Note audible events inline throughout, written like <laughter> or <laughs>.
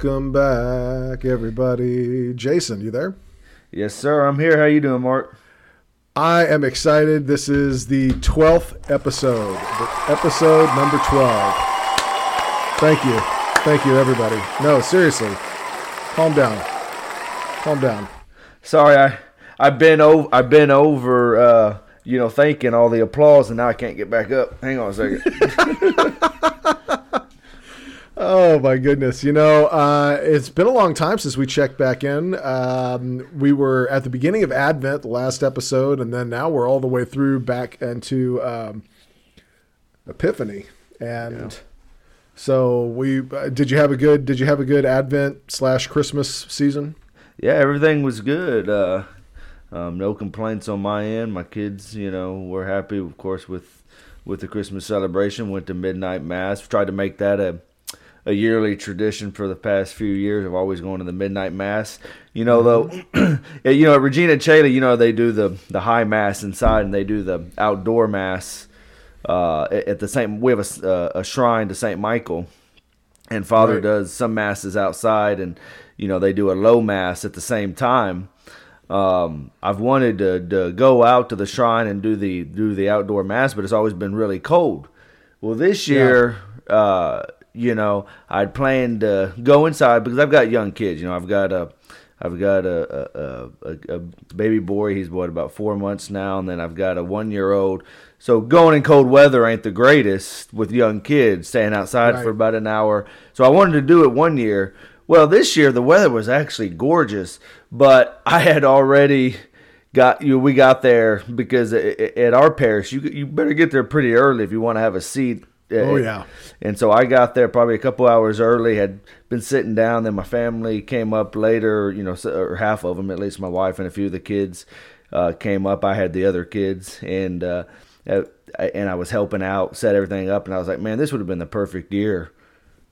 Welcome back, everybody. Jason, you there? Yes, sir. I'm here. How you doing, Mark? I am excited. This is the 12th episode. Episode number 12. Thank you. Thank you, everybody. No, seriously. Calm down. Calm down. Sorry, I I've been over I've been over uh, you know, thanking all the applause and now I can't get back up. Hang on a second. <laughs> Oh my goodness! You know, uh, it's been a long time since we checked back in. Um, we were at the beginning of Advent, the last episode, and then now we're all the way through back into um, Epiphany. And yeah. so we uh, did. You have a good? Did you have a good Advent slash Christmas season? Yeah, everything was good. Uh, um, no complaints on my end. My kids, you know, were happy, of course, with with the Christmas celebration. Went to midnight mass. Tried to make that a a yearly tradition for the past few years of always going to the midnight mass. You know, though, <clears throat> you know, Regina Coeli, you know, they do the the high mass inside and they do the outdoor mass uh, at the same. We have a, uh, a shrine to Saint Michael, and Father right. does some masses outside, and you know they do a low mass at the same time. Um, I've wanted to, to go out to the shrine and do the do the outdoor mass, but it's always been really cold. Well, this year. Yeah. Uh, you know, I'd planned to go inside because I've got young kids. You know, I've got a, I've got a, a, a, a baby boy. He's what about four months now, and then I've got a one year old. So going in cold weather ain't the greatest with young kids staying outside right. for about an hour. So I wanted to do it one year. Well, this year the weather was actually gorgeous, but I had already got you. We got there because at our parish, you you better get there pretty early if you want to have a seat Oh yeah. And so I got there probably a couple hours early. Had been sitting down. Then my family came up later. You know, or half of them, at least my wife and a few of the kids, uh, came up. I had the other kids, and uh, and I was helping out, set everything up. And I was like, man, this would have been the perfect year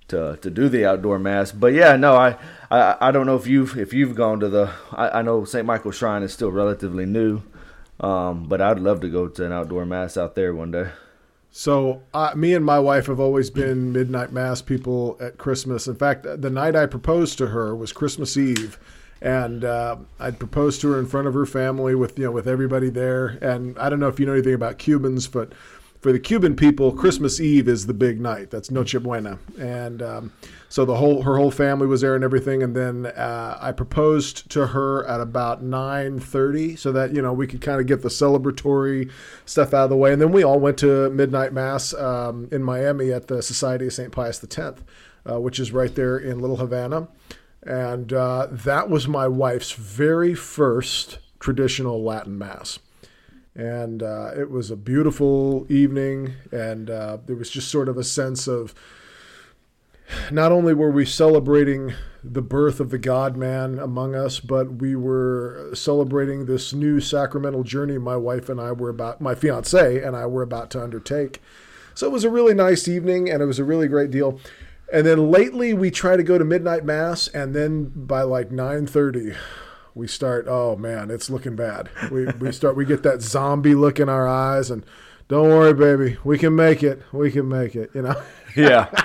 to to do the outdoor mass. But yeah, no, I I, I don't know if you've if you've gone to the. I, I know St. Michael's Shrine is still relatively new, um, but I'd love to go to an outdoor mass out there one day. So, uh, me and my wife have always been midnight mass people at Christmas. In fact, the night I proposed to her was Christmas Eve, and uh, I'd proposed to her in front of her family with you know with everybody there. And I don't know if you know anything about Cubans, but for the Cuban people, Christmas Eve is the big night. That's Noche Buena, and um, so the whole her whole family was there and everything. And then uh, I proposed to her at about nine thirty, so that you know we could kind of get the celebratory stuff out of the way. And then we all went to midnight mass um, in Miami at the Society of Saint Pius X, uh, which is right there in Little Havana. And uh, that was my wife's very first traditional Latin mass and uh, it was a beautiful evening, and uh, there was just sort of a sense of not only were we celebrating the birth of the God man among us, but we were celebrating this new sacramental journey my wife and I were about, my fiance and I were about to undertake. So it was a really nice evening, and it was a really great deal. And then lately, we try to go to midnight mass, and then by like nine thirty, we start oh man it's looking bad. We, we start we get that zombie look in our eyes and don't worry baby we can make it we can make it you know? <laughs> Yeah. <laughs>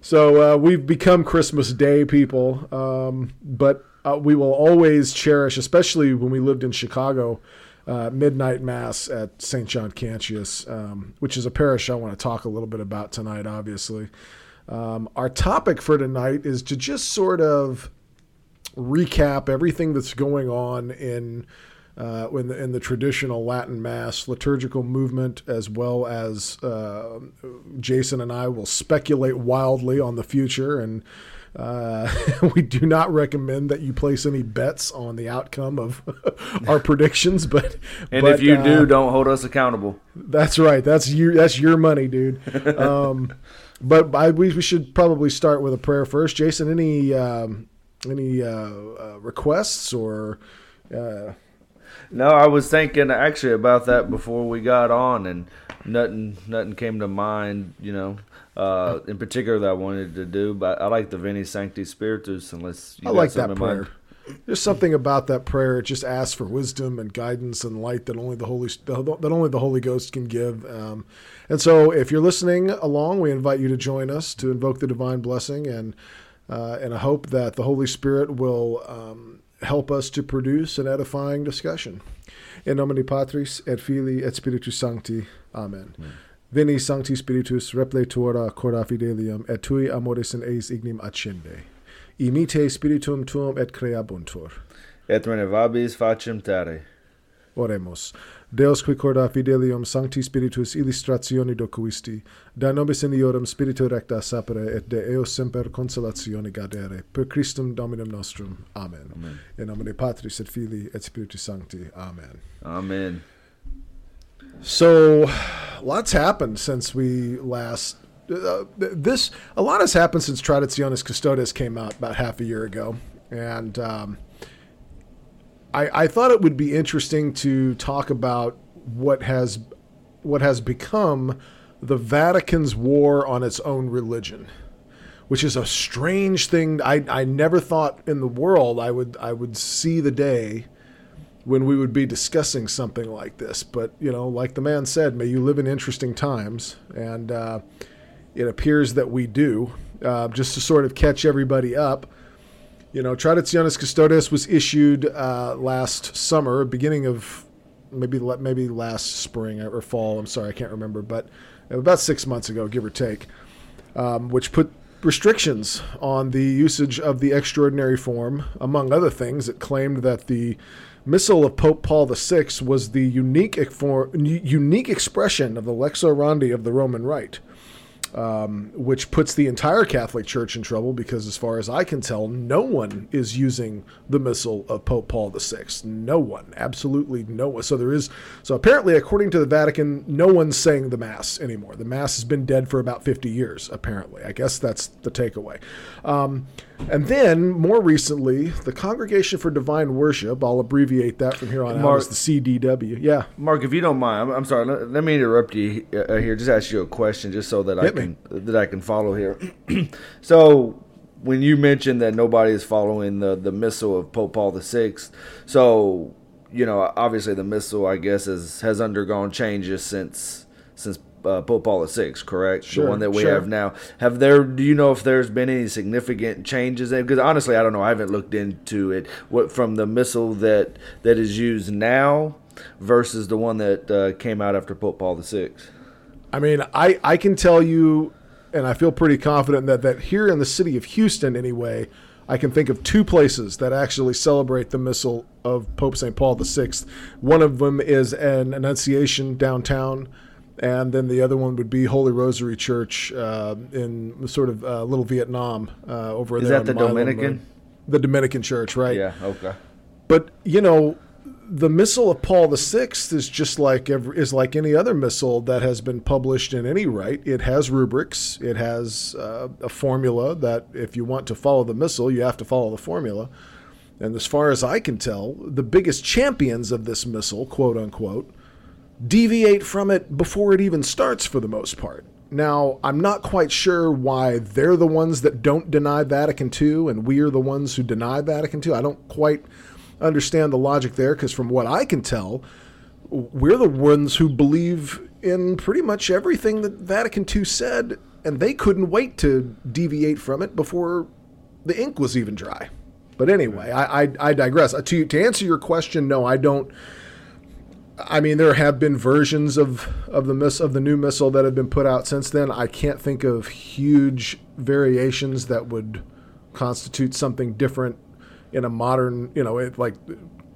So uh, we've become christmas day people um, but uh, we will always cherish especially when we lived in chicago uh, midnight mass at st john cantius um, which is a parish i want to talk a little bit about tonight obviously. Um, our topic for tonight is to just sort of recap everything that's going on in uh, in, the, in the traditional Latin Mass liturgical movement, as well as uh, Jason and I will speculate wildly on the future. And uh, <laughs> we do not recommend that you place any bets on the outcome of <laughs> our predictions. But <laughs> and but, if you do, uh, don't hold us accountable. That's right. That's your that's your money, dude. Um, but I, we, we should probably start with a prayer first. Jason, any um, any uh, uh, requests or? Uh... No, I was thinking actually about that before we got on, and nothing nothing came to mind. You know, uh, in particular that I wanted to do, but I like the Veni Sancte Spiritus. Unless you I like that prayer. Mind. There's something about that prayer. It just asks for wisdom and guidance and light that only the Holy that only the Holy Ghost can give. Um, and so, if you're listening along, we invite you to join us to invoke the divine blessing and uh, and I hope that the Holy Spirit will um, help us to produce an edifying discussion. In nomine Patris et Filii et Spiritus Sancti. Amen. Amen. Veni Sancte Spiritus repletura cora fidelium et tui amoris in eis ignim accende. Imite spiritum tuum et creabuntur. Et renovabis facem terre. Oremus. Deus qui corda fidelium sancti spiritus illustrationi docuisti, da nobis in iodum spiritu recta sapere et de eo semper consolatione gadere, per Christum Dominum nostrum. Amen. Amen. In nomine Patris et Filii et Spiritus Sancti. Amen. Amen. So, lots happened since we last. Uh, this a lot has happened since Traditionis Custodes came out about half a year ago, and um, I, I thought it would be interesting to talk about what has what has become the Vatican's war on its own religion, which is a strange thing. I, I never thought in the world I would I would see the day when we would be discussing something like this. But you know, like the man said, may you live in interesting times, and uh, it appears that we do. Uh, just to sort of catch everybody up, you know, Traditionis Custodes was issued uh, last summer, beginning of maybe maybe last spring or fall. I'm sorry, I can't remember, but about six months ago, give or take, um, which put restrictions on the usage of the extraordinary form. Among other things, it claimed that the missal of Pope Paul VI was the unique, unique expression of the lex orandi of the Roman Rite um, which puts the entire Catholic Church in trouble because, as far as I can tell, no one is using the missal of Pope Paul VI. No one, absolutely no one. So there is, so apparently, according to the Vatican, no one's saying the Mass anymore. The Mass has been dead for about 50 years, apparently. I guess that's the takeaway. Um, and then, more recently, the Congregation for Divine Worship, I'll abbreviate that from here on Mark, out as the CDW. Yeah. Mark, if you don't mind, I'm, I'm sorry, let, let, me interrupt you uh, here, just ask you a question just so that Hit I can that I can follow here. <clears throat> so, when you mentioned that nobody is following the, the missal of Pope Paul VI, so, you know, obviously the missal, I guess, is, has undergone changes since since uh, Pope Paul VI, correct? Sure, the one that we sure. have now. Have there? Do you know if there's been any significant changes? Because honestly, I don't know. I haven't looked into it. What from the missal that that is used now versus the one that uh, came out after Pope Paul VI. I mean, I I can tell you, and I feel pretty confident that that here in the city of Houston, anyway. I can think of two places that actually celebrate the missal of Pope St. Paul VI. One of them is an Annunciation downtown and then the other one would be Holy Rosary Church uh, in sort of uh, Little Vietnam uh, over Is there. Is that the Dominican? The Dominican Church, right? Yeah. Okay. But you know, the missal of Paul VI is just like every, is like any other missal that has been published in any rite. It has rubrics. It has uh, a formula that if you want to follow the missal, you have to follow the formula. And as far as I can tell, the biggest champions of this missal, quote unquote, deviate from it before it even starts for the most part. Now, I'm not quite sure why they're the ones that don't deny Vatican II and we are the ones who deny Vatican II. I don't quite understand the logic there because, from what I can tell, we're the ones who believe in pretty much everything that Vatican II said, and they couldn't wait to deviate from it before the ink was even dry. But anyway, I, I, I digress. Uh, to, to answer your question, no, I don't I mean, there have been versions of, of the miss of the new missal that have been put out since then. I can't think of huge variations that would constitute something different in a modern, you know, it, like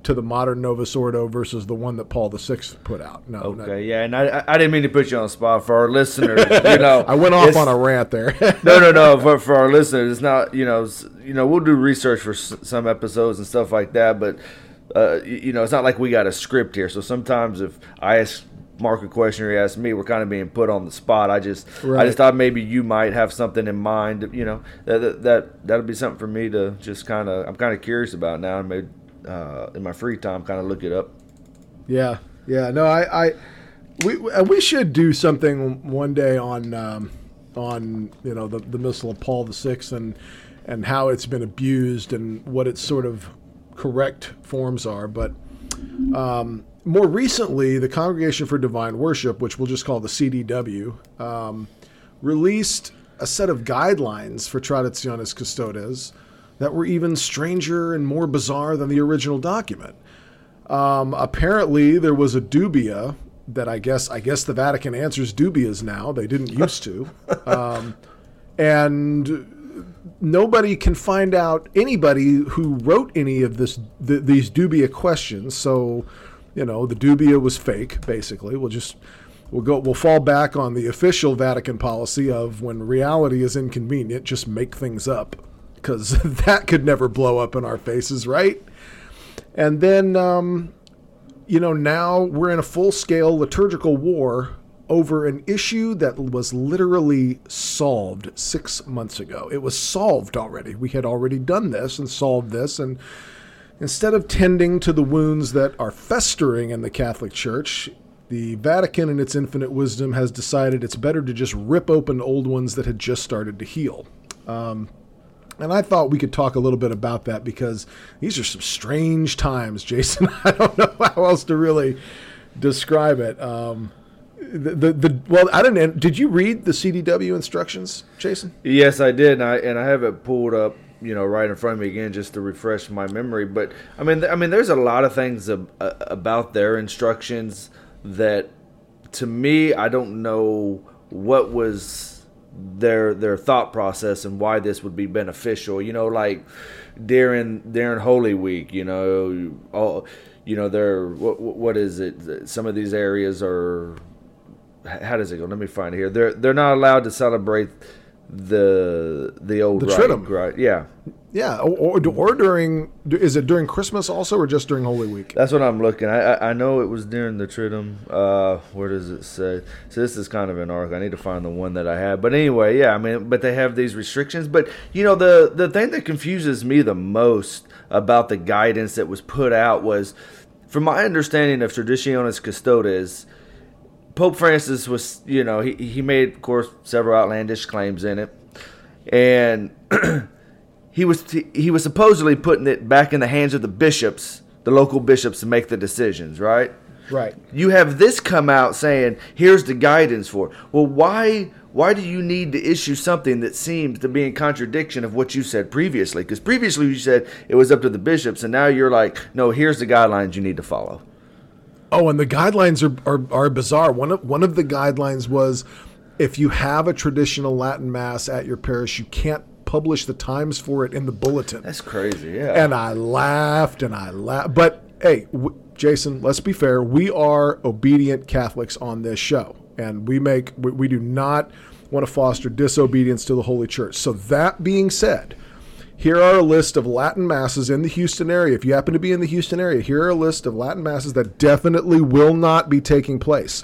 to the modern Novus Ordo versus the one that Paul VI put out. No, okay, not, yeah, and I, I didn't mean to put you on the spot for our listeners. You <laughs> know, I went off on a rant there. <laughs> no, no, no. For, for our listeners, it's not. You know, you know, we'll do research for some episodes and stuff like that, but uh, you know, it's not like we got a script here. So sometimes if I ask Mark a question or he asks me, we're kind of being put on the spot. I just, right. I just thought maybe you might have something in mind. You know, that that, that that'll be something for me to just kind of. I'm kind of curious about now, and maybe uh, in my free time, kind of look it up. Yeah, yeah. No, I, I we we should do something one day on um, on you know the the missal of Paul the Sixth and and how it's been abused and what it's sort of correct forms are. But um, more recently, the Congregation for Divine Worship, which we'll just call the CDW, um, released a set of guidelines for Traditionis Custodes that were even stranger and more bizarre than the original document. Um, apparently, there was a dubia that I guess I guess the Vatican answers dubias now. They didn't used to, <laughs> um, and nobody can find out anybody who wrote any of this th- these dubia questions. So, you know, the dubia was fake. Basically, we'll just we'll go we'll fall back on the official Vatican policy of when reality is inconvenient, just make things up because <laughs> that could never blow up in our faces, right? And then, um, you know, now we're in a full scale liturgical war over an issue that was literally solved six months ago. It was solved already. We had already done this and solved this. And instead of tending to the wounds that are festering in the Catholic Church, the Vatican, in its infinite wisdom, has decided it's better to just rip open old ones that had just started to heal. Um, and I thought we could talk a little bit about that because these are some strange times, <laughs> Jason. I don't know how else to really describe it. Um, the, the, well, I didn't. Did you read the CDW instructions, Jason? Yes, I did, and I and I have it pulled up, you know, right in front of me again just to refresh my memory. But I mean, I mean, there's a lot of things ab- about their instructions that, to me, I don't know what was their their thought process and why this would be beneficial. You know, like during during Holy Week, you know, all you know, there what what is it? Some of these areas are how does it go? Let me find it here. They're they're not allowed to celebrate the the old the rite, Triduum. right? Yeah, yeah. Or, or during is it during Christmas also, or just during Holy Week? That's what I'm looking. I I, I know it was during the Triduum. Uh, where does it say? So this is kind of an arc. I need to find the one that I have. But anyway, yeah. I mean, but they have these restrictions. But you know, the the thing that confuses me the most about the guidance that was put out was, from my understanding of Traditionis Custodes Pope Francis was, you know, he, he made, of course, several outlandish claims in it, and <clears throat> he was he was supposedly putting it back in the hands of the bishops, the local bishops, to make the decisions. Right. Right. You have this come out saying, "Here's the guidance for." It. Well, why why do you need to issue something that seems to be in contradiction of what you said previously? Because previously you said it was up to the bishops, and now you're like, "No, here's the guidelines you need to follow." Oh, and the guidelines are, are, are bizarre. One of one of the guidelines was if you have a traditional Latin mass at your parish, you can't publish the times for it in the bulletin. That's crazy, yeah. And I laughed and I laughed. But hey, w- Jason, let's be fair. We are obedient Catholics on this show, and we make we, we do not want to foster disobedience to the Holy Church. So that being said, here are a list of Latin masses in the Houston area. If you happen to be in the Houston area, here are a list of Latin masses that definitely will not be taking place.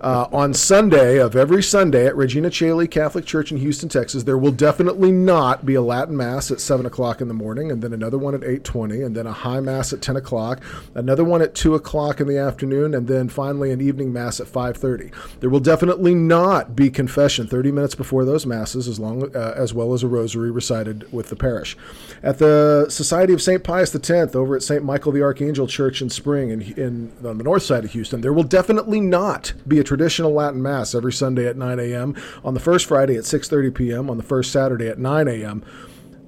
Uh, on Sunday of every Sunday at Regina Caeli Catholic Church in Houston, Texas, there will definitely not be a Latin Mass at seven o'clock in the morning, and then another one at eight twenty, and then a High Mass at ten o'clock, another one at two o'clock in the afternoon, and then finally an evening Mass at five thirty. There will definitely not be confession thirty minutes before those masses, as long uh, as well as a rosary recited with the parish. At the Society of Saint Pius X over at Saint Michael the Archangel Church in Spring, in, in on the north side of Houston, there will definitely not be a traditional Latin Mass every Sunday at 9 a.m., on the first Friday at 6.30 p.m., on the first Saturday at 9 a.m.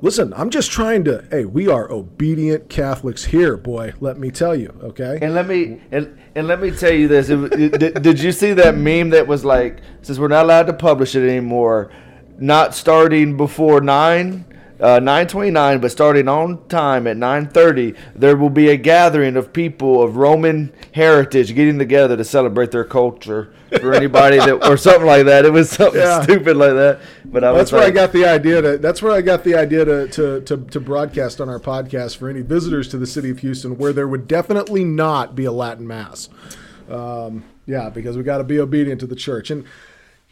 Listen, I'm just trying to, hey, we are obedient Catholics here, boy, let me tell you, okay? And let me and, and let me tell you this. did, did you see that meme that was like, since we're not allowed to publish it anymore, not starting before 9 uh, 9:29, but starting on time at 9:30, there will be a gathering of people of Roman heritage getting together to celebrate their culture. For anybody that or something like that, it was something Yeah. stupid like that. But I was That's where I got the idea to. That's where I got the idea to, to to to broadcast on our podcast for any visitors to the city of Houston, where there would definitely not be a Latin mass. Um, yeah, because we got to be obedient to the church, and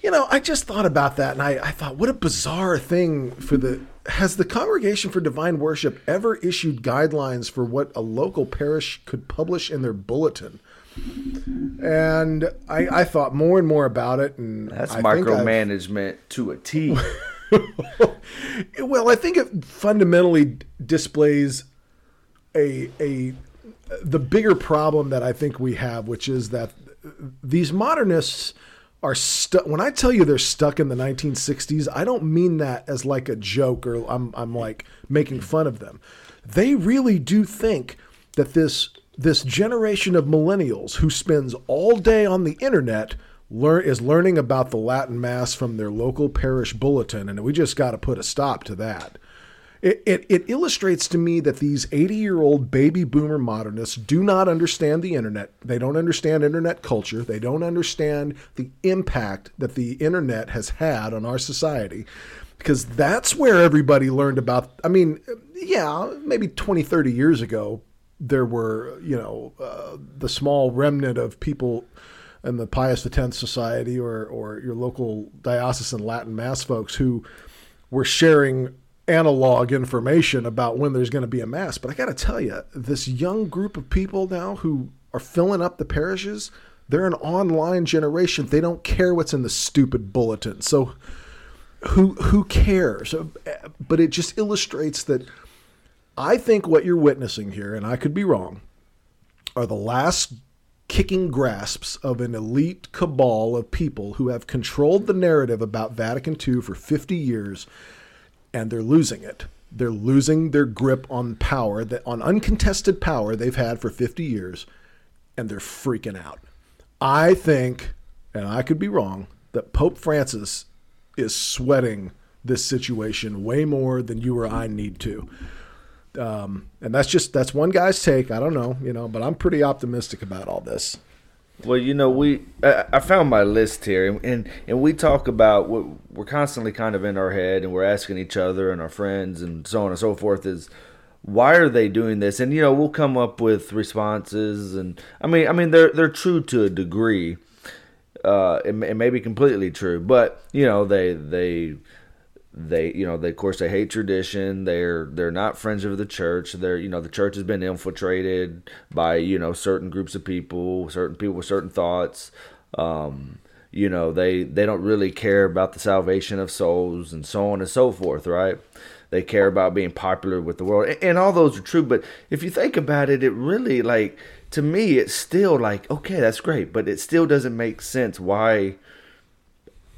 you know, I just thought about that, and I, I thought, what a bizarre thing for the. Has the Congregation for Divine Worship ever issued guidelines for what a local parish could publish in their bulletin? And I, I thought more and more about it, and That's I micromanagement to a T. <laughs> well, I think it fundamentally displays a a the bigger problem that I think we have, which is that these modernists are stuck. When I tell you they're stuck in the 1960s, I don't mean that as like a joke or I'm I'm like making fun of them. They really do think that this this generation of millennials who spends all day on the internet learn is learning about the Latin Mass from their local parish bulletin, and we just got to put a stop to that. It, it, it, illustrates to me that these 80 year old baby boomer modernists do not understand the internet. They don't understand internet culture. They don't understand the impact that the internet has had on our society because that's where everybody learned about. I mean, yeah, maybe 20, 30 years ago, there were, you know, uh, the small remnant of people in the Pius X Society or, or your local diocesan Latin Mass folks who were sharing analog information about when there's going to be a mass. But I got to tell you, this young group of people now who are filling up the parishes, they're an online generation. They don't care what's in the stupid bulletin. So who who cares? Eh, but it just illustrates that I think what you're witnessing here, and I could be wrong, are the last kicking grasps of an elite cabal of people who have controlled the narrative about Vatican II for 50 years and they're losing it. They're losing their grip on power, that on uncontested power they've had for 50 years, and they're freaking out. I think, and I could be wrong, that Pope Francis is sweating this situation way more than you or I need to. Um, and that's just that's one guy's take. I don't know, you know, but I'm pretty optimistic about all this. Well, you know, we I, found my list here, and and we talk about what we're constantly kind of in our head, and we're asking each other and our friends and so on and so forth is why are they doing this? And you know, we'll come up with responses, and I mean, I mean, they're they're true to a degree. Uh, it, it may be completely true, but you know, they they they you know they of course they hate tradition. They're they're not friends of the church. They're you know the church has been infiltrated by you know certain groups of people certain people with certain thoughts. Um, you know they they don't really care about the salvation of souls and so on and so forth right? They care about being popular with the world. And, and all those are true but if you think about it it really like to me it's still like okay that's great but it still doesn't make sense why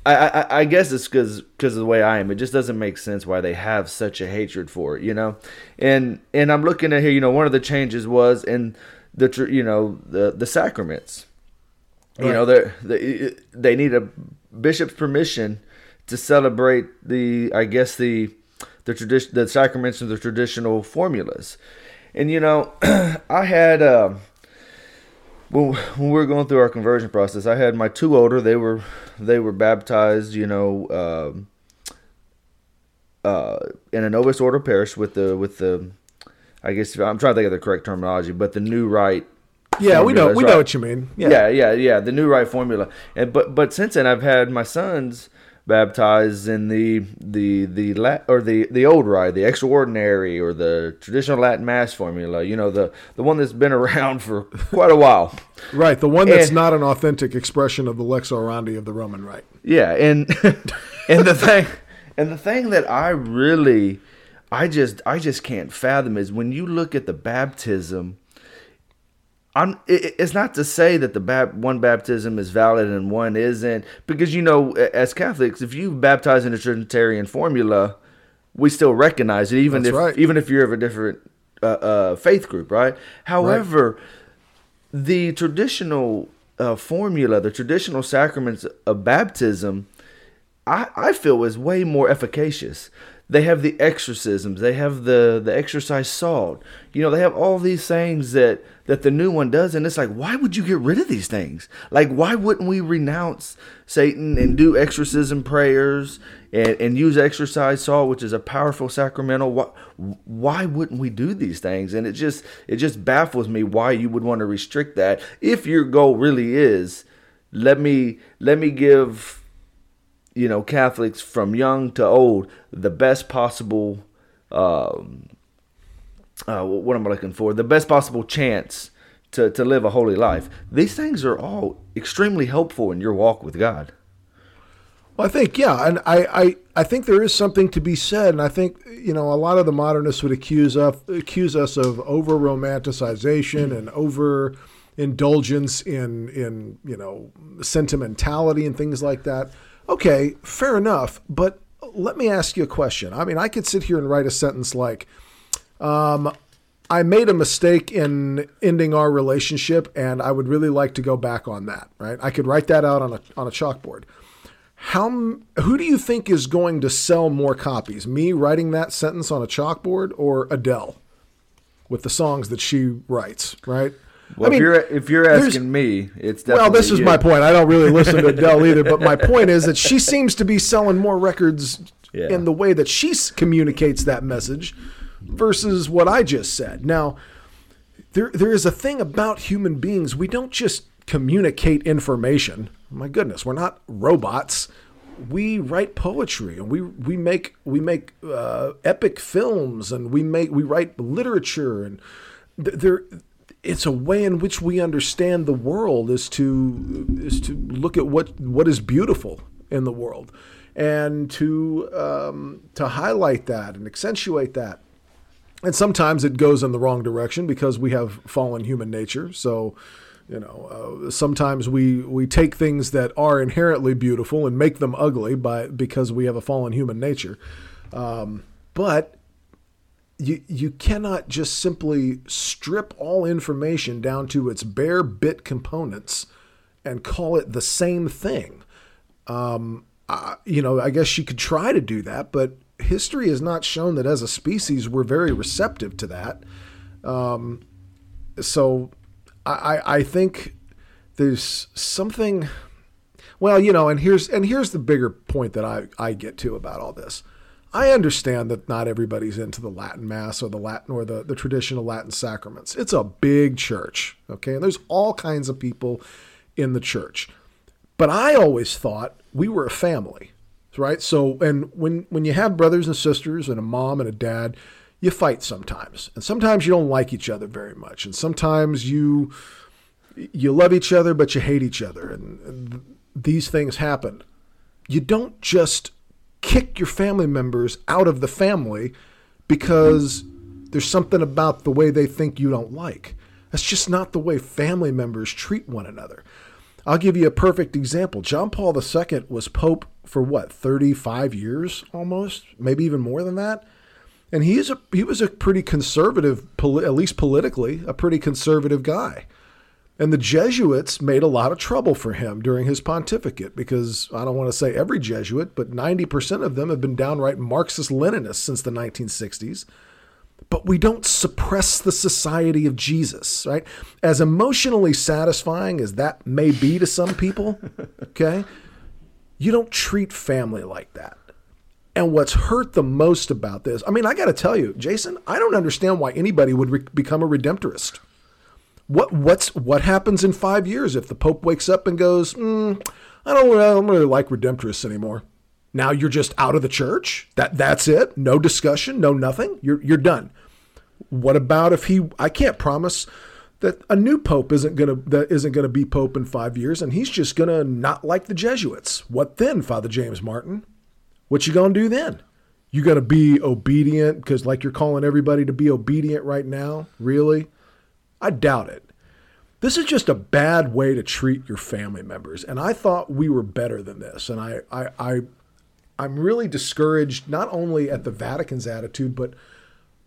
I, I, I guess it's because because of the way I am. It just doesn't make sense why they have such a hatred for it, you know. And and I'm looking at here, you know, one of the changes was in the you know the the sacraments. Right. You know, they they they need a bishop's permission to celebrate the I guess the the tradition the sacraments and the traditional formulas. And you know, <clears throat> I had. Uh, when, when we were going through our conversion process, I had my two older. They were they were baptized, you know, uh, uh, in a Novus Ordo parish with the with the. I guess I'm trying to think of the correct terminology, but the new rite. Yeah, we know we right. know what you mean. Yeah. yeah, yeah, yeah. The new rite formula, and but but since then I've had my sons baptized in the the the Lat, or the the old rite, the extraordinary or the traditional Latin Mass formula. You know, the the one that's been <laughs> around for quite a while. right, the one that's and, not an authentic expression of the lex orandi of the Roman Rite. Yeah, and <laughs> and the thing and the thing that I really I just I just can't fathom is when you look at the baptism I'm, it's not to say that the one baptism is valid and one isn't, because you know, as Catholics, if you baptize in a Trinitarian formula, we still recognize it, even That's if right. even if you're of a different uh, uh, faith group, right? However, right. the traditional uh, formula, the traditional sacraments of baptism, I, I feel is way more efficacious they have the exorcisms. They have the the exorcised salt. You know they have all these things that that the new one does and it's like why would you get rid of these things? Like why wouldn't we renounce satan and do exorcism prayers and, and use exorcised salt which is a powerful sacramental? Why, why wouldn't we do these things? And it just it just baffles me why you would want to restrict that. If your goal really is let me let me give you know Catholics from young to old the best possible um, uh, what am I looking for? The best possible chance to, to live a holy life. These things are all extremely helpful in your walk with God. Well, I think yeah, and I, I, I think there is something to be said, and I think you know a lot of the modernists would accuse us accuse us of over romanticization and over indulgence in in you know sentimentality and things like that. Okay, fair enough, but let me ask you a question. I mean, I could sit here and write a sentence like, um, I made a mistake in ending our relationship, and I would really like to go back on that. Right? I could write that out on a on a chalkboard. How who do you think is going to sell more copies? Me writing that sentence on a chalkboard, or Adele with the songs that she writes? Right? Well, I mean, if you're if you're asking me, it's definitely well. This is you. my point. I don't really listen to <laughs> Adele either, but my point is that she seems to be selling more records yeah. in the way that she communicates that message versus what I just said. Now, there there is a thing about human beings. We don't just communicate information. My goodness, we're not robots. We write poetry and we we make we make uh, epic films and we make we write literature and there it's a way in which we understand the world is to is to look at what what is beautiful in the world and to um, to highlight that and accentuate that and sometimes it goes in the wrong direction because we have fallen human nature. So, you know, uh, sometimes we we take things that are inherently beautiful and make them ugly by because we have a fallen human nature. Um, but you you cannot just simply strip all information down to its bare bit components and call it the same thing. Um, uh, you know, I guess you could try to do that, but history has not shown that as a species we're very receptive to that. Um, so I, I think there's something. Well, you know, and here's and here's the bigger point that I, I get to about all this. I understand that not everybody's into the Latin Mass or the Latin or the, the traditional Latin sacraments. It's a big church, okay? And there's all kinds of people in the church. But I always thought we were a family right? So, and when when you have brothers and sisters and a mom and a dad, you fight sometimes, and sometimes you don't like each other very much, and sometimes you you love each other but you hate each other, and, and these things happen. You don't just kick your family members out of the family because there's something about the way they think you don't like. That's just not the way family members treat one another. I'll give you a perfect example. John Paul II was Pope for what, 35 years almost, maybe even more than that. And he is a he was a pretty conservative, at least politically, a pretty conservative guy. And the Jesuits made a lot of trouble for him during his pontificate because I don't want to say every Jesuit, but 90% of them have been downright Marxist Leninists since the 1960s but we don't suppress the society of Jesus, right? As emotionally satisfying as that may be to some people, <laughs> okay, you don't treat family like that. And what's hurt the most about this, I mean, I got to tell you, Jason, I don't understand why anybody would re- become a redemptorist. What what's what happens in five years if the Pope wakes up and goes, mm, I don't, I don't really like redemptorists anymore. Now you're just out of the church. That that's it. No discussion. No nothing. You're you're done. What about if he? I can't promise that a new pope isn't gonna that isn't gonna be pope in five years, and he's just gonna not like the Jesuits. What then, Father James Martin? What you gonna do then? You gonna be obedient because like you're calling everybody to be obedient right now? Really? I doubt it. This is just a bad way to treat your family members, and I thought we were better than this. And I, I, I I'm really discouraged not only at the Vatican's attitude, but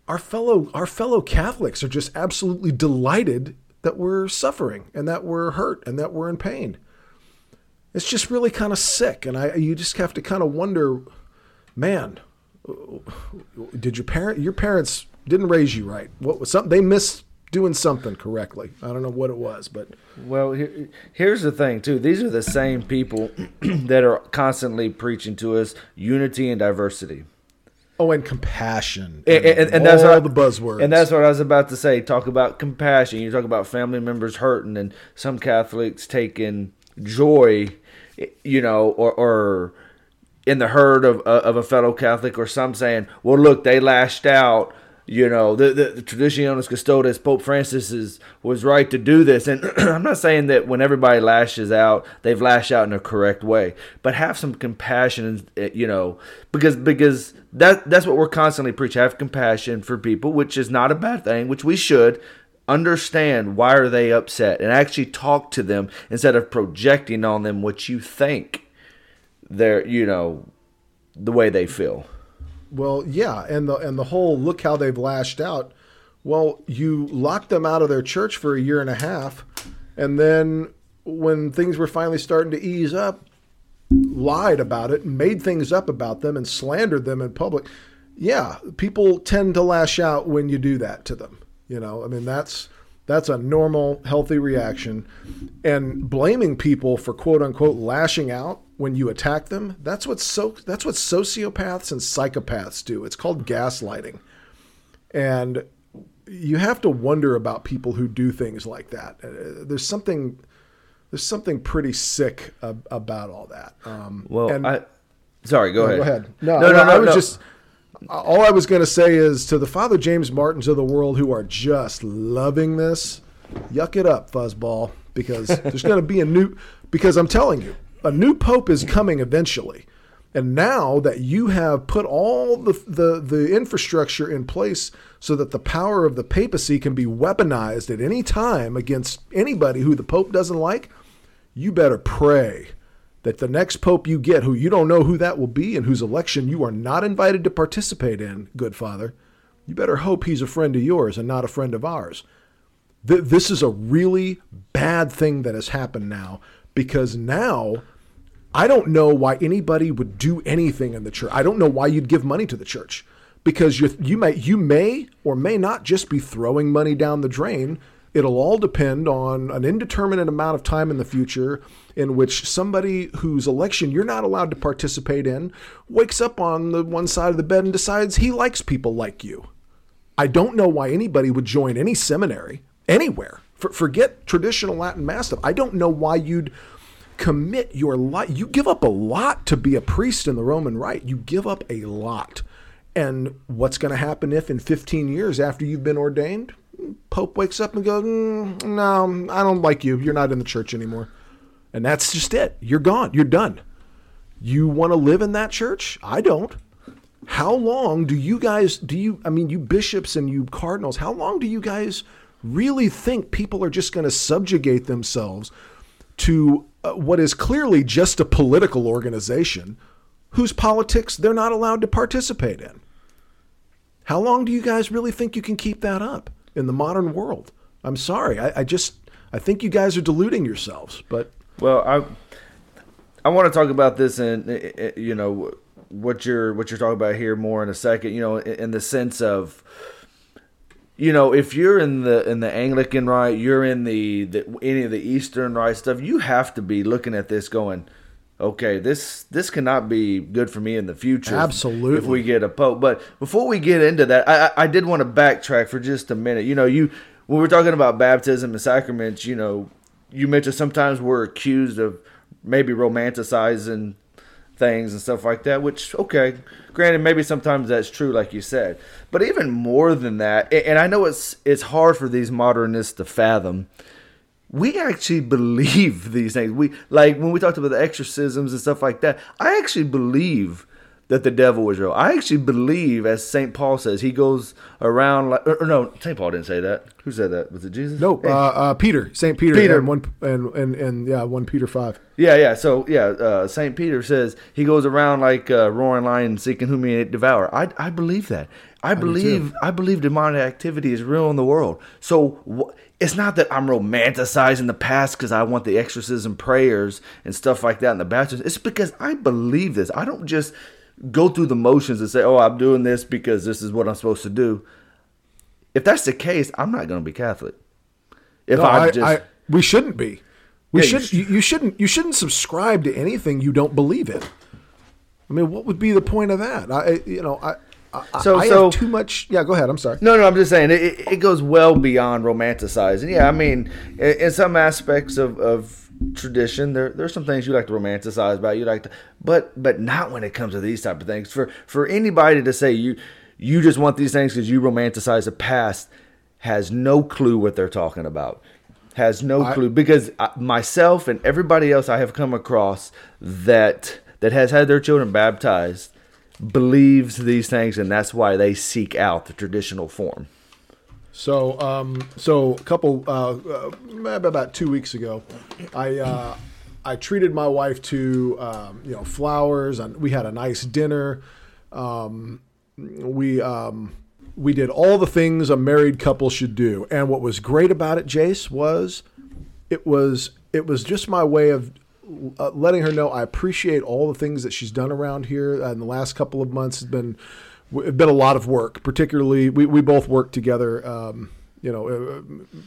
our fellow our fellow Catholics are just absolutely delighted that we're suffering and that we're hurt and that we're in pain. It's just really kind of sick, and I you just have to kind of wonder, man, did your parent your parents didn't raise you right? What was something they missed doing something correctly? I don't know what it was, but well, here, here's the thing too. These are the same people <clears throat> that are constantly preaching to us unity and diversity. Oh, and compassion, and, and, and, and that's all what, the buzzwords. And that's what I was about to say. Talk about compassion. You talk about family members hurting, and some Catholics taking joy, you know, or, or in the hurt of of a fellow Catholic, or some saying, "Well, look, they lashed out." You know, the, the, the Traditionis Custodes, Pope Francis is, was right to do this. And <clears throat> I'm not saying that when everybody lashes out, they've lashed out in a correct way, but have some compassion, eh, you know, because because that that's what we're constantly preaching. Have compassion for people, which is not a bad thing, which we should. understand why are they upset and actually talk to them instead of projecting on them what you think they're you know the way they feel well yeah and the and the whole look how they've lashed out. Well you locked them out of their church for a year and a half and then when things were finally starting to ease up lied about it made things up about them and slandered them in public. Yeah people tend to lash out when you do that to them you know, I mean that's that's a normal, healthy reaction. And blaming people for quote unquote lashing out when you attack them, that's what so that's what sociopaths and psychopaths do. It's called gaslighting. And you have to wonder about people who do things like that. Uh, there's something there's something pretty sick about all that. Um, well, and, I sorry, go ahead. Go ahead. No, no, no, no I was no. just all I was going to say is to the Father James Martins of the world who are just loving this, yuck it up, fuzzball, because <laughs> there's going to be a new. Because I'm telling you, a new pope is coming eventually, and now that you have put all the the, the infrastructure in place so that the power of the papacy can be weaponized at any time against anybody who the pope doesn't like, you better pray that the next pope you get, who you don't know who that will be and whose election you are not invited to participate in, good father, you better hope he's a friend of yours and not a friend of ours. Th- this is a really bad thing that has happened now because now I don't know why anybody would do anything in the church. I don't know why you'd give money to the church because you you may you may or may not just be throwing money down the drain It'll all depend on an indeterminate amount of time in the future in which somebody whose election you're not allowed to participate in wakes up on the one side of the bed and decides he likes people like you. I don't know why anybody would join any seminary anywhere. For, forget traditional Latin mass stuff. I don't know why you'd commit your life. You give up a lot to be a priest in the Roman Rite. You give up a lot. And what's going to happen if in 15 years after you've been ordained, Pope wakes up and goes, mm, "No, I don't like you. You're not in the church anymore," and that's just it. You're gone. You're done. You want to live in that church? I don't. How long do you guys do you? I mean, you bishops and you cardinals. How long do you guys really think people are just going to subjugate themselves to uh, what is clearly just a political organization whose politics they're not allowed to participate in? How long do you guys really think you can keep that up? In the modern world. I'm sorry. I, I just I think you guys are deluding yourselves. But well, I I want to talk about this and eh, eh, eh, you know what you're what you're talking about here more in a second. You know, in the sense of you know, if you're in the in the Anglican rite you're in the, the any of the Eastern rite stuff, you have to be looking at this going, okay, this this cannot be good for me in the future. Absolutely, if we get a pope. But before we get into that, I, I did want to backtrack for just a minute. You know, you when we're talking about baptism and sacraments, you know, you mentioned sometimes we're accused of maybe romanticizing things and stuff like that. Which okay, granted, maybe sometimes that's true, like you said. But even more than that, and I know it's it's hard for these modernists to fathom we actually believe <laughs> these things. We like when we talked about the exorcisms and stuff like that. I actually believe that the devil was real. I actually believe, as Saint Paul says, he goes around like. Or, or no, Saint Paul didn't say that. Who said that? Was it Jesus? No, hey. uh, uh, Peter, Saint Peter, Peter, and one and, and and yeah, one Peter five. Yeah, yeah. So yeah, uh, Saint Peter says he goes around like a roaring lion, seeking whom he may devour. I I believe that. I, I believe I believe demonic activity is real in the world. So. Wh- it's not that I'm romanticizing the past because I want the exorcism prayers and stuff like that in the baptism. It's because I believe this. I don't just go through the motions and say, "Oh, I'm doing this because this is what I'm supposed to do." If that's the case, I'm not going to be Catholic. If no, I, just, I, we shouldn't be. We yeah, should. You, you shouldn't. You shouldn't subscribe to anything you don't believe in. I mean, what would be the point of that? I, you know, I, so I so too much. Yeah, go ahead. I'm sorry. No, no, I'm just saying it, it goes well beyond romanticizing. Yeah, I mean, in, in some aspects of, of tradition, there there's some things you like to romanticize about. You like to, but but not when it comes to these type of things. For for anybody to say you you just want these things because you romanticize the past has no clue what they're talking about. Has no I, clue because myself and everybody else I have come across that that has had their children baptized believes these things, and that's why they seek out the traditional form. So, um, so a couple uh, uh, about two weeks ago, I uh, I treated my wife to um, you know flowers, and we had a nice dinner. Um, we um, we did all the things a married couple should do, and what was great about it, Jace, was it was it was just my way of uh, letting her know I appreciate all the things that she's done around here in the last couple of months. Has been been a lot of work, particularly we, we both work together, um, you know, uh,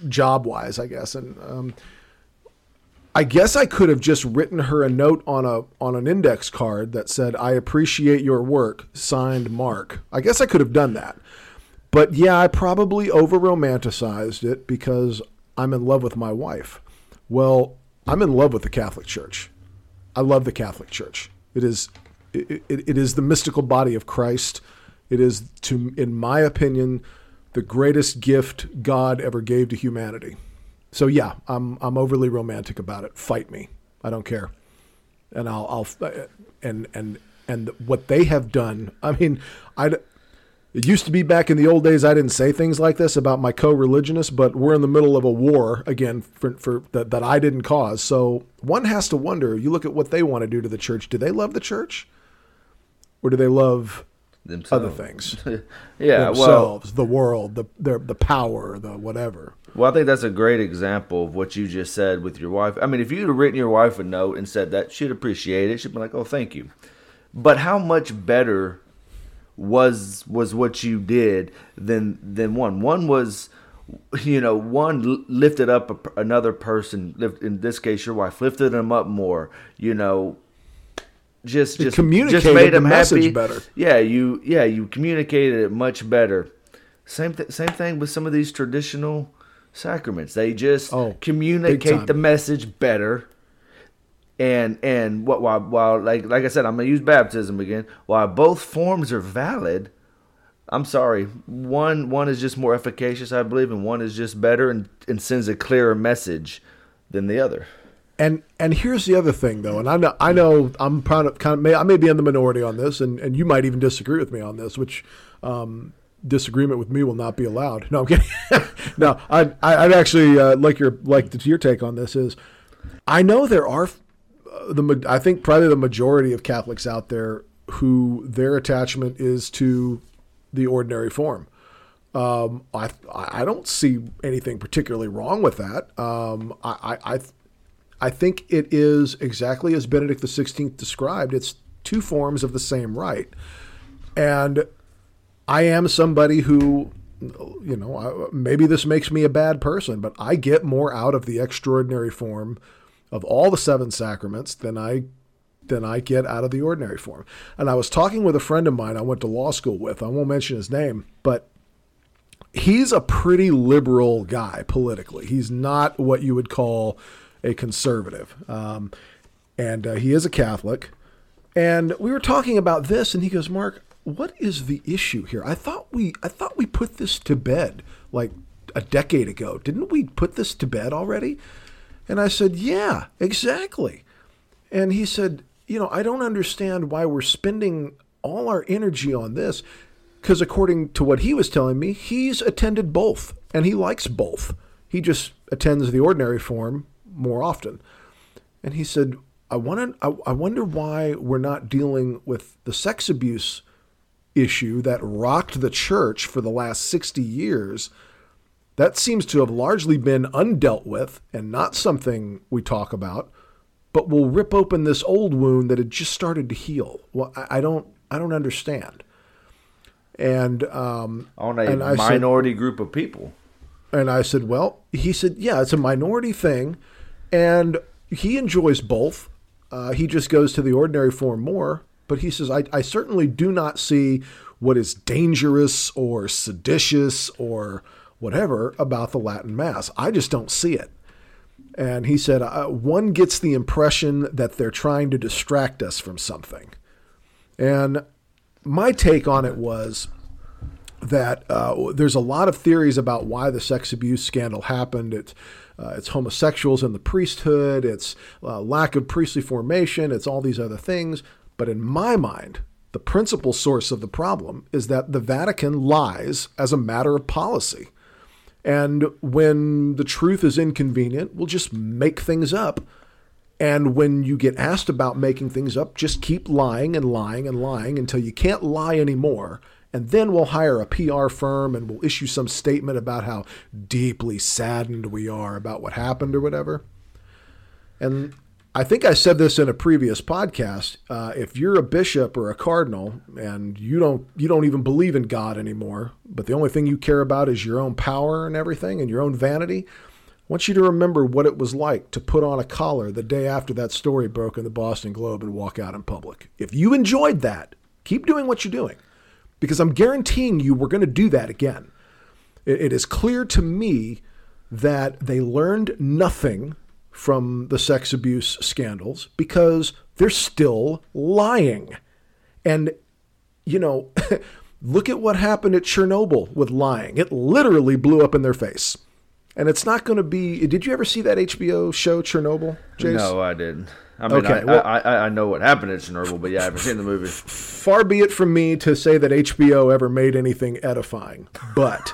job wise, I guess. And um, I guess I could have just written her a note on a on an index card that said, "I appreciate your work," signed Mark. I guess I could have done that. But yeah, I probably over romanticized it because I'm in love with my wife. Well, I'm in love with the Catholic Church. I love the Catholic Church. It is it, it, it is the mystical body of Christ. It is, to, in my opinion, the greatest gift God ever gave to humanity. So yeah, I'm I'm overly romantic about it. Fight me, I don't care, and I'll I'll and and and what they have done. I mean, I. It used to be back in the old days I didn't say things like this about my co-religionists, but we're in the middle of a war again for, for that, that I didn't cause. So one has to wonder. You look at what they want to do to the church. Do they love the church, or do they love themselves. other things. <laughs> yeah, themselves, well, the world, the their, the power, the whatever. Well, I think that's a great example of what you just said with your wife. I mean, if you'd have written your wife a note and said that, she'd appreciate it. She'd be like, "Oh, thank you." But how much better was was what you did than than one? One was you know, one lifted up a, another person. In this case, your wife lifted them up more. You know, just just communicated just made the message happy. better. Yeah, you yeah you communicated it much better. Same th- same thing with some of these traditional sacraments. They just oh, communicate the message better. And and what while while like like I said, I'm gonna use baptism again. While both forms are valid, I'm sorry. One one is just more efficacious, I believe, and one is just better and, and sends a clearer message than the other. And and here's the other thing though, and I know I know I'm kind of, kind of may, I may be in the minority on this, and, and you might even disagree with me on this, which um, disagreement with me will not be allowed. No, I'm kidding. <laughs> no, I I'd actually uh, like your like your take on this is, I know there are the I think probably the majority of Catholics out there who their attachment is to the ordinary form. Um, I I don't see anything particularly wrong with that. Um, I, I I think it is exactly as Benedict XVI described. It's two forms of the same rite. And I am somebody who, you know, maybe this makes me a bad person, but I get more out of the extraordinary form of all the seven sacraments than I than I get out of the ordinary form. And I was talking with a friend of mine I went to law school with. I won't mention his name, but he's a pretty liberal guy politically. He's not what you would call a conservative, um, and uh, he is a Catholic. And we were talking about this, and he goes, "Mark, what is the issue here? I thought we I thought we put this to bed like a decade ago. Didn't we put this to bed already?" And I said, "Yeah, exactly." And he said, "You know, I don't understand why we're spending all our energy on this." Because according to what he was telling me, he's attended both and he likes both. He just attends the ordinary form more often. And he said, I, wanted, I, I wonder why we're not dealing with the sex abuse issue that rocked the church for the last 60 years. That seems to have largely been undealt with and not something we talk about, but will rip open this old wound that had just started to heal. Well, I, I don't, I don't understand. And um, on a and minority said, group of people. And I said, well, he said, yeah, it's a minority thing and he enjoys both. Uh, he just goes to the ordinary form more. But he says, I, I certainly do not see what is dangerous or seditious or whatever about the Latin Mass. I just don't see it. And he said, uh, one gets the impression that they're trying to distract us from something. And my take on it was that uh, there's a lot of theories about why the sex abuse scandal happened. It's uh, it's homosexuals in the priesthood, it's uh, lack of priestly formation, it's all these other things. But in my mind, the principal source of the problem is that the Vatican lies as a matter of policy. And when the truth is inconvenient, we'll just make things up. And when you get asked about making things up, just keep lying and lying and lying until you can't lie anymore. And then we'll hire a PR firm and we'll issue some statement about how deeply saddened we are about what happened or whatever. And I think I said this in a previous podcast. Uh, if you're a bishop or a cardinal and you don't you don't even believe in God anymore, but the only thing you care about is your own power and everything and your own vanity, I want you to remember what it was like to put on a collar the day after that story broke in the Boston Globe and walk out in public. If you enjoyed that, keep doing what you're doing, because I'm guaranteeing you we're going to do that again. it, it is clear to me that they learned nothing from the sex abuse scandals because they're still lying. And, you know, <laughs> look at what happened at Chernobyl with lying. It literally blew up in their face. And it's not going to be. Did you ever see that HBO show Chernobyl, Jace? No, I didn't. I mean, okay, I, well, I, I, I, know what happened at Chernobyl, but yeah, I haven't seen the movie. Far be it from me to say that HBO ever made anything edifying, but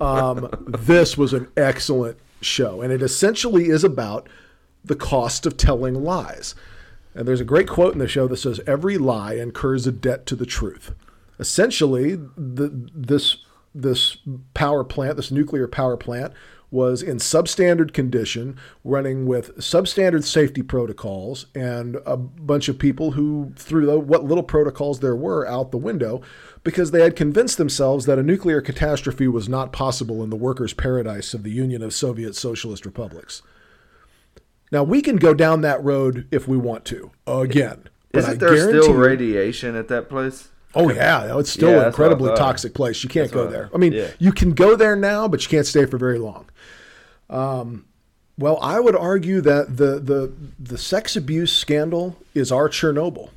um, <laughs> this was an excellent show. And it essentially is about the cost of telling lies. And there's a great quote in the show that says, Every lie incurs a debt to the truth. Essentially, the, this, this power plant, this nuclear power plant, was in substandard condition, running with substandard safety protocols, and a bunch of people who threw the, what little protocols there were out the window because they had convinced themselves that a nuclear catastrophe was not possible in the workers' paradise of the Union of Soviet Socialist Republics. Now we can go down that road if we want to again. Isn't there still radiation at that place? Oh yeah, it's still yeah, an incredibly toxic place. You can't that's go there. I mean, yeah. you can go there now, but you can't stay for very long. Um, well, I would argue that the the the sex abuse scandal is our Chernobyl,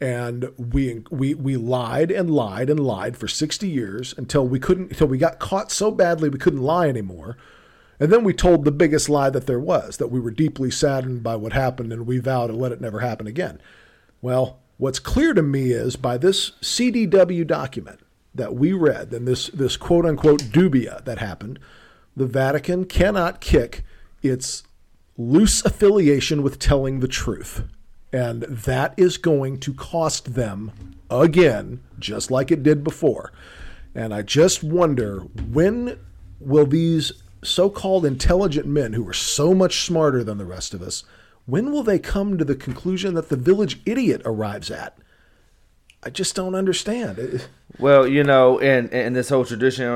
and we we we lied and lied and lied for sixty years until we couldn't until we got caught so badly we couldn't lie anymore. And then we told the biggest lie that there was that we were deeply saddened by what happened and we vowed to let it never happen again. Well, what's clear to me is by this CDW document that we read and this, this quote unquote dubia that happened, the Vatican cannot kick its loose affiliation with telling the truth. And that is going to cost them again, just like it did before. And I just wonder when will these so called intelligent men who are so much smarter than the rest of us, when will they come to the conclusion that the village idiot arrives at? I just don't understand. Well, you know, and and this whole tradition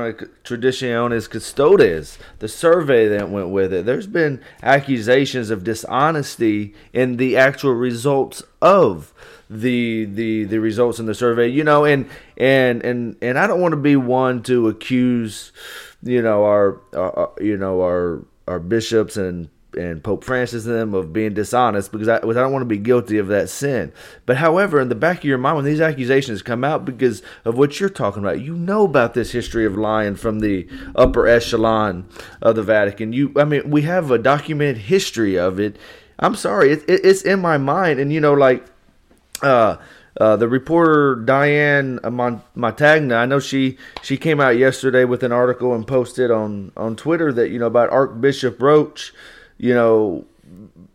tradition traditionis custodes, the survey that went with it. There's been accusations of dishonesty in the actual results of the the the results in the survey. You know, and and and and I don't want to be one to accuse you know our, our you know our our bishops and and Pope Francis and them of being dishonest because I, I don't want to be guilty of that sin. But however, in the back of your mind, when these accusations come out because of what you're talking about, you know about this history of lying from the upper echelon of the Vatican. You, I mean, we have a documented history of it. I'm sorry, it, it, it's in my mind, and you know, like. Uh, uh, the reporter Diane Montagna, I know she she came out yesterday with an article and posted on on Twitter that you know about Archbishop Roche. You know,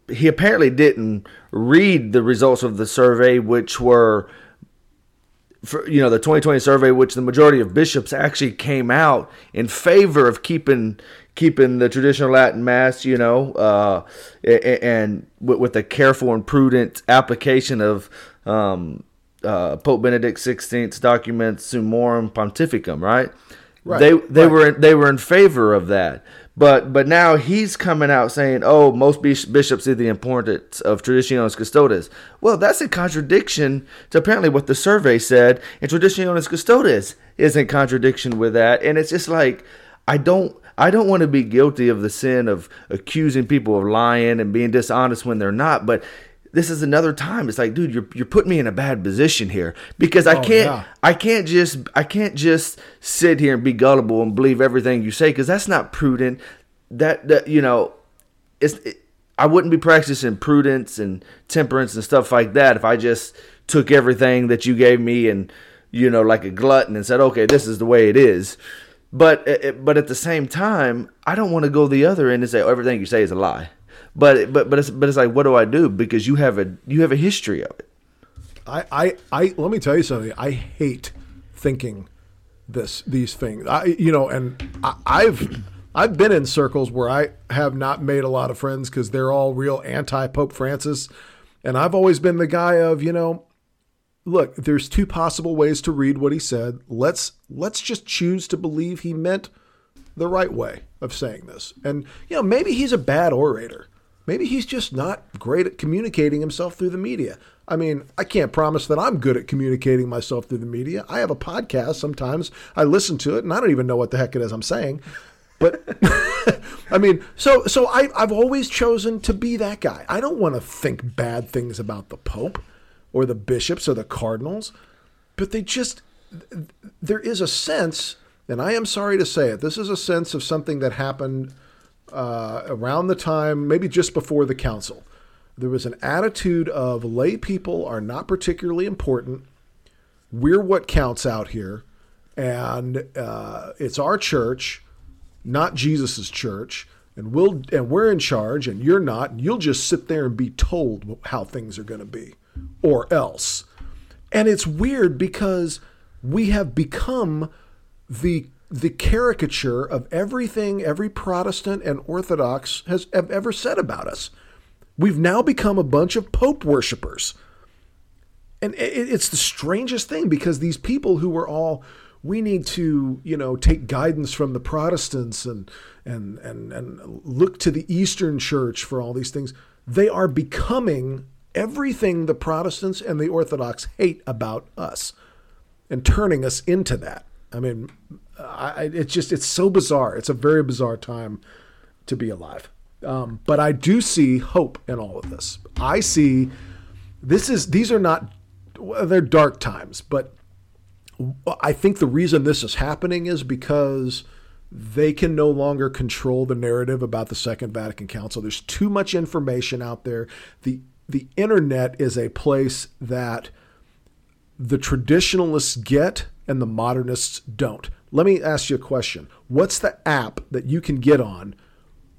he apparently didn't read the results of the survey, which were. For, you know the 2020 survey, which the majority of bishops actually came out in favor of keeping keeping the traditional Latin Mass, you know, uh, and with, with a careful and prudent application of um, uh, Pope Benedict XVI's document Summorum Pontificum, right? Right. They they right. were they were in favor of that, but but now he's coming out saying, "Oh, most bishops see the importance of Traditionis Custodes." Well, that's a contradiction to apparently what the survey said, and Traditionis Custodes is in contradiction with that. And it's just like I don't I don't want to be guilty of the sin of accusing people of lying and being dishonest when they're not, but this is another time. It's like, dude, you're you're putting me in a bad position here because I oh, can't yeah. I can't just I can't just sit here and be gullible and believe everything you say because that's not prudent. That that you know, it's it, I wouldn't be practicing prudence and temperance and stuff like that if I just took everything that you gave me and you know like a glutton and said, okay, this is the way it is. but uh, but at the same time, I don't want to go the other end and say oh, everything you say is a lie. But but but it's but it's like what do I do because you have a you have a history of it. I I, I let me tell you something. I hate thinking this these things. I you know, and I, I've I've been in circles where I have not made a lot of friends because they're all real anti Pope Francis, and I've always been the guy of you know look, there's two possible ways to read what he said. Let's let's just choose to believe he meant the right way of saying this. And you know, maybe he's a bad orator. Maybe he's just not great at communicating himself through the media. I mean, I can't promise that I'm good at communicating myself through the media. I have a podcast sometimes. I listen to it and I don't even know what the heck it is I'm saying. But <laughs> I mean, so so I I've always chosen to be that guy. I don't want to think bad things about the Pope or the bishops or the cardinals, but they just, there is a sense, and I am sorry to say it, this is a sense of something that happened uh, around the time, maybe just before the council. There was an attitude of lay people are not particularly important. We're what counts out here, and uh, it's our church, not Jesus's church and we'll and we're in charge and you're not and you'll just sit there and be told how things are going to be or else. And it's weird because we have become the the caricature of everything every Protestant and Orthodox has ever said about us. We've now become a bunch of Pope worshippers. And it's the strangest thing because these people who were all, we need to, you know, take guidance from the Protestants and, and, and, and look to the Eastern Church for all these things, they are becoming everything the Protestants and the Orthodox hate about us and turning us into that. I mean, I, it's just, it's so bizarre. It's a very bizarre time to be alive. Um, but I do see hope in all of this. I see this is, these are not, they're dark times, but I think the reason this is happening is because they can no longer control the narrative about the Second Vatican Council. There's too much information out there. The the internet is a place that the traditionalists get and the modernists don't. Let me ask you a question. What's the app that you can get on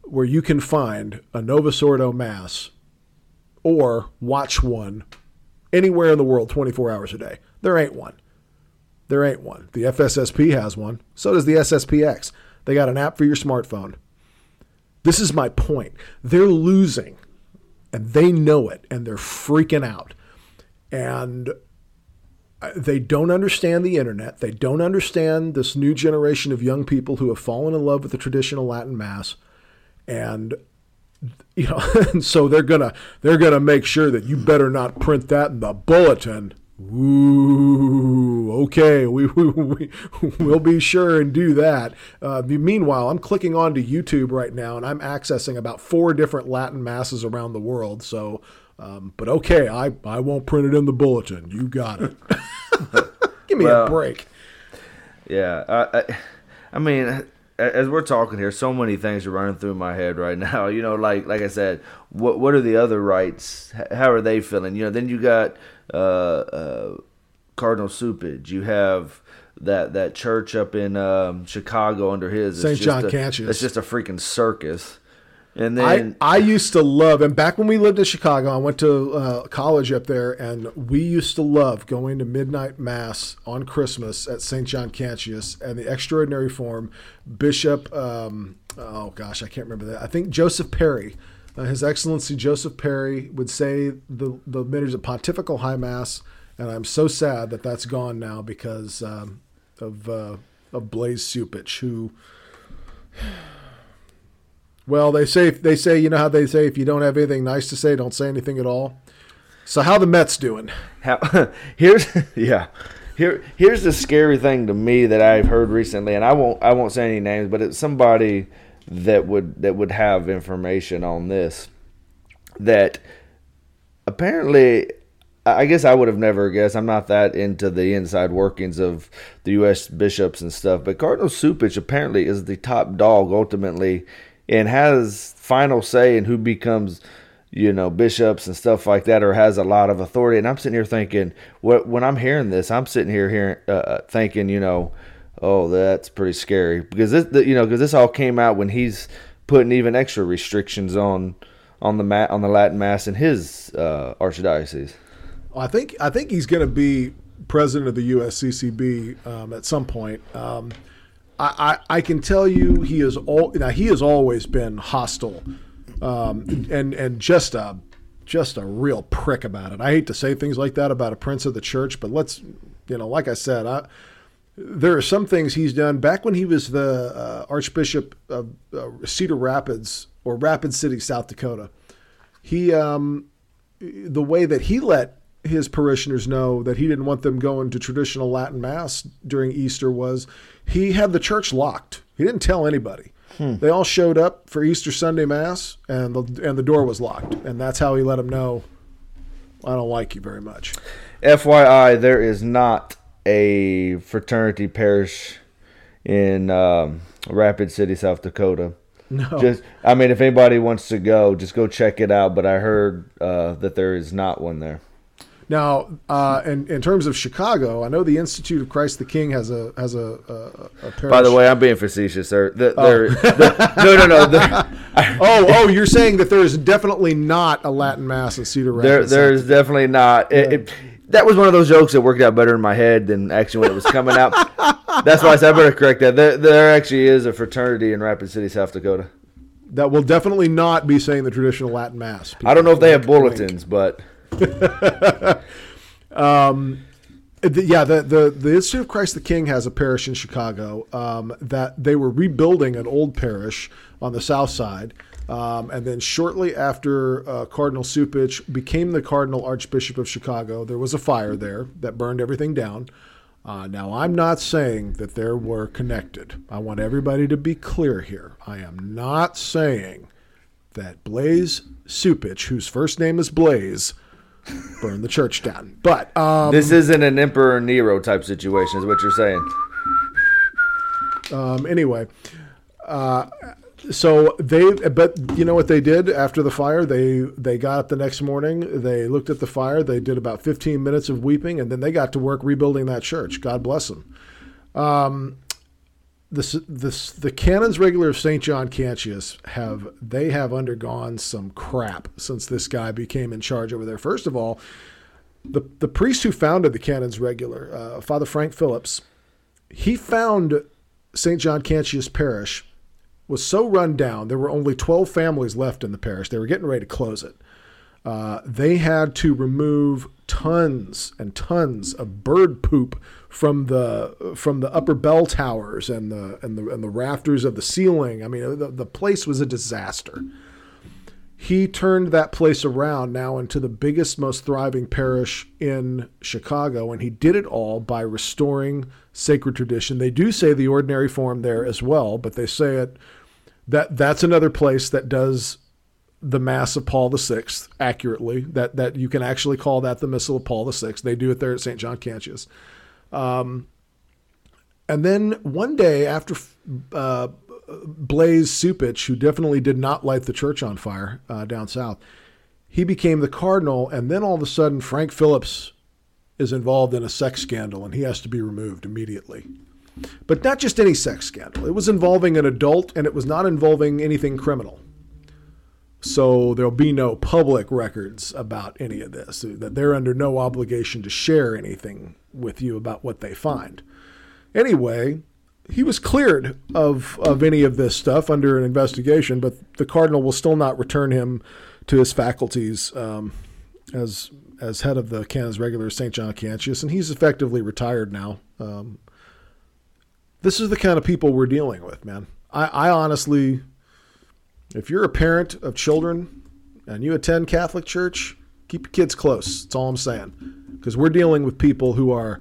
where you can find a Novus Ordo Mass or watch one anywhere in the world 24 hours a day? There ain't one. There ain't one. The FSSP has one. So does the SSPX. They got an app for your smartphone. This is my point. They're losing and they know it and they're freaking out. And they don't understand the internet. They don't understand this new generation of young people who have fallen in love with the traditional Latin mass. And you know, <laughs> and so they're gonna they're gonna make sure that you better not print that in the bulletin. Ooh, okay, we, <laughs> we, we, will be sure and do that. Uh, meanwhile, I'm clicking onto YouTube right now and I'm accessing about four different Latin masses around the world. So, um, but okay, I, I won't print it in the bulletin. You got it. <laughs> <laughs> Give me well, a break. Yeah. I, I, I mean, as we're talking here, so many things are running through my head right <laughs> now. You know, like like I said, what what are the other rites? How are they feeling? You know, then you got uh, uh, Cardinal Cupich. You have that that church up in um, Chicago under his St. John Cantius. It's just a freaking circus. And then I, I used to love, and back when we lived in Chicago, I went to uh, college up there, and we used to love going to midnight mass on Christmas at St. John Cantius and the extraordinary form Bishop. Um, oh gosh, I can't remember that. I think Joseph Perry uh, His Excellency Joseph Perry would say the the minutes of Pontifical High Mass, and I'm so sad that that's gone now because um, of uh, of Blaise Cupich, who. Well, they say they say you know how they say if you don't have anything nice to say, don't say anything at all. So how the Mets doing? How, <laughs> here's <laughs> yeah. Here, here's the scary thing to me that I've heard recently, and I won't, I won't say any names, but it's somebody that would that would have information on this that apparently I guess I would have never guessed. I'm not that into the inside workings of the U.S. bishops and stuff, but Cardinal Cupich apparently is the top dog ultimately and has final say in who becomes, you know, bishops and stuff like that, or has a lot of authority. And I'm sitting here thinking, what when I'm hearing this, I'm sitting here hearing, uh, uh thinking, you know, Oh, that's pretty scary because this, you know, because this all came out when he's putting even extra restrictions on on the mat on the Latin Mass in his uh, archdiocese. I think I think he's going to be president of the USCCB um, at some point. Um, I, I, can tell you he is all now he has always been hostile um, and and just a just a real prick about it. I hate to say things like that about a prince of the church, but let's you know, like I said, I, there are some things he's done back when he was the uh, Archbishop of uh, Cedar Rapids or Rapid City, South Dakota. He um, the way that he let his parishioners know that he didn't want them going to traditional Latin Mass during Easter was he had the church locked. He didn't tell anybody. Hmm. They all showed up for Easter Sunday Mass, and the and the door was locked, and that's how he let them know, I don't like you very much. FYI, there is not a fraternity parish in um, Rapid City, South Dakota. No. Just, I mean, if anybody wants to go, just go check it out. But I heard uh, that there is not one there. Now, uh, in, in terms of Chicago, I know the Institute of Christ the King has a has a, a, a. By the way, I'm being facetious. They're, oh. no, no, no. <laughs> oh, oh, you're saying that there is definitely not a Latin Mass in Cedar Rapids. There, there's definitely not. Yeah. It, that was one of those jokes that worked out better in my head than actually when it was coming out. That's why I said I better correct that. There, there actually is a fraternity in Rapid City, South Dakota. That will definitely not be saying the traditional Latin Mass. I don't know if they have bulletins, but <laughs> um, the, yeah, the, the the Institute of Christ the King has a parish in Chicago um, that they were rebuilding an old parish on the south side. Um, and then shortly after uh, Cardinal Cupich became the Cardinal Archbishop of Chicago, there was a fire there that burned everything down. Uh, now, I'm not saying that they were connected. I want everybody to be clear here. I am not saying that Blaise Cupich, whose first name is Blaise, burn the church down. But um, this isn't an Emperor Nero type situation, is what you're saying. Um, anyway, uh, so they, but you know what they did after the fire? They they got up the next morning. They looked at the fire. They did about 15 minutes of weeping, and then they got to work rebuilding that church. God bless them. Um, this, this, the canons regular of St. John Cantius have they have undergone some crap since this guy became in charge over there. First of all, the the priest who founded the canons regular, uh, Father Frank Phillips, he found St. John Cantius Parish was so run down. There were only 12 families left in the parish. They were getting ready to close it. Uh, they had to remove tons and tons of bird poop from the from the upper bell towers and the and the and the rafters of the ceiling. I mean, the, the place was a disaster. He turned that place around now into the biggest, most thriving parish in Chicago, and he did it all by restoring sacred tradition. They do say the ordinary form there as well, but they say it that that's another place that does the Mass of Paul VI accurately. That that you can actually call that the Missal of Paul VI. They do it there at St. John Cantius. Um, and then one day after uh, Blaise Cupich, who definitely did not light the church on fire uh, down south, he became the cardinal. And then all of a sudden, Frank Phillips is involved in a sex scandal and he has to be removed immediately. But not just any sex scandal. It was involving an adult and it was not involving anything criminal. So there'll be no public records about any of this, that they're under no obligation to share anything with you about what they find. Anyway, he was cleared of, of any of this stuff under an investigation, but the cardinal will still not return him to his faculties um, as as head of the Canons Regular St. John Cantius, and he's effectively retired now. Um, this is the kind of people we're dealing with, man. I, I honestly if you're a parent of children and you attend Catholic church, keep your kids close. That's all I'm saying. Because we're dealing with people who are,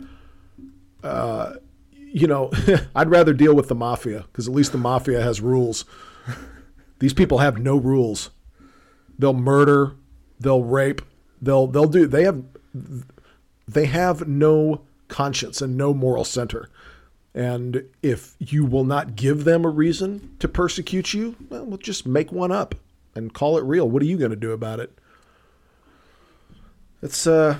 uh, you know, <laughs> I'd rather deal with the mafia because at least the mafia has rules. These people have no rules. They'll murder, they'll rape, they'll they'll do. They have they have no conscience and no moral center. And if you will not give them a reason to persecute you, well, we'll just make one up and call it real. What are you going to do about it? It's uh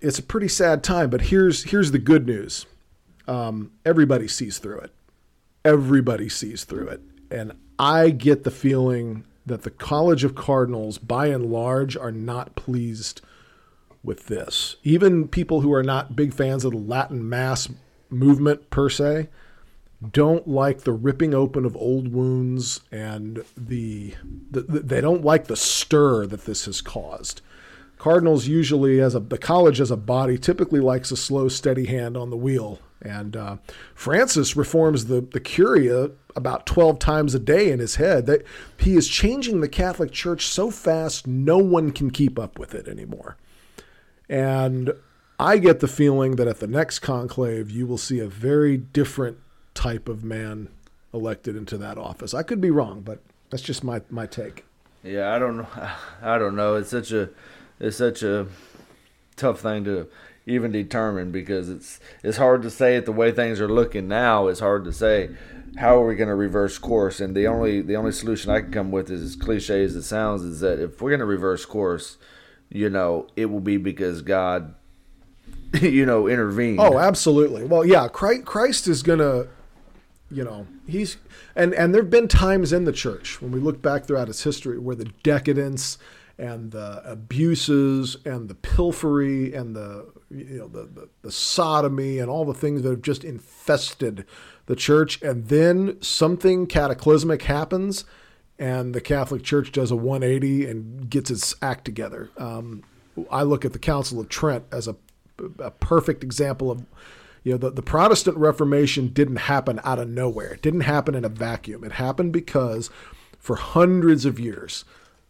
it's a pretty sad time, but here's here's the good news. um, everybody sees through it. Everybody sees through it. And I get the feeling that the College of Cardinals, by and large, are not pleased with this. Even people who are not big fans of the Latin Mass movement per se don't like the ripping open of old wounds and the, the, the they don't like the stir that this has caused. Cardinals usually, as a the college as a body, typically likes a slow, steady hand on the wheel. And uh, Francis reforms the the Curia about twelve times a day in his head. That he is changing the Catholic Church so fast, no one can keep up with it anymore. And I get the feeling that at the next conclave, you will see a very different type of man elected into that office. I could be wrong, but that's just my my take. Yeah, I don't know. <laughs> I don't know. It's such a it's such a tough thing to even determine because it's it's hard to say it the way things are looking now. It's hard to say how are we going to reverse course. And the only the only solution I can come with is as cliche as it sounds is that if we're going to reverse course, you know, it will be because God, <laughs> you know, intervened. Oh, absolutely. Well, yeah, Christ is going to you know he's and and there've been times in the church when we look back throughout its history where the decadence and the abuses and the pilfery and the you know the, the, the sodomy and all the things that have just infested the church and then something cataclysmic happens and the Catholic Church does a 180 and gets its act together. Um, I look at the Council of Trent as a, a perfect example of you know, the, the Protestant Reformation didn't happen out of nowhere. It didn't happen in a vacuum. It happened because for hundreds of years,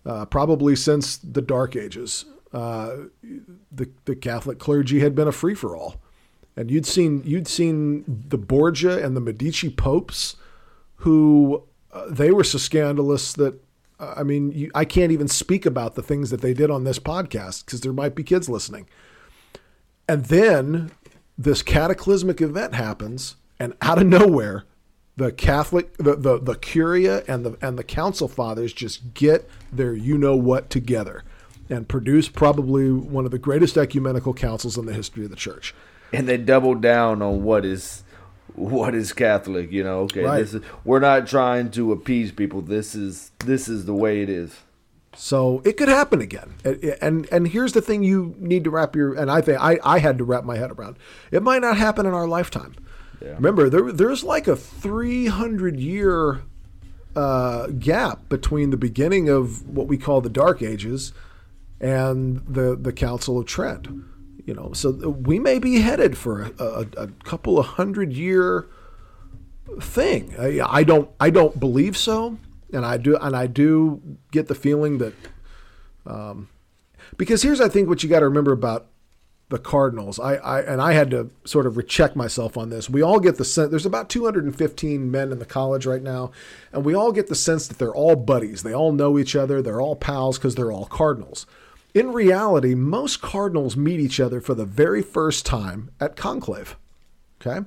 uh, probably since the Dark Ages, uh, the, the Catholic clergy had been a free for all. And you'd seen you'd seen the Borgia and the Medici popes, who uh, they were so scandalous that I mean you, I can't even speak about the things that they did on this podcast because there might be kids listening. And then this cataclysmic event happens, and out of nowhere, the Catholic, the, the, the Curia and the and the Council Fathers just get their you know what together, and produce probably one of the greatest ecumenical councils in the history of the Church. And they double down on what is what is Catholic. You know, okay, right. this is we're not trying to appease people. This is this is the way it is. So it could happen again. And and here's the thing you need to wrap your and I think I, I had to wrap my head around. It might not happen in our lifetime. Yeah. Remember, there there's like a 300 year uh, gap between the beginning of what we call the Dark Ages and the the Council of Trent. You know, so we may be headed for a, a, a couple of hundred year thing. I, I don't I don't believe so and I do and I do get the feeling that um, because here's I think what you got to remember about the Cardinals. I, I and I had to sort of recheck myself on this. We all get the sense there's about 215 men in the college right now, and we all get the sense that they're all buddies. They all know each other. They're all pals because they're all Cardinals. In reality, most Cardinals meet each other for the very first time at conclave. Okay,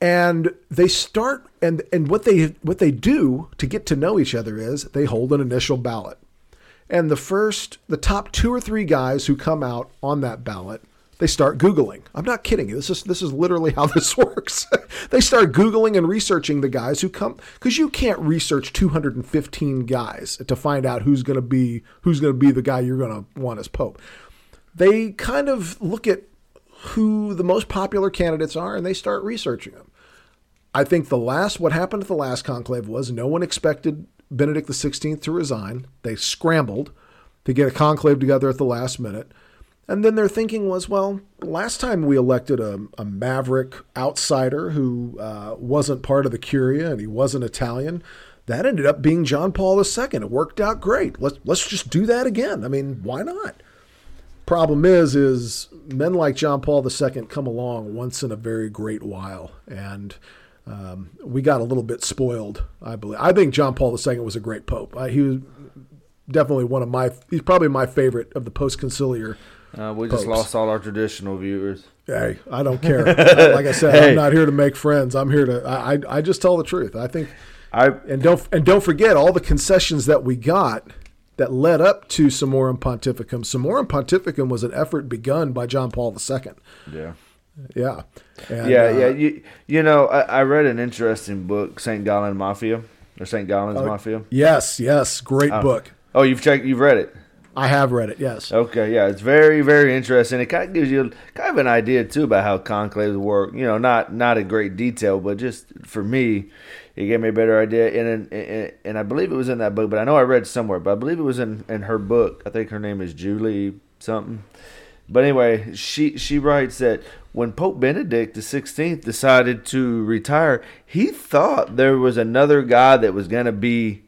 and they start and and what they what they do to get to know each other is they hold an initial ballot and the first the top two or three guys who come out on that ballot they start googling. I'm not kidding you. This is this is literally how <laughs> this works. <laughs> They start googling and researching the guys who come because you can't research 215 guys to find out who's going to be who's going to be the guy you're going to want as pope. They kind of look at who the most popular candidates are and they start researching them I think the last, what happened at the last conclave was no one expected Benedict XVI to resign. They scrambled to get a conclave together at the last minute. And then their thinking was, well, last time we elected a, a maverick outsider who uh, wasn't part of the Curia and he wasn't Italian. That ended up being John Paul II. It worked out great. Let's let's just do that again. I mean, why not? Problem is, is men like John Paul II come along once in a very great while, and um, we got a little bit spoiled, I believe. I think John Paul II was a great pope. He was definitely one of my. He's probably my favorite of the post conciliar. Uh, we just lost all our traditional viewers. Hey, I don't <laughs> care. like I said, hey. I'm not here to make friends. I'm here to. I, I just tell the truth. I think. I and don't and don't forget all the concessions that we got that led up to Summorum Pontificum. Summorum Pontificum was an effort begun by John Paul II. Yeah Yeah. And, yeah, uh, yeah. You you know, I, I read an interesting book, Saint Gallen Mafia or Saint Gallen's Oh, Mafia. Yes, yes. Great Oh. book. Oh, you've checked, you've read it. I have read it. Yes. Okay, yeah, it's very, very interesting. It kind of gives you kind of an idea too about how conclaves work. You know, not not in great detail, but just for me, it gave me a better idea. And and, and I believe it was in that book, but I know I read somewhere, but I believe it was in in her book. I think her name is Julie something. But anyway, she she writes that when Pope Benedict the Sixteenth decided to retire, he thought there was another guy that was going to be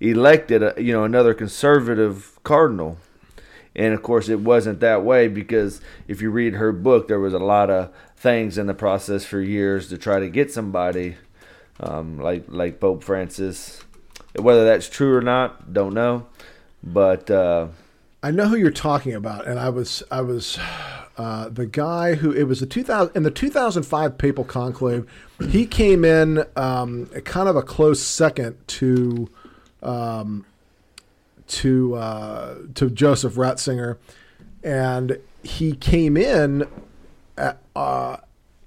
elected, uh, you know, another conservative cardinal. And of course, it wasn't that way because if you read her book, there was a lot of things in the process for years to try to get somebody um, like like Pope Francis. Whether that's true or not, don't know. But uh, I know who you're talking about, and I was I was uh, the guy who it was the 2000 in the 2005 papal conclave. He came in um, kind of a close second to um, to uh, to Joseph Ratzinger, and he came in at, uh,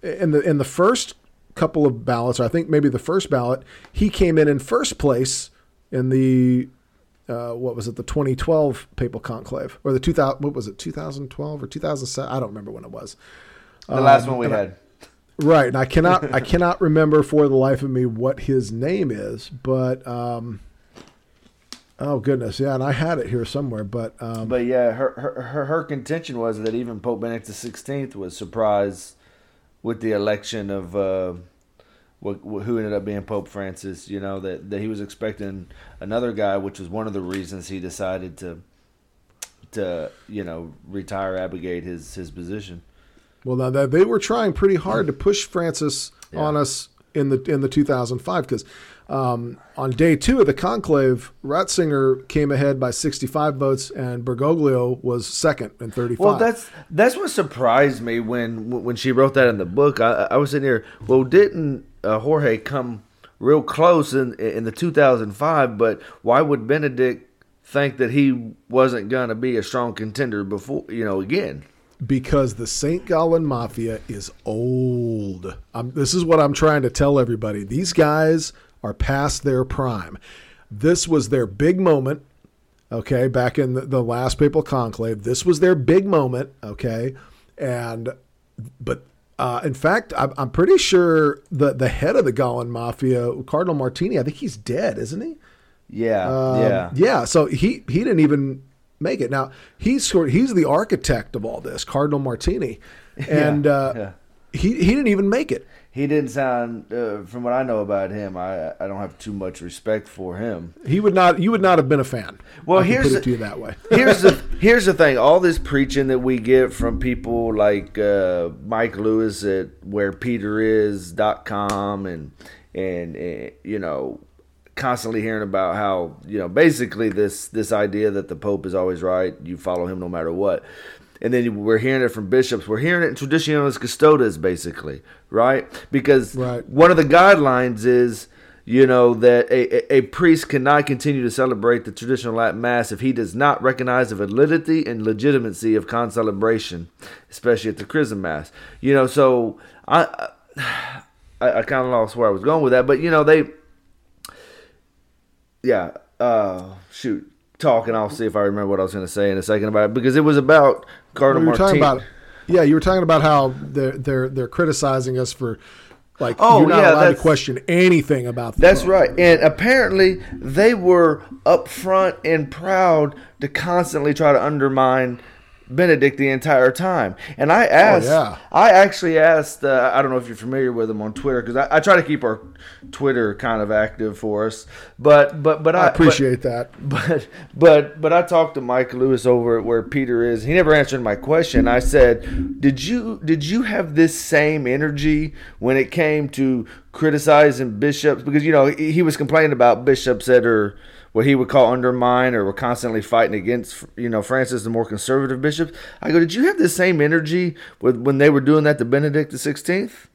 in the in the first couple of ballots. I think maybe the first ballot, he came in in first place in the uh, what was it, the 2012 papal conclave or the 2000, what was it, 2012 or 2007? I don't remember when it was. the last Um, one we and I- had. Right, and I cannot, I <laughs> cannot remember for the life of me what his name is, but um, oh goodness, yeah, and I had it here somewhere, but um, But yeah, her, her her contention was that even Pope Benedict the Sixteenth was surprised with the election of uh, what, who ended up being Pope Francis. You know that that he was expecting another guy, which was one of the reasons he decided to to you know retire, abrogate his his position. Well, now that they were trying pretty hard to push Francis Yeah. on us in the in the 2005 because um, on day two of the conclave, Ratzinger came ahead by 65 votes, and Bergoglio was second in 35. Well, that's that's what surprised me when when she wrote that in the book. I, I was sitting here. Well, didn't uh, Jorge come real close in in the 2005? But why would Benedict think that he wasn't going to be a strong contender before? You know, again. because the St. Gallen Mafia is old. Um, this is what I'm trying to tell everybody. These guys are past their prime. This was their big moment, okay, back in the, last papal conclave. This was their big moment, okay, and but uh, in fact, I'm, I'm pretty sure the the head of the Gallen Mafia, Cardinal Martini, I think he's dead, isn't he? Yeah, Um, yeah, yeah. So he he didn't even make it. Now he's sort he's the architect of all this, Cardinal Martini, <laughs> and Yeah, uh, yeah. he he didn't even make it. He didn't sound, uh, from what I know about him, I I don't have too much respect for him. He would not. You would not have been a fan. Well, I here's put the- it to you that way. <laughs> here's the <laughs> here's the thing. All this preaching that we get from people like uh, Mike Lewis at wherepeteris.com and and uh, you know constantly hearing about how you know basically this this idea that the Pope is always right. You follow him no matter what. And then we're hearing it from bishops. We're hearing it in Traditionis Custodes, basically, right? Because Right. one of the guidelines is you know that a, a, a priest cannot continue to celebrate the traditional Latin Mass if he does not recognize the validity and legitimacy of concelebration, especially at the Chrism Mass. You know, so I I, I kind of lost where I was going with that, but you know they, yeah, uh, shoot, talk and I'll see if I remember what I was going to say in a second about it because it was about Cardinal talking Martin. about. Yeah, you were talking about how they're they're they're criticizing us for like Oh, you're not yeah, allowed to question anything about. That's Pope. right. And apparently they were upfront and proud to constantly try to undermine Benedict the entire time. And I asked, yeah. I actually asked, uh, I don't know if you're familiar with him on Twitter because I, I try to keep our Twitter kind of active for us. But but but I, I appreciate that. <laughs> but but but I talked to Mike Lewis over at where Peter is. He never answered my question. I said, "Did you did you have this same energy when it came to criticizing bishops? Because you know he, he was complaining about bishops that are what he would call undermine or were constantly fighting against you know Francis, the more conservative bishops. I go, did you have the same energy with when they were doing that to Benedict the Sixteenth?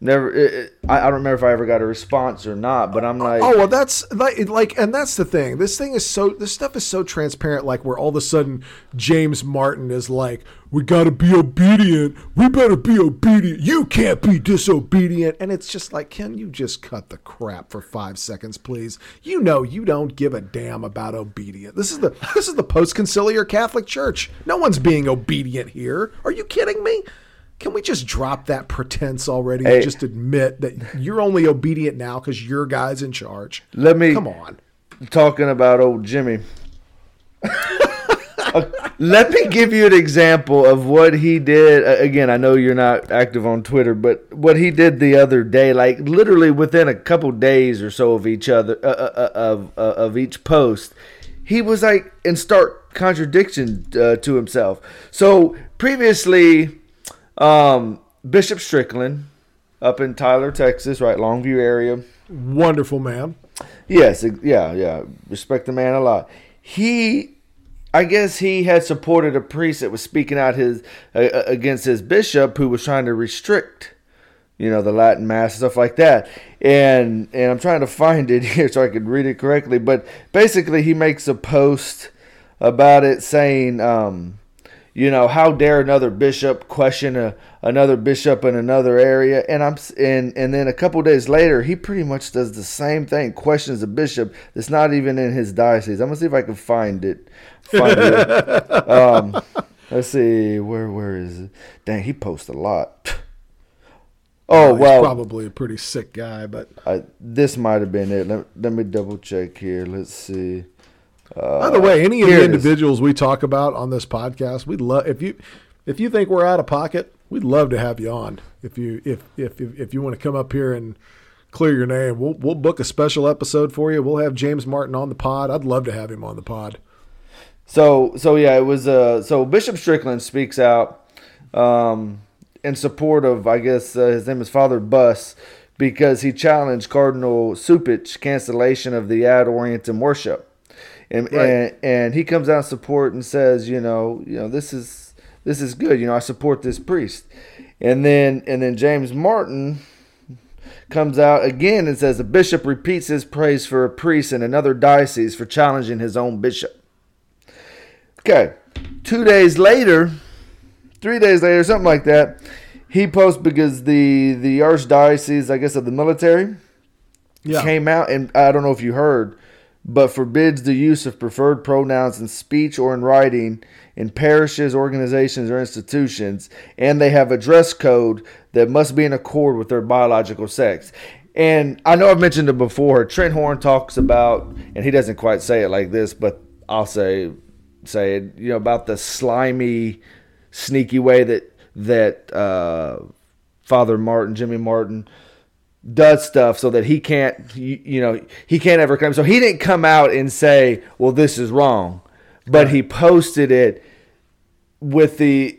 Never. It, it, I, I don't remember if I ever got a response or not. But I'm like, Oh well, that's like, like, and that's the thing. This thing is so. This stuff is so transparent. Like where all of a sudden James Martin is like, "We got to be obedient. We better be obedient. You can't be disobedient." And it's just like, can you just cut the crap for five seconds, please? You know, you don't give a damn about obedient. This is the this is the post conciliar Catholic Church. No one's being obedient here. Are you kidding me? Can we just drop that pretense already Hey. and just admit that you're only obedient now because your guy's in charge? let me Come on. talking about old Jimmy. <laughs> Uh, Let me give you an example of what he did. Again, I know you're not active on Twitter, but what he did the other day, like literally within a couple days or so of each other, uh, uh, uh, of uh, of each post, he was like in stark contradiction uh, to himself. So previously, um, Bishop Strickland, up in Tyler, Texas, right, Longview area. Wonderful man. Yes, yeah, yeah. Respect the man a lot. He, I guess he had supported a priest that was speaking out his uh, against his bishop who was trying to restrict, you know, the Latin mass and stuff like that. And and I'm trying to find it <laughs> here so I could read it correctly. But basically, he makes a post about it saying, um, you know, how dare another bishop question a, another bishop in another area? And I'm and and then a couple days later, he pretty much does the same thing, questions a bishop that's not even in his diocese. I'm gonna see if I can find it. Find it. <laughs> um, let's see where where is it? Dang, he posts a lot. <laughs> Oh He's well, probably a pretty sick guy, but I, this might have been it. Let, let me double check here. Let's see. By the way, any of the individuals we talk about on this podcast, we'd love if you if you think we're out of pocket, we'd love to have you on. If you if if if, if you want to come up here and clear your name, we'll we'll book a special episode for you. We'll have James Martin on the pod. I'd love to have him on the pod. So so yeah, it was uh so Bishop Strickland speaks out um in support of I guess uh, his name is Father Buss because he challenged Cardinal Cupich cancellation of the ad orientem worship. And, Right. and and he comes out support and says, you know, you know, this is this is good. You know, I support this priest. And then and then James Martin comes out again and says the bishop repeats his praise for a priest in another diocese for challenging his own bishop. Okay. Two days later, three days later, something like that, he posts because the the archdiocese, I guess, of the military Yeah, came out and I don't know if you heard, but forbids the use of preferred pronouns in speech or in writing in parishes, organizations, or institutions, and they have a dress code that must be in accord with their biological sex. And I know I've mentioned it before. Trent Horn talks about, and he doesn't quite say it like this, but I'll say say it, you know, about the slimy, sneaky way that that uh, Father Martin, Jimmy Martin, does stuff so that he can't you, you know he can't ever come. So he didn't come out and say well this is wrong. But he posted it with the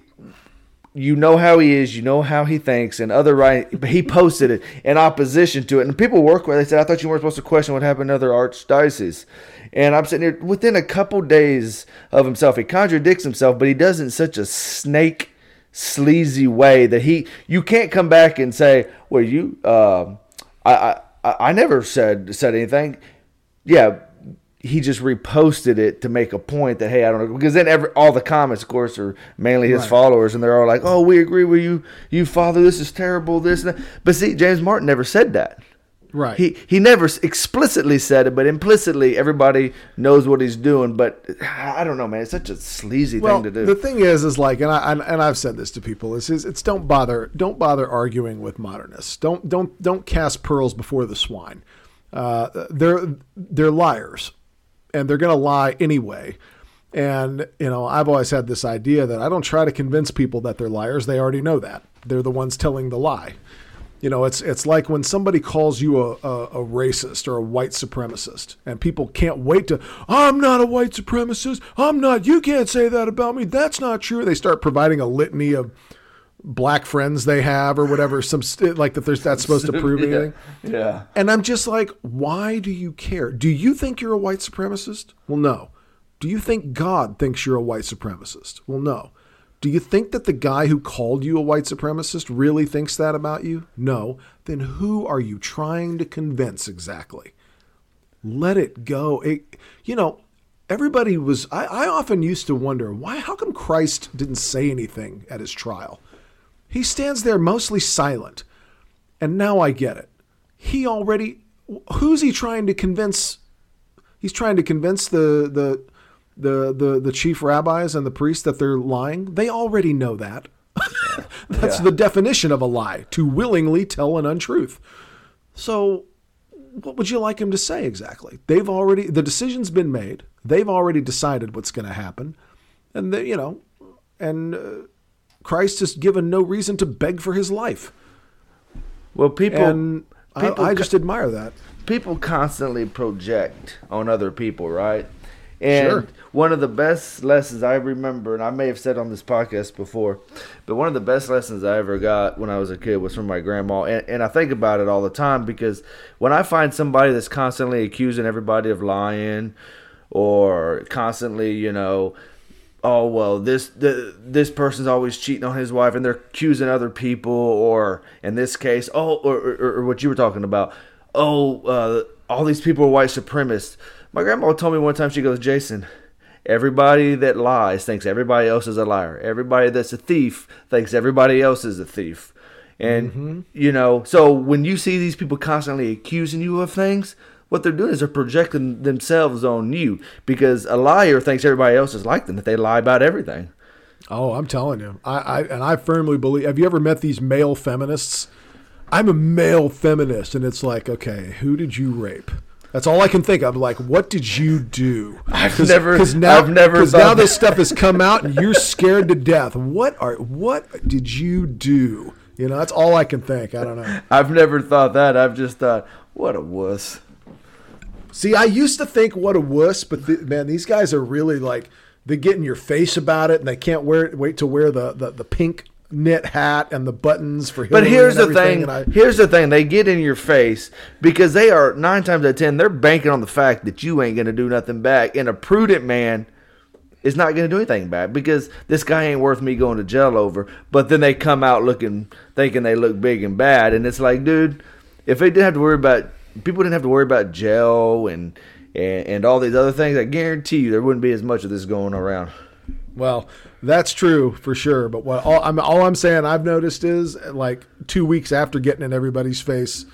you know how he is you know how he thinks and other right but he posted it in opposition to it. And people work with it, they said i thought you weren't supposed to question what happened in other archdiocese. And i'm sitting here within a couple days of himself he contradicts himself but he does it in such a snake sleazy way that he you can't come back and say well you um I, I I never said said anything yeah he just reposted it to make a point that hey I don't know because then every all the comments of course are mainly his Right. followers and they're all like oh we agree with you you father this is terrible this and that. but see James Martin never said that right. he he never explicitly said it but implicitly everybody knows what he's doing but I don't know man it's such a sleazy well, thing to do the thing is, is like, and I and, and I've said this to people is, is it's don't bother don't bother arguing with modernists. Don't don't don't cast pearls before the swine. Uh, they're they're liars, and they're going to lie anyway. And you know, I've always had this idea that I don't try to convince people that they're liars. They already know that. They're the ones telling the lie. You know, it's it's like when somebody calls you a, a, a racist or a white supremacist, and people can't wait to. I'm not a white supremacist. I'm not. You can't say that about me. That's not true. They start providing a litany of black friends they have or whatever. Some st- like that. There's that's supposed to <laughs> prove anything. yeah And I'm just like, why do you care? Do you think you're a white supremacist? Well, no. Do you think God thinks you're a white supremacist? Well, no. Do you think that the guy who called you a white supremacist really thinks that about you? No. Then who are you trying to convince exactly? Let it go. It, you know, everybody was. I, I often used to wonder why. How come Christ didn't say anything at his trial? He stands there mostly silent, and now I get it. He already. Who's he trying to convince? He's trying to convince the the the the, the chief rabbis and the priests that they're lying. They already know that. <laughs> That's Yeah. the definition of a lie: to willingly tell an untruth. So what would you like him to say exactly? They've already the decision's been made. They've already decided what's going to happen, and they, you know, and uh, Christ has given no reason to beg for his life. Well, people and I, people I ca- just admire that. people constantly project on other people, right? And Sure. One of the best lessons I remember, and I may have said on this podcast before, but one of the best lessons I ever got when I was a kid was from my grandma. And, and I think about it all the time because when I find somebody that's constantly accusing everybody of lying or constantly, you know, oh well this the, this person's always cheating on his wife and they're accusing other people or in this case oh or, or, or what you were talking about oh uh, all these people are white supremacists my grandma told me one time she goes jason everybody that lies thinks everybody else is a liar everybody that's a thief thinks everybody else is a thief and mm-hmm. you know so when you see these people constantly accusing you of things what they're doing is they're projecting themselves on you because a liar thinks everybody else is like them that they lie about everything Oh, I'm telling you, I, I and I firmly believe. Have you ever met these male feminists? I'm a male feminist, and it's like, okay, who did you rape? That's all I can think of. Like, what did you do? I've never- now, I've never 'cause thought now this stuff has come <laughs> out, and you're scared to death. What are what did you do? You know, that's all I can think. I don't know. i've never thought that i've just thought what a wuss See, I used to think what a wuss, but th- man, these guys are really like they get in your face about it, and they can't wear wait to wear the the, the pink knit hat and the buttons for. But here's the thing. I- here's the thing. They get in your face because they are nine times out of ten. They're banking on the fact that you ain't gonna do nothing back. And a prudent man is not gonna do anything back because this guy ain't worth me going to jail over. But then they come out looking, thinking they look big and bad, and it's like, dude, if they didn't have to worry about people didn't have to worry about jail and and, and all these other things, I guarantee you there wouldn't be as much of this going around. Well, that's true for sure. But what all I'm all I'm saying I've noticed is like two weeks after getting in everybody's face,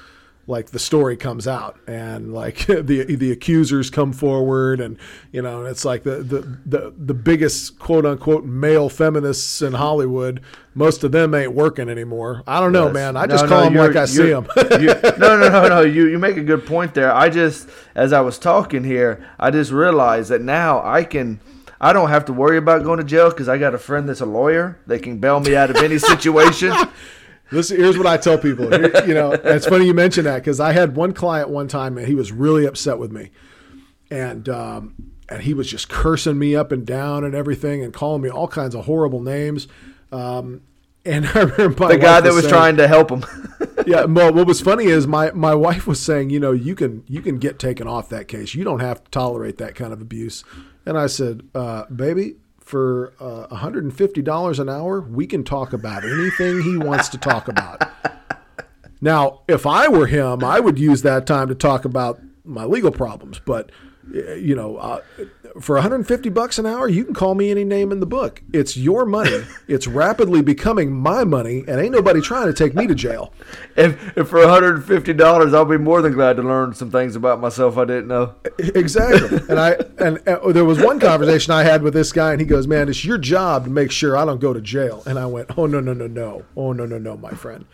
like the story comes out and like <laughs> the the accusers come forward and you know and it's like the the the, the biggest quote unquote male feminists in Hollywood. Most of them ain't working anymore. I don't know, Yes. man. I No, just no, call them like I see them. <laughs> you- <laughs> no, no, no, no. You you make a good point there. I just, as I was talking here, I just realized that now I can. I don't have to worry about going to jail because I got a friend that's a lawyer. They can bail me out of any situation. <laughs> Listen, here's what I tell people. Here- you know, it's funny you mention that because I had one client one time and he was really upset with me, and um, and he was just cursing me up and down and everything and calling me all kinds of horrible names. Um, and <laughs> I remember the guy that was saying- trying to help him. <laughs> yeah. Well, what was funny is my my wife was saying, you know, you can you can get taken off that case. You don't have to tolerate that kind of abuse. And I said, uh, baby, for uh, $150 an hour, we can talk about anything he wants to talk about. <laughs> Now, if I were him, I would use that time to talk about my legal problems. But uh, you know, uh, for 150 bucks an hour, you can call me any name in the book. It's your money. It's rapidly becoming my money, and ain't nobody trying to take me to jail. if, if for one hundred and fifty dollars, I'll be more than glad to learn some things about myself I didn't know. Exactly. And I and uh, there was one conversation I had with this guy, and he goes, "Man, it's your job to make sure I don't go to jail." And I went, "Oh no, no, no, no. Oh no, no, no, my friend.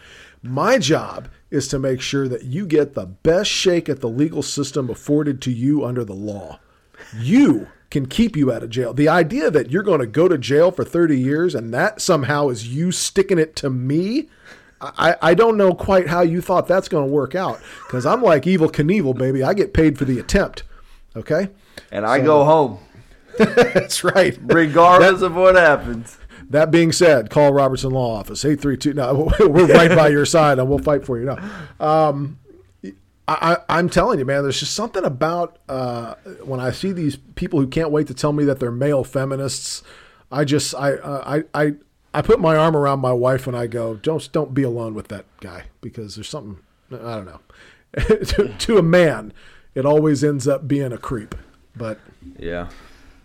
My job is to make sure that you get the best shake at the legal system afforded to you under the law. You can keep you out of jail. The idea that you're going to go to jail for 30 years and that somehow is you sticking it to me." I, I don't know quite how you thought that's going to work out because I'm like Evel Knievel, baby. I get paid for the attempt. Okay, And I go home <laughs> that's right. regardless of what happens. That being said, call Robertson Law Office eight three two. No, <laughs> we're right by your side, and we'll fight for you. No, um, I, I, I'm telling you, man. There's just something about uh, when I see these people who can't wait to tell me that they're male feminists. I just I uh, I I I put my arm around my wife and I go, don't don't be alone with that guy because there's something I don't know. <laughs> to, to a man, it always ends up being a creep. But yeah.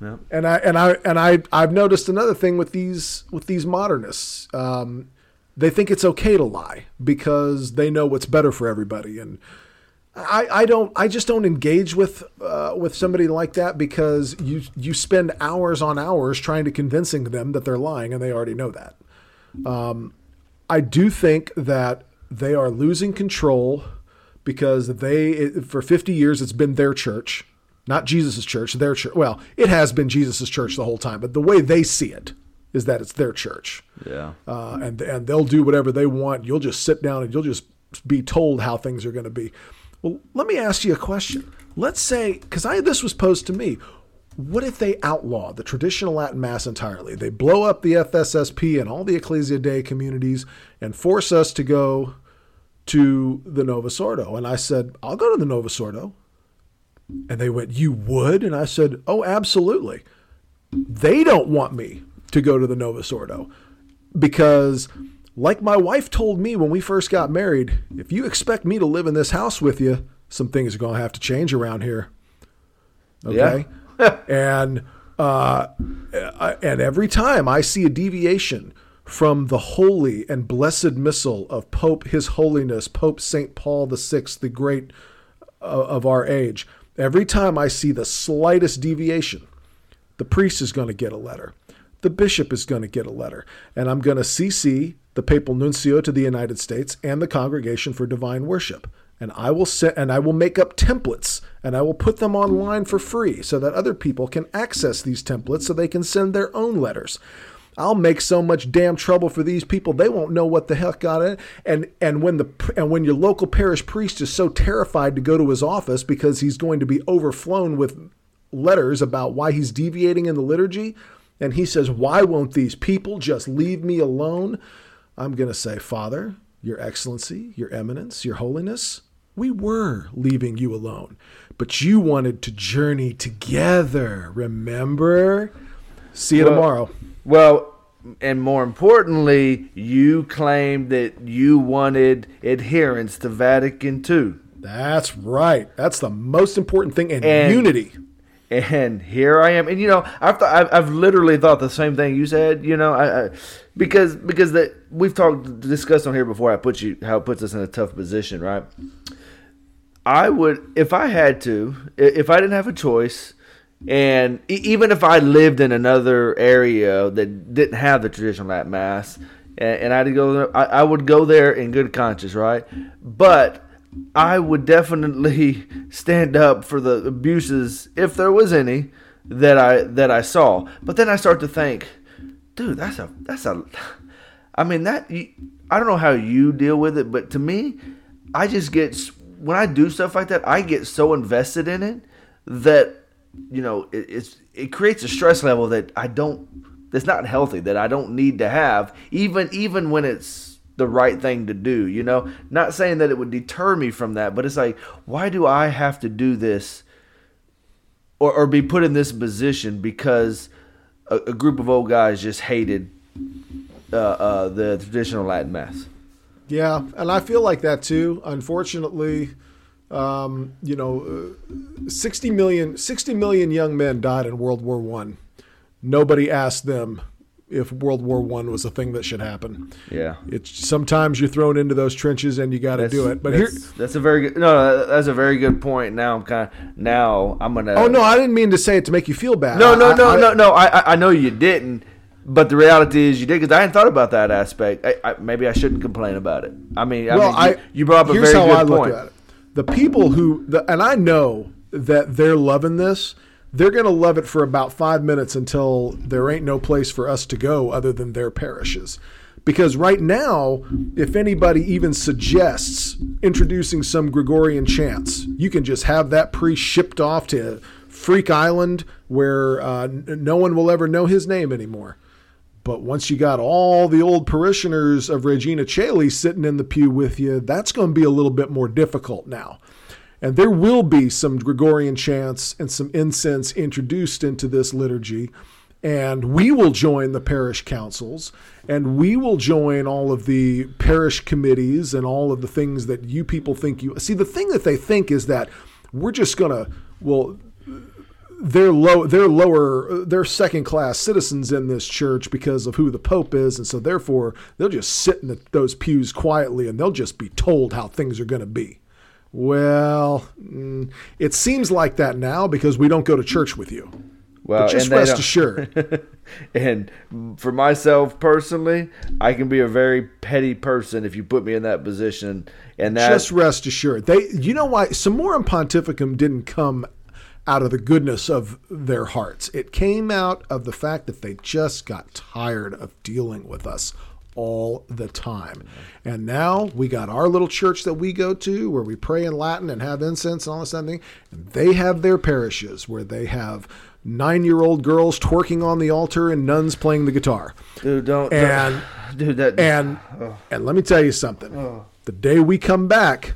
Yeah. And I and I and I I've noticed another thing with these with these modernists. Um, they think it's okay to lie because they know what's better for everybody. And I, I don't I just don't engage with uh, with somebody like that because you you spend hours on hours trying to convincing them that they're lying and they already know that. Um, I do think that they are losing control because they for 50 years it's been their church, not Jesus's church, their church. Well, it has been Jesus's church the whole time, but the way they see it is that it's their church. Yeah. Uh, and and they'll do whatever they want. You'll just sit down and you'll just be told how things are going to be. Well, let me ask you a question. Let's say, because this was posed to me, what if they outlaw the traditional Latin Mass entirely? They blow up the FSSP and all the Ecclesia Dei communities and force us to go to the Novus Ordo. And I said, I'll go to the Novus Ordo. And they went, You would? And I said, Oh, absolutely. They don't want me to go to the Novus Ordo because, like my wife told me when we first got married, if you expect me to live in this house with you, some things are going to have to change around here. Okay. Yeah. <laughs> and, uh, and every time I see a deviation from the holy and blessed missal of Pope His Holiness, Pope St. Paul VI, the great uh, of our age, every time I see the slightest deviation, the priest is going to get a letter the bishop is going to get a letter. And I'm going to CC the papal nuncio to the United States and the Congregation for Divine Worship. And I will set and I will make up templates and I will put them online for free so that other people can access these templates so they can send their own letters. I'll make so much damn trouble for these people they won't know what the heck got it. And and when the and when your local parish priest is so terrified to go to his office because he's going to be overflown with letters about why he's deviating in the liturgy, and he says, Why won't these people just leave me alone? I'm going to say, Father, Your Excellency, Your Eminence, Your Holiness, we were leaving you alone, but you wanted to journey together. Remember? See you well, tomorrow. Well, and more importantly, you claimed that you wanted adherence to Vatican II. That's right. That's the most important thing, and, and unity and here I am. And you know, I've th- I've, I've literally thought the same thing you said. You know, I, I because because that we've talked discussed on here before. I put you how it puts us in a tough position, right? I would if I had to, if I didn't have a choice, and even if I lived in another area that didn't have the traditional Latin mass, and, I'd go, there, I would go there in good conscience, right? But I would definitely stand up for the abuses if there was any that I that I saw. But then I start to think, dude, that's a that's a I mean that I don't know how you deal with it, but to me, I just get when I do stuff like that, I get so invested in it that you know it, it's it creates a stress level that I don't that's not healthy that I don't need to have even even when it's the right thing to do, you know? Not saying that it would deter me from that, but it's like, why do I have to do this or, or be put in this position because a, a group of old guys just hated uh, uh, the traditional Latin Mass? Yeah, and I feel like that too. Unfortunately, um, you know, uh, 60 million, 60 million young men died in World War One. Nobody asked them if World War One was a thing that should happen. Yeah, it's sometimes you're thrown into those trenches and you got to do it. But here, that's a very good. No, that's a very good point. Now I'm kind of now I'm gonna. Oh no, I didn't mean to say it to make you feel bad. No, no, no, I, no, no. I I know you didn't. But the reality is, you did because I hadn't thought about that aspect. I, I, maybe I shouldn't complain about it. I mean, I well, mean, you, you, brought up a here's very how good I point. Look at it. The people who, the, and I know that they're loving this they're going to love it for about five minutes until there ain't no place for us to go other than their parishes. Because right now, if anybody even suggests introducing some Gregorian chants, you can just have that priest shipped off to Freak Island where uh, no one will ever know his name anymore. But once you got all the old parishioners of Regina Caeli sitting in the pew with you, that's going to be a little bit more difficult now. And there will be some Gregorian chants and some incense introduced into this liturgy. and we will join the parish councils. And we will join all of the parish committees and all of the things that you people think you see the thing that they think is that we're just going to well they're low they're lower they're second class citizens in this church because of who the pope is. And so therefore they'll just sit in the, those pews quietly and they'll just be told how things are going to be well mm, it seems like that now because we don't go to church with you. Well but just rest assured. <laughs> And for myself personally i can be a very petty person if you put me in that position. And that just rest assured. They you know why? Summorum Pontificum didn't come out of the goodness of their hearts. It came out of the fact that they just got tired of dealing with us all the time. And now we got our little church that we go to where we pray in Latin and have incense and all this other thing. And they have their parishes where they have nine year old girls twerking on the altar and nuns playing the guitar. Dude, don't. And, don't, <sighs> dude, that. And, oh. and let me tell you something. Oh. The day we come back,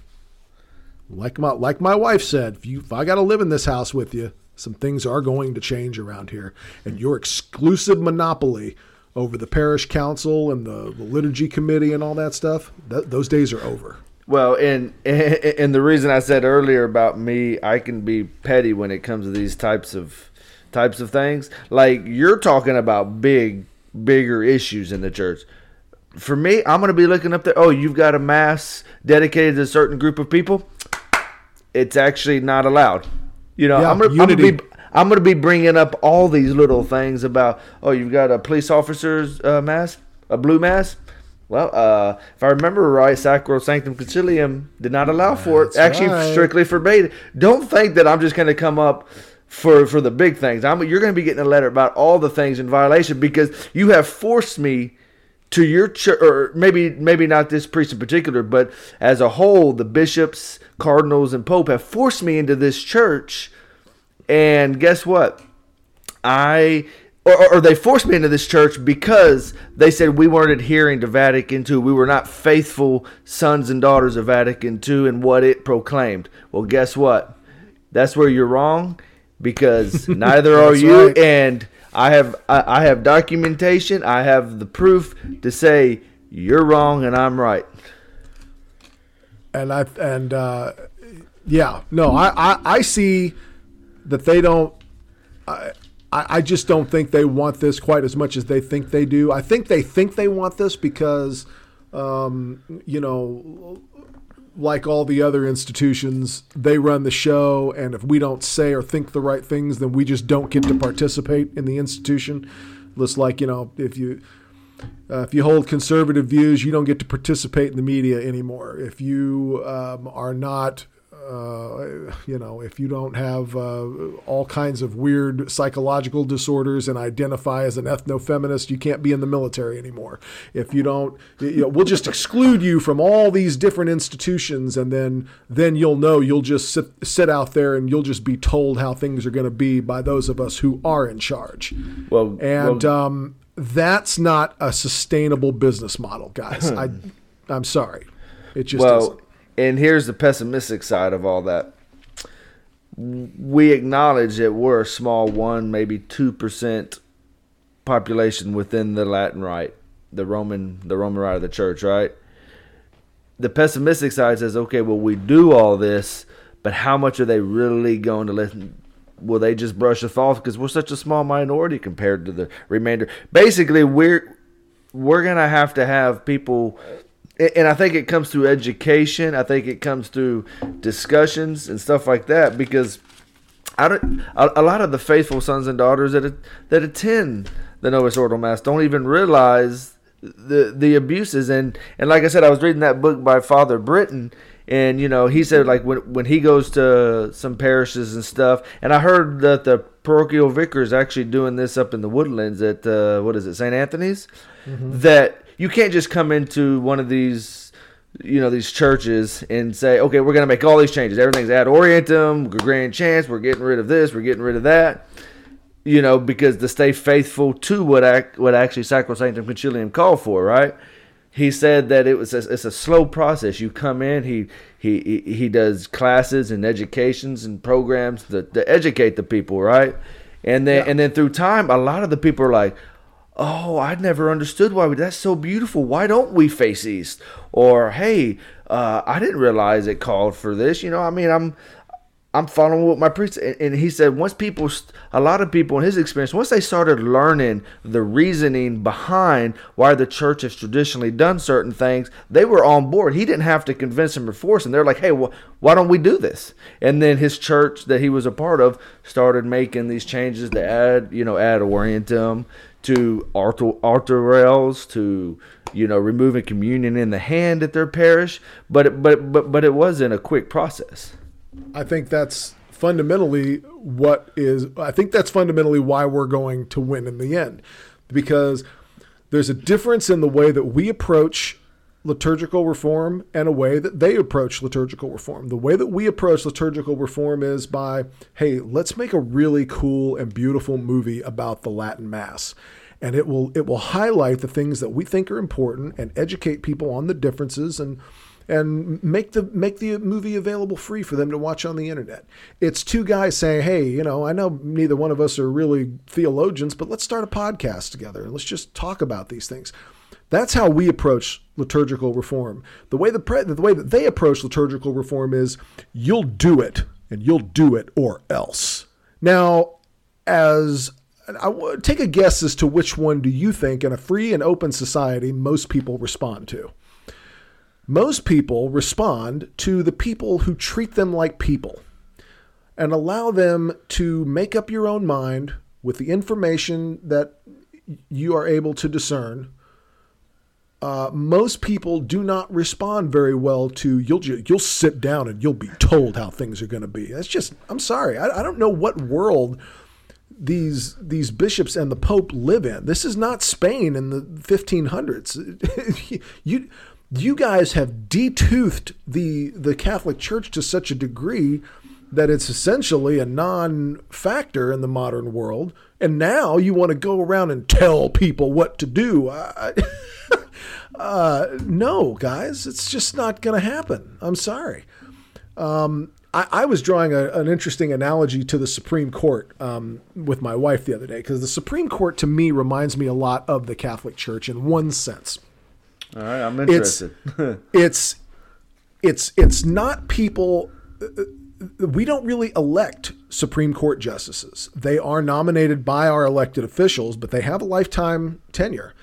like my like my wife said, if you if I got to live in this house with you, some things are going to change around here, and your exclusive monopoly over the parish council and the, the liturgy committee and all that stuff, that, those days are over. Well, and <laughs> and the reason I said earlier about me, I can be petty when it comes to these types of types of things. Like you're talking about big, bigger issues in the church. For me, I'm going to be looking up there. Oh, you've got a mass dedicated to a certain group of people it's actually not allowed. You know, yeah, I'm, gonna, I'm, gonna, be I'm gonna be bringing up all these little things about oh you've got a police officer's uh, mask, a blue mask. Well, uh, if I remember right, Sacrosanctum Concilium did not allow for it. Actually, right. strictly forbade. It. Don't think that I'm just going to come up for for the big things. I'm, you're going to be getting a letter about all the things in violation because you have forced me to your church, or maybe maybe not this priest in particular, but as a whole, the bishops, cardinals, and pope have forced me into this church. And guess what? I or, or, they forced me into this church because they said we weren't adhering to Vatican II. We were not faithful sons and daughters of Vatican II and what it proclaimed. Well, guess what? That's where you're wrong because <laughs> neither are you. Right. And I have I, I have documentation. I have the proof to say you're wrong and I'm right. And I and uh, yeah, no, I, I, I see that they don't. I, I just don't think they want this quite as much as they think they do. I think they think they want this because, um, you know, like all the other institutions, they run the show, and if we don't say or think the right things, then we just don't get to participate in the institution. Just like you know, if you uh, if you hold conservative views, you don't get to participate in the media anymore. If you um, are not uh, you know, if you don't have uh, all kinds of weird psychological disorders and identify as an ethno feminist, you can't be in the military anymore. If you don't, you know, we'll just exclude you from all these different institutions, and then then you'll know you'll just sit sit out there and you'll just be told how things are going to be by those of us who are in charge. Well, and well, um, that's not a sustainable business model, guys. I I'm sorry, it just well, isn't and here's the pessimistic side of all that. We acknowledge that we're a small one, maybe two percent population within the Latin Rite, the Roman, the Roman Rite of the Church, right? The pessimistic side says, okay, well, we do all this, but how much are they really going to listen? Will they just brush us off because we're such a small minority compared to the remainder? Basically, we're we're gonna have to have people and I think it comes through education. I think it comes through discussions and stuff like that because I don't, a, a lot of the faithful sons and daughters that that attend the Novus Ordo Mass don't even realize the the abuses and and like I said, I was reading that book by Father Britton. And you know, he said like when when he goes to some parishes and stuff, and I heard that the parochial vicar is actually doing this up in the woodlands at uh, what is it, St. Anthony's, mm-hmm. that you can't just come into one of these you know these churches and say okay we're going to make all these changes. Everything's ad orientem grand chance we're getting rid of this we're getting rid of that. You know because to stay faithful to what act, what actually sacrosanctum concilium called for right? He said that it was a, it's a slow process. You come in he he he does classes and educations and programs to, to educate the people right? And then Yeah. and then through time, a lot of the people are like, "Oh, I never understood why we, that's so beautiful. Why don't we face east?" Or, "Hey, uh, I didn't realize it called for this." You know, I mean, I'm I'm following what my priest and, and he said once people, a lot of people in his experience, once they started learning the reasoning behind why the church has traditionally done certain things, they were on board. He didn't have to convince them or force them. They're like, hey, well, why don't we do this? And then his church that he was a part of started making these changes to add, you know, ad orientem to rails to you know removing communion in the hand at their parish but it, but but but it wasn't a quick process I think that's fundamentally what is. I think that's fundamentally why we're going to win in the end, because there's a difference in the way that we approach liturgical reform and a way that they approach liturgical reform. The way that we approach liturgical reform is by, hey, let's make a really cool and beautiful movie about the Latin Mass. And it will it will highlight the things that we think are important and educate people on the differences and and make the make the movie available free for them to watch on the internet. It's two guys saying, "Hey, you know, I know neither one of us are really theologians, but let's start a podcast together and let's just talk about these things." That's how we approach liturgical reform. The way the pre- the way that they approach liturgical reform is you'll do it and you'll do it or else. Now, as I w- take a guess as to which one do you think in a free and open society most people respond to? Most people respond to the people who treat them like people and allow them to make up your own mind with the information that you are able to discern. Uh, most people do not respond very well to you'll you'll sit down and you'll be told how things are going to be. That's just I'm sorry I, I don't know what world these these bishops and the pope live in. This is not Spain in the 1500s. <laughs> you you guys have detoothed the the Catholic Church to such a degree that it's essentially a non-factor in the modern world, and now you want to go around and tell people what to do. I, <laughs> uh, no, guys, it's just not going to happen. I'm sorry. Um, I, I, was drawing a, an interesting analogy to the Supreme Court um, with my wife the other day because the Supreme Court to me reminds me a lot of the Catholic Church in one sense. All right, I'm interested. It's <laughs> it's it's, it's not people. We don't really elect Supreme Court justices. They are nominated by our elected officials, but they have a lifetime tenure.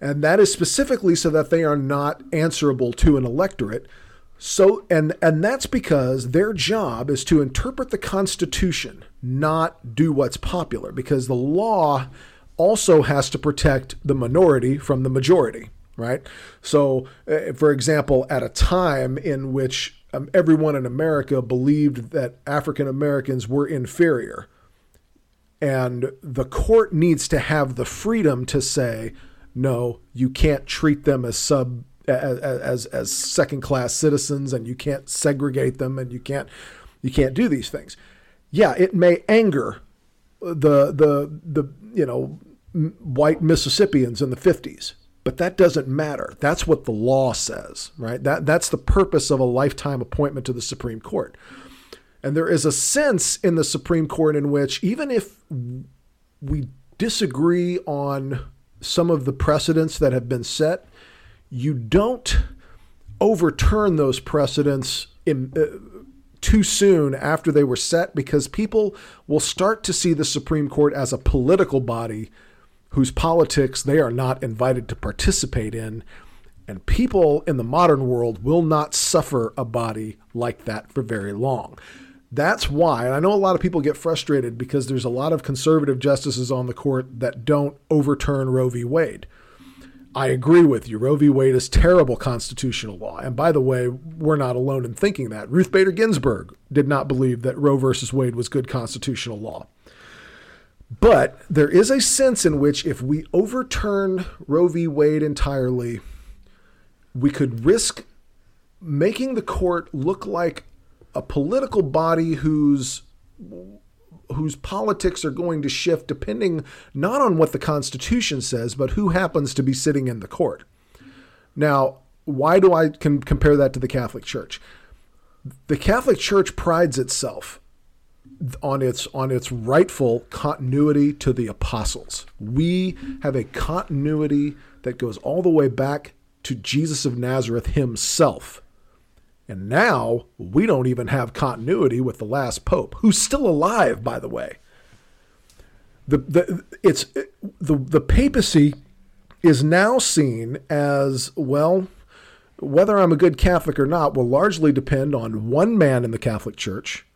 And that is specifically so that they are not answerable to an electorate. So and and that's because their job is to interpret the Constitution, not do what's popular, because the law also has to protect the minority from the majority right? So, uh, for example, at a time in which um, everyone in America believed that African Americans were inferior, and the court needs to have the freedom to say, no, you can't treat them as sub as as, as second class citizens, and you can't segregate them, and you can't you can't do these things. Yeah, it may anger the the the you know white Mississippians in the fifties but that doesn't matter. That's what the law says, right? That that's the purpose of a lifetime appointment to the Supreme Court. And there is a sense in the Supreme Court in which even if we disagree on some of the precedents that have been set, you don't overturn those precedents in, uh, too soon after they were set because people will start to see the Supreme Court as a political body whose politics they are not invited to participate in. And people in the modern world will not suffer a body like that for very long. That's why, and I know a lot of people get frustrated because there's a lot of conservative justices on the court that don't overturn Roe v. Wade. I agree with you. Roe v. Wade is terrible constitutional law. And by the way, we're not alone in thinking that. Ruth Bader Ginsburg did not believe that Roe v. Wade was good constitutional law. But there is a sense in which if we overturn Roe v. Wade entirely, we could risk making the court look like a political body whose whose politics are going to shift depending not on what the Constitution says, but who happens to be sitting in the court. Now, why do I can compare that to the Catholic Church? The Catholic Church prides itself on its on its rightful continuity to the apostles. We have a continuity that goes all the way back to Jesus of Nazareth himself. And now we don't even have continuity with the last pope, who's still alive, by the way. The, the, it's, the, the papacy is now seen as, well, whether I'm a good Catholic or not will largely depend on one man in the Catholic Church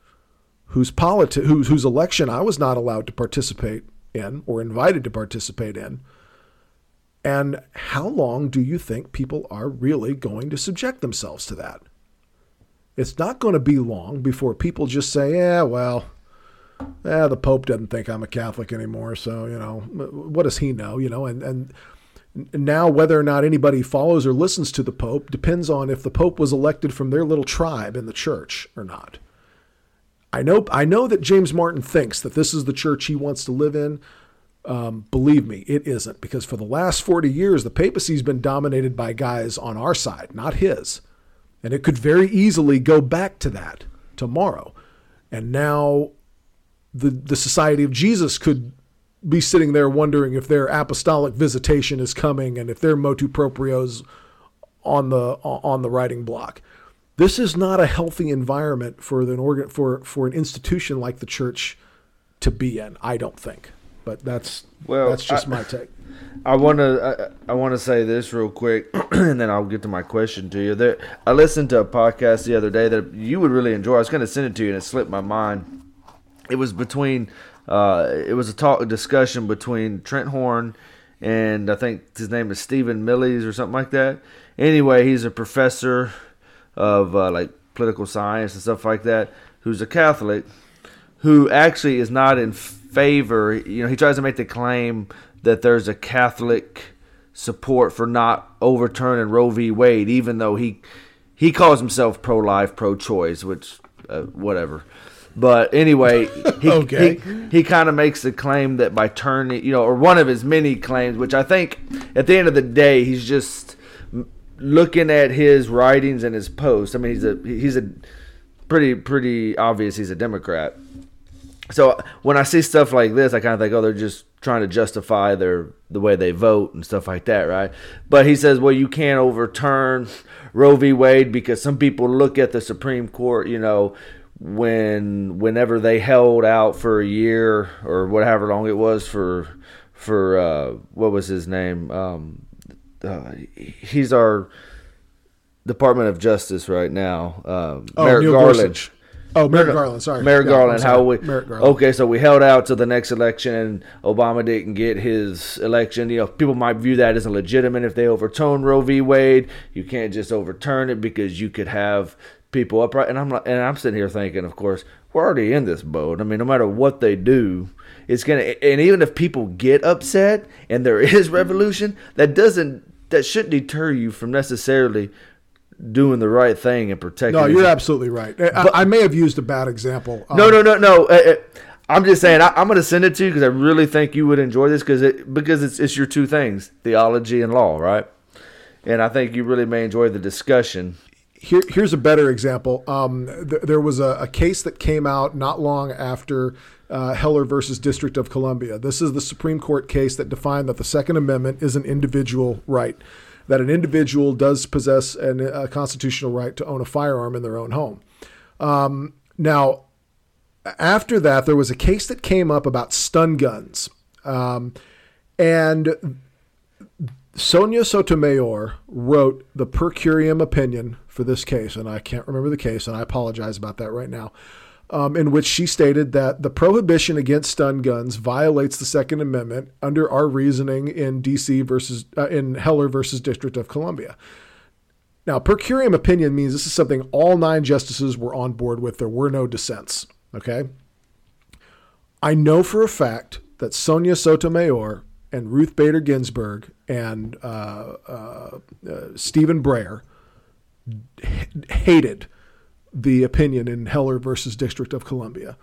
whose, politi- whose, whose election I was not allowed to participate in or invited to participate in. And how long do you think people are really going to subject themselves to that? It's not going to be long before people just say, yeah, well, eh, the Pope doesn't think I'm a Catholic anymore. So, you know, what does he know? You know, and, and now whether or not anybody follows or listens to the Pope depends on if the Pope was elected from their little tribe in the church or not. I know I know that James Martin thinks that this is the church he wants to live in. Um, believe me, it isn't because for the last 40 years, the papacy's been dominated by guys on our side, not his. And it could very easily go back to that tomorrow. And now the, the Society of Jesus could be sitting there wondering if their apostolic visitation is coming and if their motu proprios on the on the writing block. This is not a healthy environment for an organ for for an institution like the church to be in. I don't think, but that's well, that's just I, my take. I want to I, I want to say this real quick, <clears throat> and then I'll get to my question to you. There, I listened to a podcast the other day that you would really enjoy. I was going to send it to you, and it slipped my mind. It was between, uh, it was a talk, a discussion between Trent Horn and I think his name is Stephen Millies or something like that. Anyway, he's a professor of uh, like political science and stuff like that, who's a Catholic, who actually is not in favor. You know, he tries to make the claim that there's a Catholic support for not overturning Roe v. Wade, even though he he calls himself pro-life, pro-choice, which uh, whatever. But anyway, <laughs> he okay. he, he kind of makes the claim that by turning, you know, or one of his many claims, which I think at the end of the day, he's just looking at his writings and his posts, I mean, he's a he's a pretty pretty obvious he's a Democrat. So when I see stuff like this, I kind of think, oh, they're just trying to justify their the way they vote and stuff like that, right? But he says, well, you can't overturn Roe v. Wade because some people look at the Supreme Court, you know, when whenever they held out for a year or whatever long it was for for uh, what was his name um, uh, he's our Department of Justice right now. Um, oh, Merrick Neil Garland. Gorsuch. Oh, Merrick Garland. Sorry, Merrick yeah, Garland. How we? Merrick Garland. Okay, so we held out to the next election, and Obama didn't get his election. You know, people might view that as illegitimate if they overturn Roe v. Wade. You can't just overturn it because you could have people upright. And I'm and I'm sitting here thinking, of course, we're already in this boat. I mean, no matter what they do, it's gonna. And even if people get upset and there <laughs> is revolution, that doesn't that shouldn't deter you from necessarily doing the right thing and protecting. No, you're absolutely right. But, I, I, may have used a bad example. Um, no, no, no, no. Uh, uh, I'm just saying I, am going to send it to you because I really think you would enjoy this because it because it's it's your two things, theology and law, right? And I think you really may enjoy the discussion. Here, here's a better example. Um, th- there was a, a, case that came out not long after uh, Heller versus District of Columbia. This is the Supreme Court case that defined that the Second Amendment is an individual right, that an individual does possess an, a constitutional right to own a firearm in their own home. Um, now, after that, there was a case that came up about stun guns. Um, and Sonia Sotomayor wrote the per curiam opinion for this case, and I can't remember the case, and I apologize about that right now um, in which she stated that the prohibition against stun guns violates the Second Amendment under our reasoning in D.C. versus uh, in Heller versus District of Columbia. Now, per curiam opinion means this is something all nine justices were on board with. There were no dissents. Okay. I know for a fact that Sonia Sotomayor and Ruth Bader Ginsburg and uh, uh, uh Stephen Breyer hated the opinion in Heller versus District of Columbia.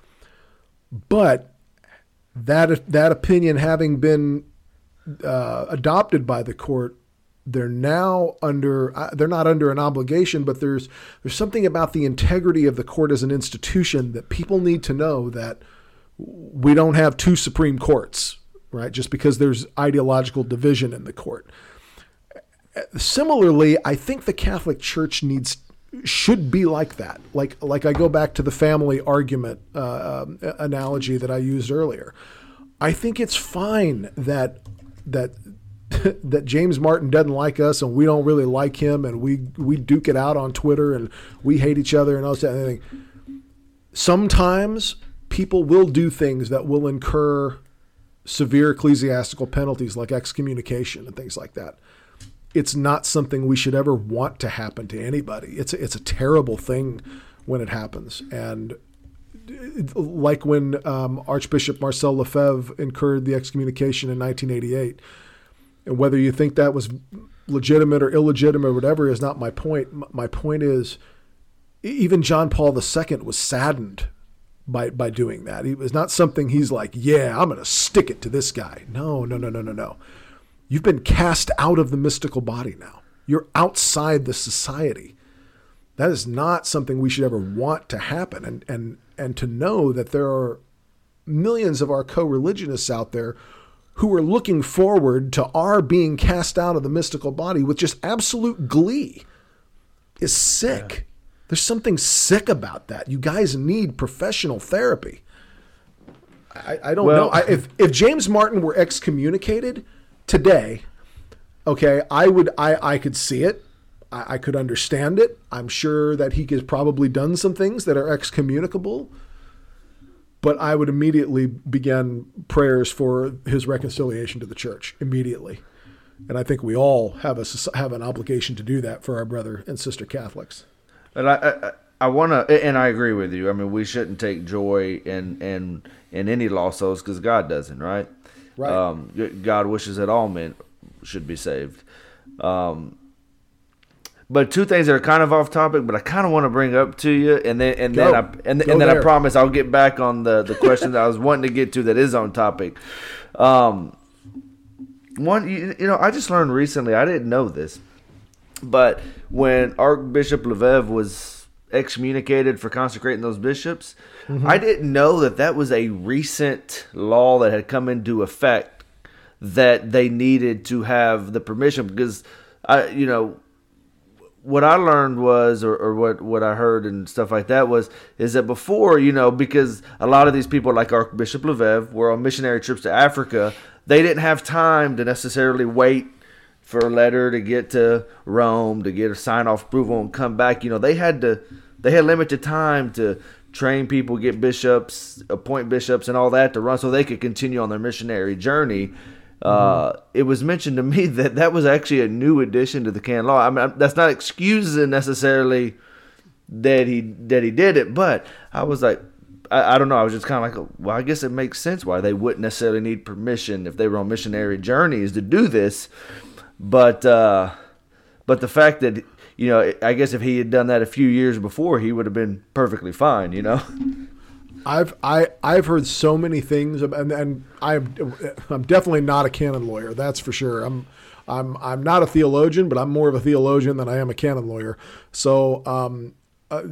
But that that opinion having been uh, adopted by the court they're now under uh, they're not under an obligation but there's there's something about the integrity of the court as an institution that people need to know that we don't have two supreme courts right? Just because there's ideological division in the court. Similarly i think the catholic church needs should be like that. Like like i go back to the family argument uh, um, analogy that i used earlier. I think it's fine that that <laughs> that James Martin doesn't like us and we don't really like him and we we duke it out on Twitter and we hate each other and all that. Sometimes people will do things that will incur severe ecclesiastical penalties like excommunication and things like that. It's not something we should ever want to happen to anybody. It's a, it's a terrible thing when it happens and like when um, Archbishop Marcel Lefebvre incurred the excommunication in 1988 and whether you think that was legitimate or illegitimate or whatever is not my point. My point is, even John Paul II was saddened by by doing that. It was not something he's like, yeah, I'm going to stick it to this guy. No, no, no, no, no, no. You've been cast out of the mystical body now. You're outside the society. That is not something we should ever want to happen. And and and to know that there are millions of our co-religionists out there who are looking forward to our being cast out of the mystical body with just absolute glee is sick. Yeah. There's something sick about that. You guys need professional therapy. I, I don't well, know. I, if if James Martin were excommunicated today, okay, I would I, I could see it. I, I could understand it. I'm sure that he has probably done some things that are excommunicable but I would immediately begin prayers for his reconciliation to the church immediately. And I think we all have a have an obligation to do that for our brother and sister Catholics. And I I, I want to, and I agree with you. I mean, we shouldn't take joy in in in any lost souls because God doesn't, right? Right. Um, God wishes that all men should be saved. Um, but two things that are kind of off topic, but I kind of want to bring up to you, and then and Go. then I and, and then there. I promise I'll get back on the the question that I was wanting to get to that is on topic. Um, one, you, you know, I just learned recently. I didn't know this, but when Archbishop Lefebvre was excommunicated for consecrating those bishops, mm-hmm. I didn't know that that was a recent law that had come into effect that they needed to have the permission because I, you know what I learned was, or, or, what, what I heard and stuff like that was, is that before, you know, because a lot of these people, like Archbishop Lefebvre, were on missionary trips to Africa, they didn't have time to necessarily wait for a letter to get to Rome to get a sign off approval and come back. You know, they had to, they had limited time to train people, get bishops, appoint bishops, and all that to run so they could continue on their missionary journey. Uh, it was mentioned to me <laughs> that that was actually a new addition to the canon law. I mean, that's not excusing necessarily that he that he did it, but I was like, I, I don't know. I was just kind of like, well, I guess it makes sense why they wouldn't necessarily need permission if they were on missionary journeys to do this. But uh, but the fact that you know, I guess if he had done that a few years before, he would have been perfectly fine. You know. I've I I've heard so many things, and and I'm I'm definitely not a canon lawyer. That's for sure. I'm I'm I'm not a theologian, but I'm more of a theologian than I am a canon lawyer. So um, uh,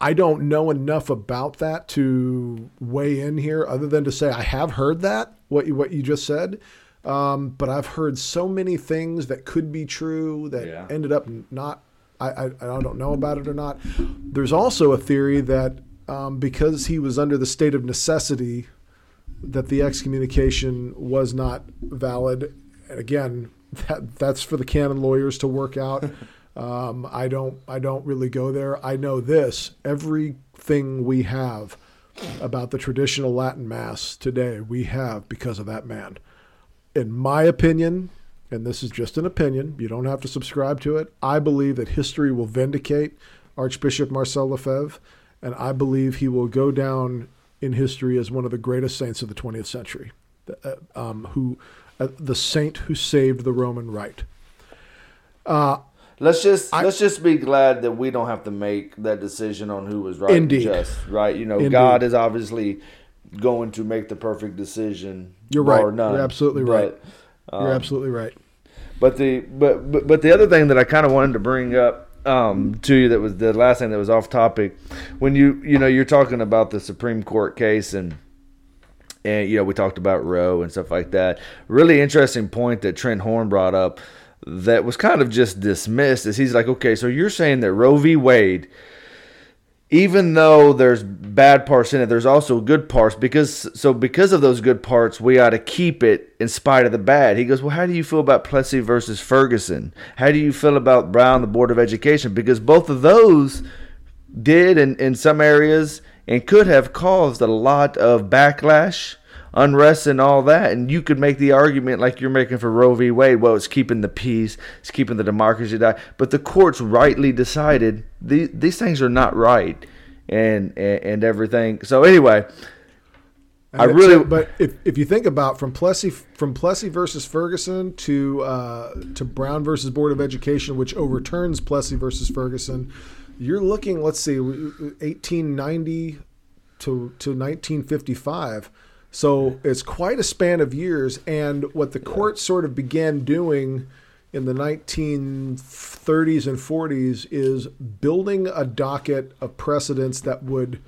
I don't know enough about that to weigh in here, other than to say I have heard that what you what you just said. Um, but I've heard so many things that could be true that yeah. ended up not. I, I I don't know about it or not. There's also a theory that um, because he was under the state of necessity that the excommunication was not valid. And again, that, that's for the canon lawyers to work out. <laughs> Um, I don't I don't really go there. I know this: everything we have about the traditional Latin Mass today, we have because of that man. In my opinion, and this is just an opinion, you don't have to subscribe to it. I believe that history will vindicate Archbishop Marcel Lefebvre and I believe he will go down in history as one of the greatest saints of the 20th century, uh, um, who uh, the saint who saved the Roman Rite. Uh, let's just I, let's just be glad that we don't have to make that decision on who was right indeed. and just right. You know, indeed. God is obviously going to make the perfect decision. You're right. None, You're absolutely right. But, um, You're absolutely right. But the but but, but the other thing that I kind of wanted to bring up um, to you that was the last thing that was off topic when you you know you're talking about the Supreme Court case and and you know we talked about Roe and stuff like that. Really interesting point that Trent Horn brought up that was kind of just dismissed is he's like, okay, so you're saying that Roe v. Wade even though there's bad parts in it, there's also good parts because so because of those good parts, we ought to keep it in spite of the bad. He goes, well, how do you feel about Plessy versus Ferguson? How do you feel about Brown, the Board of Education? Because both of those did in, in some areas and could have caused a lot of backlash unrest and all that. And you could make the argument like you're making for Roe v. Wade. Well, it's keeping the peace, it's keeping the democracy alive. But the courts rightly decided these these things are not right, and and, and everything. So anyway. I really, but if, if you think about from Plessy from Plessy versus Ferguson to uh, to Brown versus Board of Education, which overturns Plessy versus Ferguson, you're looking. Let's see, 1890 to to 1955 so it's quite a span of years. And what the court sort of began doing in the 1930s and 40s is building a docket of precedents that would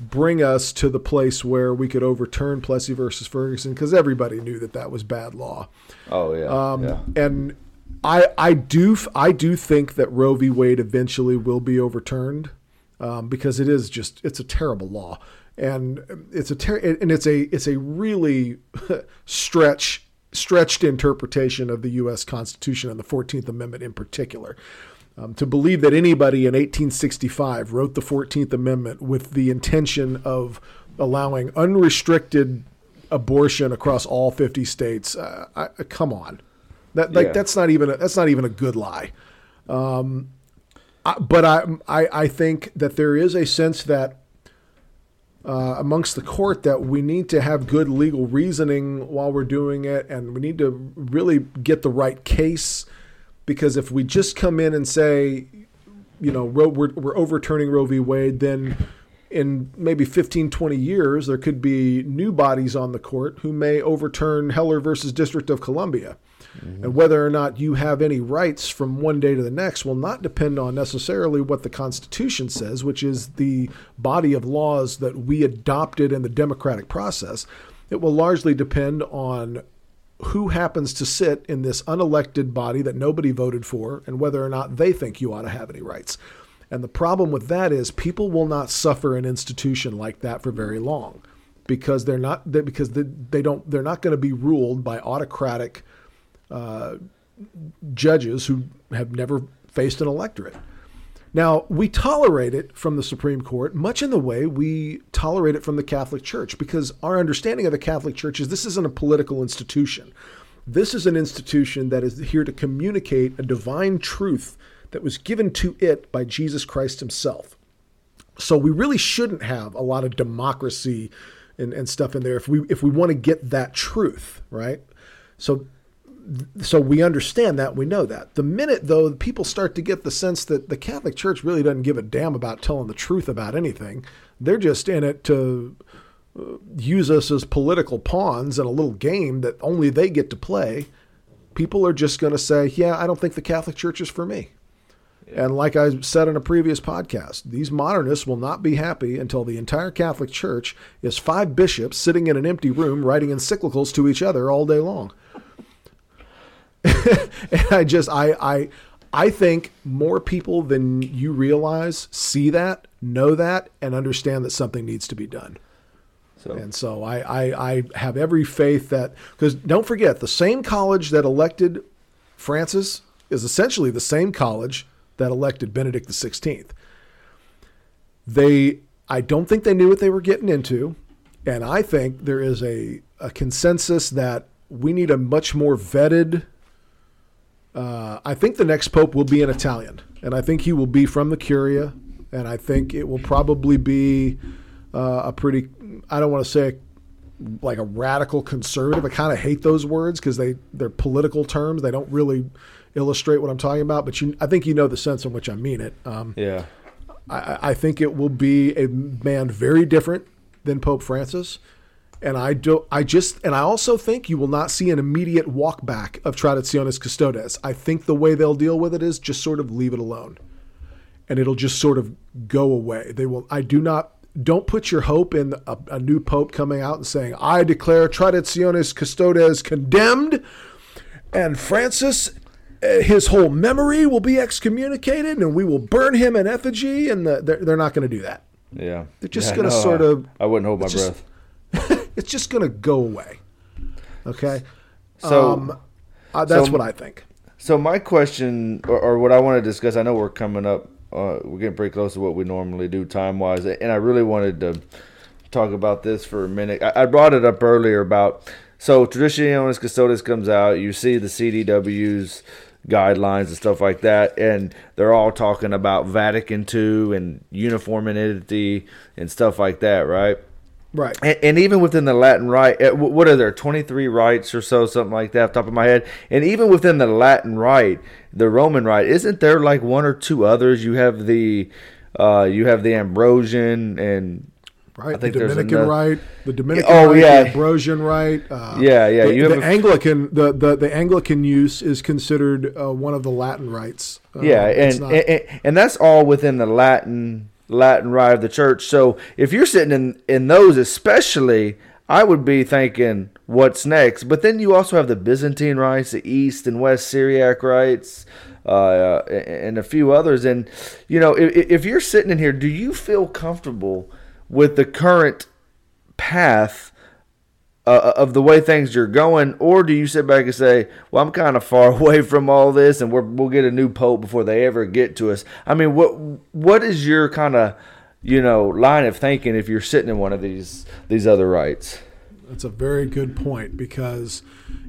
bring us to the place where we could overturn Plessy versus Ferguson because everybody knew that that was bad law. Oh yeah, um, yeah. And I I do I do think that Roe v. Wade eventually will be overturned um, because it is just it's a terrible law and it's a ter- and it's a it's a really <laughs> stretch stretched interpretation of the U.S. Constitution and the Fourteenth Amendment in particular. Um, to believe that anybody in 1865 wrote the 14th Amendment with the intention of allowing unrestricted abortion across all 50 states, uh, I, come on, that like yeah. that's not even a, that's not even a good lie. Um, I, but I, I I think that there is a sense that uh, amongst the court that we need to have good legal reasoning while we're doing it, and we need to really get the right case. Because if we just come in and say, you know, we're, we're overturning Roe v. Wade, then in maybe 15, 20 years, there could be new bodies on the court who may overturn Heller versus District of Columbia. Mm-hmm. And whether or not you have any rights from one day to the next will not depend on necessarily what the Constitution says, which is the body of laws that we adopted in the democratic process. It will largely depend on who happens to sit in this unelected body that nobody voted for and whether or not they think you ought to have any rights. And the problem with that is people will not suffer an institution like that for very long because they're not because they, they don't they're not going to be ruled by autocratic uh, judges who have never faced an electorate. Now, we tolerate it from the Supreme Court much in the way we tolerate it from the Catholic Church because our understanding of the Catholic Church is this isn't a political institution. This is an institution that is here to communicate a divine truth that was given to it by Jesus Christ himself. So we really shouldn't have a lot of democracy and, and stuff in there if we if we want to get that truth, right? So so we understand that we know that. The minute though people start to get the sense that the catholic church really doesn't give a damn about telling the truth about anything they're just in it to uh, use us as political pawns in a little game that only they get to play. People are just going to say yeah i don't think the catholic church is for me. And like I said in a previous podcast, these modernists will not be happy until the entire Catholic Church is five bishops sitting in an empty room writing encyclicals to each other all day long. <laughs> and I just I I I think more people than you realize see that, know that, and understand that something needs to be done. So. And so I, I, I have every faith that because don't forget the same college that elected Francis is essentially the same college that elected Benedict the Sixteenth. They I don't think they knew what they were getting into, and I think there is a, a consensus that we need a much more vetted uh, I think the next pope will be an Italian, and I think he will be from the Curia, and I think it will probably be uh, a pretty. I don't want to say like a radical conservative. I kind of hate those words because they they're political terms. They don't really illustrate what I'm talking about. But you, I think you know the sense in which I mean it. Um, yeah. I, I think it will be a man very different than Pope Francis, And I do I just and I also think you will not see an immediate walk back of Traditionis Custodes. I think the way they'll deal with it is just sort of leave it alone. And it'll just sort of go away. They will I do not don't put your hope in a, a new pope coming out and saying, I declare Traditionis Custodes condemned and Francis uh, his whole memory will be excommunicated and we will burn him in effigy and the, they're, they're not going to do that. Yeah. They're just Yeah, going to no, sort of I wouldn't hold my just- breath. It's just going to go away. Okay? So, um, uh, that's so- what I think. so my question, or, or what I want to discuss, I know we're coming up, uh, we're getting pretty close to what we normally do time wise, and I really wanted to talk about this for a minute. I, I brought it up earlier about so traditionally, Traditionis Custodes comes out, you see the CDW's guidelines and stuff like that, and they're all talking about Vatican II and uniformity and stuff like that, right? Right. And, and even within the Latin rite, uh, what are there? Twenty three rites or so, something like that, off the top of my head. And even within the Latin rite, the Roman rite, isn't there like one or two others? You have the, uh, you have the Ambrosian and Right. I think the Dominican another- rite, the Dominican Oh, rite, yeah. the Ambrosian rite. Uh, Yeah, yeah, The, you have the a- Anglican, the, the, the Anglican use is considered uh, one of the Latin rites. Uh, yeah, and, not- and and that's all within the Latin Latin rite of the church. So if you're sitting in in those, especially, I would be thinking, what's next? But then you also have the Byzantine rites, the East and West Syriac rites, uh, and a few others. And you know, if, if you're sitting in here, do you feel comfortable with the current path? Uh, of the way things are going, or do you sit back and say, "Well, I'm kind of far <laughs> away from all this, and we're, we'll get a new pope before they ever get to us"? I mean, what what is your kind of you know line of thinking if you're sitting in one of these these other rites? That's a very good point because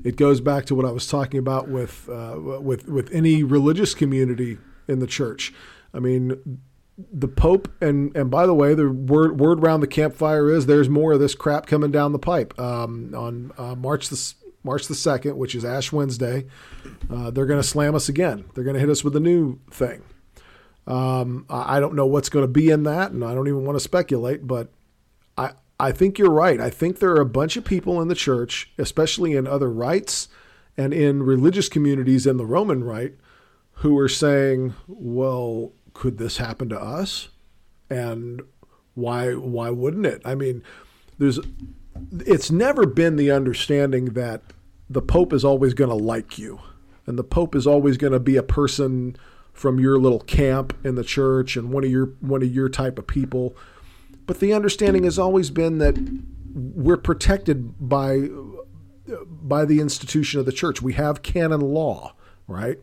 it goes back to what I was talking about with uh, with with any religious community in the church. I mean, the Pope and and by the way, the word word around the campfire is there's more of this crap coming down the pipe. Um, on uh, March the March the second, which is Ash Wednesday, uh, they're going to slam us again. They're going to hit us with a new thing. Um, I I don't know what's going to be in that, and I don't even want to speculate, but I I think you're right. I think there are a bunch of people in the church, especially in other rites and in religious communities in the Roman rite, who are saying, "Well, could this happen to us?" And why why wouldn't it? I mean, there's it's never been the understanding that the pope is always going to like you and the pope is always going to be a person from your little camp in the church and one of your one of your type of people but the understanding has always been that we're protected by by the institution of the church we have canon law right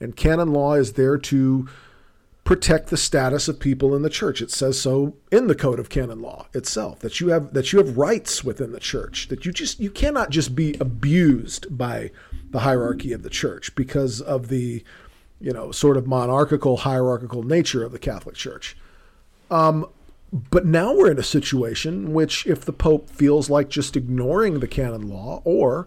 and canon law is there to protect the status of people in the church. It says so in the code of canon law itself that you have that you have rights within the church that you just you cannot just be abused by the hierarchy of the church because of the you know sort of monarchical hierarchical nature of the Catholic Church. Um, but now we're in a situation which if the pope feels like just ignoring the canon law or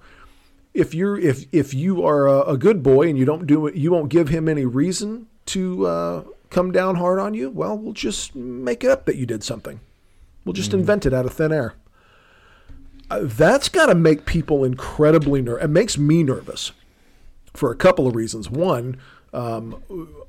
if you're if if you are a, a good boy and you don't do it you won't give him any reason to uh, come down hard on you? Well we'll just make it up that you did something. We'll just invent it out of thin air. Uh, that's got to make people incredibly nervous it makes me nervous for a couple of reasons. One um,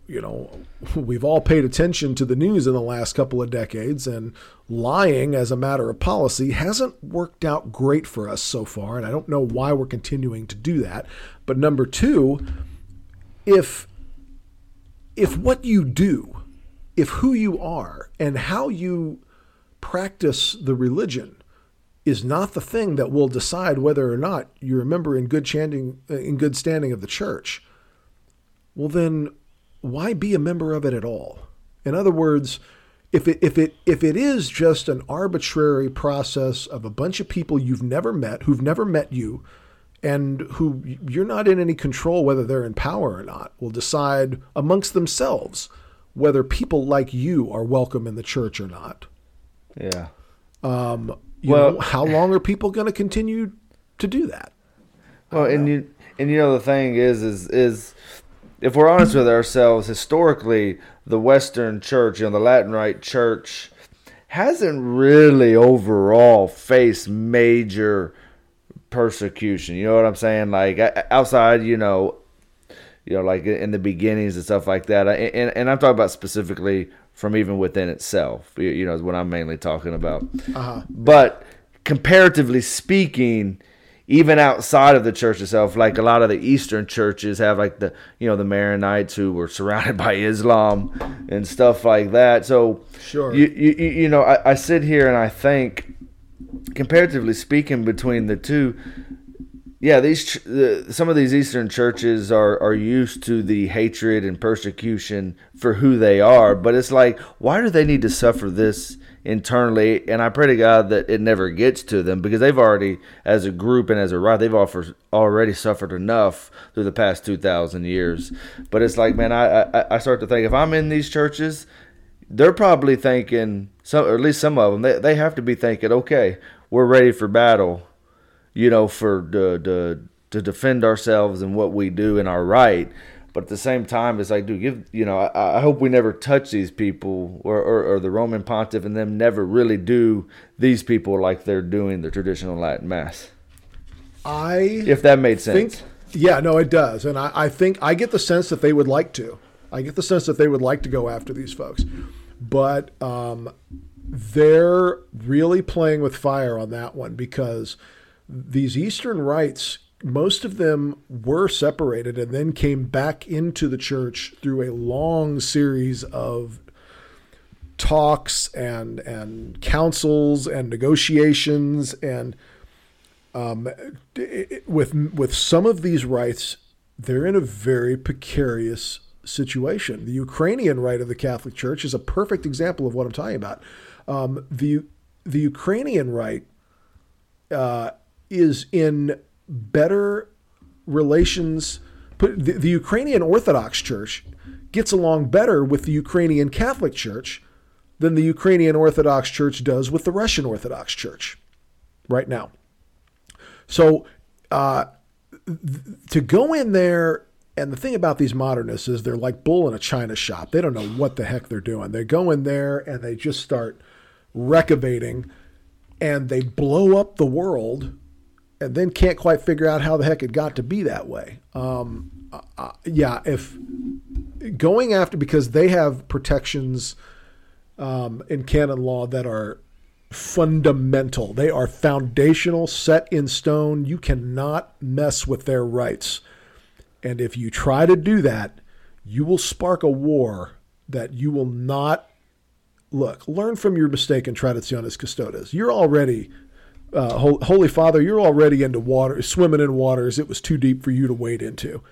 you know we've all paid attention to the news in the last couple of decades and lying as a matter of policy hasn't worked out great for us so far and i don't know why we're continuing to do that. But number two if if what you do if who you are and how you practice the religion is not the thing that will decide whether or not you're a member in good standing uh, in good standing of the church well then why be a member of it at all? In other words if it if it if it is just an arbitrary process of a bunch of people you've never met who've never met you and who you're not in any control whether they're in power or not will decide amongst themselves whether people like you are welcome in the church or not. Yeah. um, you Well- know, how long are people going to continue to do that? Well, and you and you know the thing is is is if we're honest with ourselves, historically, the Western Church, you know, the Latin Rite Church, hasn't really overall faced major persecution. You know what I'm saying? Like outside, you know, you know, like in the beginnings and stuff like that. And, and I'm talking about specifically from even within itself. You know, is what I'm mainly talking about. Uh-huh. But comparatively speaking, even outside of the church itself, like a lot of the Eastern churches have like the you know the Maronites who were <laughs> surrounded by Islam and stuff like that. So sure, you you, you know I, I sit here and I think comparatively speaking between the two, yeah, these the, some of these Eastern churches are are used to the hatred and persecution for who they are, but it's like, why do they need to suffer this internally? And I pray to God that it never gets to them because they've already, as a group and as a right, they've offered, already suffered enough through the past two thousand years. But it's like, man, I, I I start to think if I'm in these churches, they're probably thinking some, or at least some of them, they they have to be thinking, okay, we're ready for battle you know, for the, the to defend ourselves and what we do in our right. But at the same time, it's like, dude, give you know, I, I hope we never touch these people or, or, or, the Roman Pontiff and them never really do these people like they're doing the traditional Latin Mass. I if that made sense. Think, yeah, no, it does, and I, I think I get the sense that they would like to. I get the sense that they would like to go after these folks, but um, they're really playing with fire on that one because these Eastern rites, most of them were separated and then came back into the church through a long series of talks and and councils and negotiations and um, it, with with some of these rites, they're in a very precarious situation. The Ukrainian rite of the Catholic Church is a perfect example of what I'm talking about. Um, the the Ukrainian right uh, is in better relations. The, the Ukrainian Orthodox Church gets along better with the Ukrainian Catholic Church than the Ukrainian Orthodox Church does with the Russian Orthodox Church right now. So uh, to go in there, and the thing about these modernists is they're like bull in a china shop. They don't know what the heck they're doing. They go in there and they just start recavating and they blow up the world and then can't quite figure out how the heck it got to be that way. Um, uh, yeah, if going after because they have protections um, in canon law that are fundamental. They are foundational, set in stone. You cannot mess with their rights. And if you try to do that, you will spark a war that you will not look. Learn from your mistake and traditionis custodes. You're already uh, Holy Father, you're already into water, swimming in waters it was too deep for you to wade into.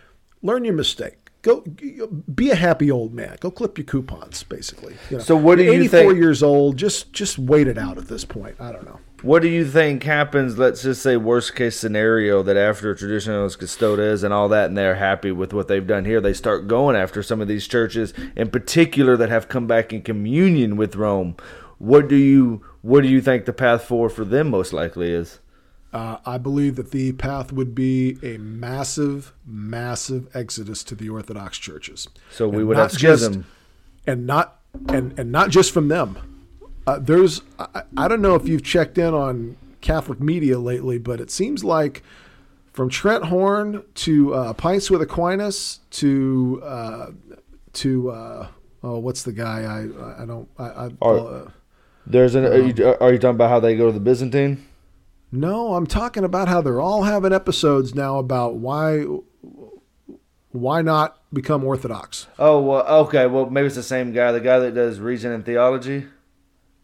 Learn your mistake. Go be a happy old man. Go clip your coupons, basically. You know, so what do you 84 think? 84 years old. Just just wait it out at this point. I don't know. What do you think happens? Let's just say worst case scenario that after traditionis custodes and all that, and they're happy with what they've done here, they start going after some of these churches, in particular that have come back in communion with Rome. What do you what do you think the path forward for them most likely is? Uh, I believe that the path would be a massive, massive exodus to the Orthodox churches. So we and would have schism, and not and and not just from them. Uh, there's I, I don't know if you've checked in on Catholic media lately, but it seems like from Trent Horn to uh, Pints with Aquinas to uh, to uh, oh, what's the guy I I don't I, I uh, there's an. Are, you, are you talking about how they go to the Byzantine? No, I'm talking about how they're all having episodes now about why why not become Orthodox. Oh well, okay. Well, maybe it's the same guy, the guy that does Reason and Theology.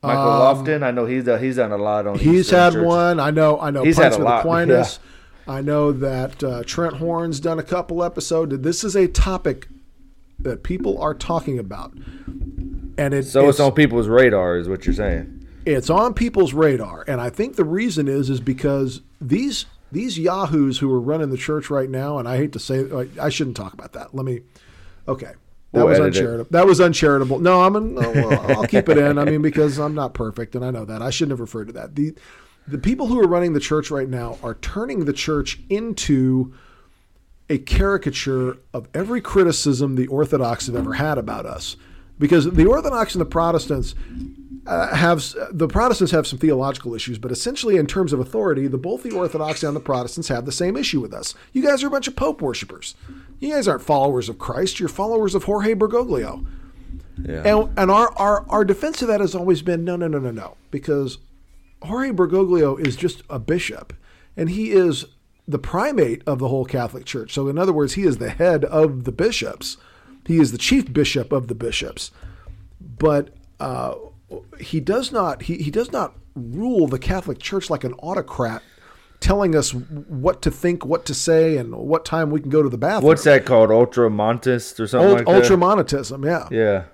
Michael um, Lofton. I know he's done, he's done a lot on. He's had churches. one. I know. I know. He's had a lot. <laughs> Aquinas. Yeah. I know that uh, Trent Horn's done a couple episodes. This is a topic that people are talking about and it, so it's, it's on people's radar, is what you're saying. It's on people's radar, and I think the reason is is because these these yahoos who are running the church right now, and I hate to say, I shouldn't talk about that. Let me, okay. That we'll was uncharitable. It. That was uncharitable. No, I'm. An, oh, I'll keep it in. I mean, because I'm not perfect, and I know that. I shouldn't have referred to that. The the people who are running the church right now are turning the church into a caricature of every criticism the Orthodox have ever had about us because the Orthodox and the Protestants uh, have the Protestants have some theological issues, but essentially in terms of authority, the both the Orthodox and the Protestants have the same issue with us. You guys are a bunch of Pope worshippers. You guys aren't followers of Christ. You're followers of Jorge Bergoglio. Yeah. And, and our, our, our defense of that has always been no, no, no, no, no, because Jorge Bergoglio is just a bishop, and he is the primate of the whole Catholic Church. So, in other words, he is the head of the bishops. He is the chief bishop of the bishops. But uh, he does not he, he does not rule the Catholic Church like an autocrat telling us what to think, what to say, and what time we can go to the bathroom. What's that called? Ultramontist or something like that? Ultramontism, yeah. Yeah.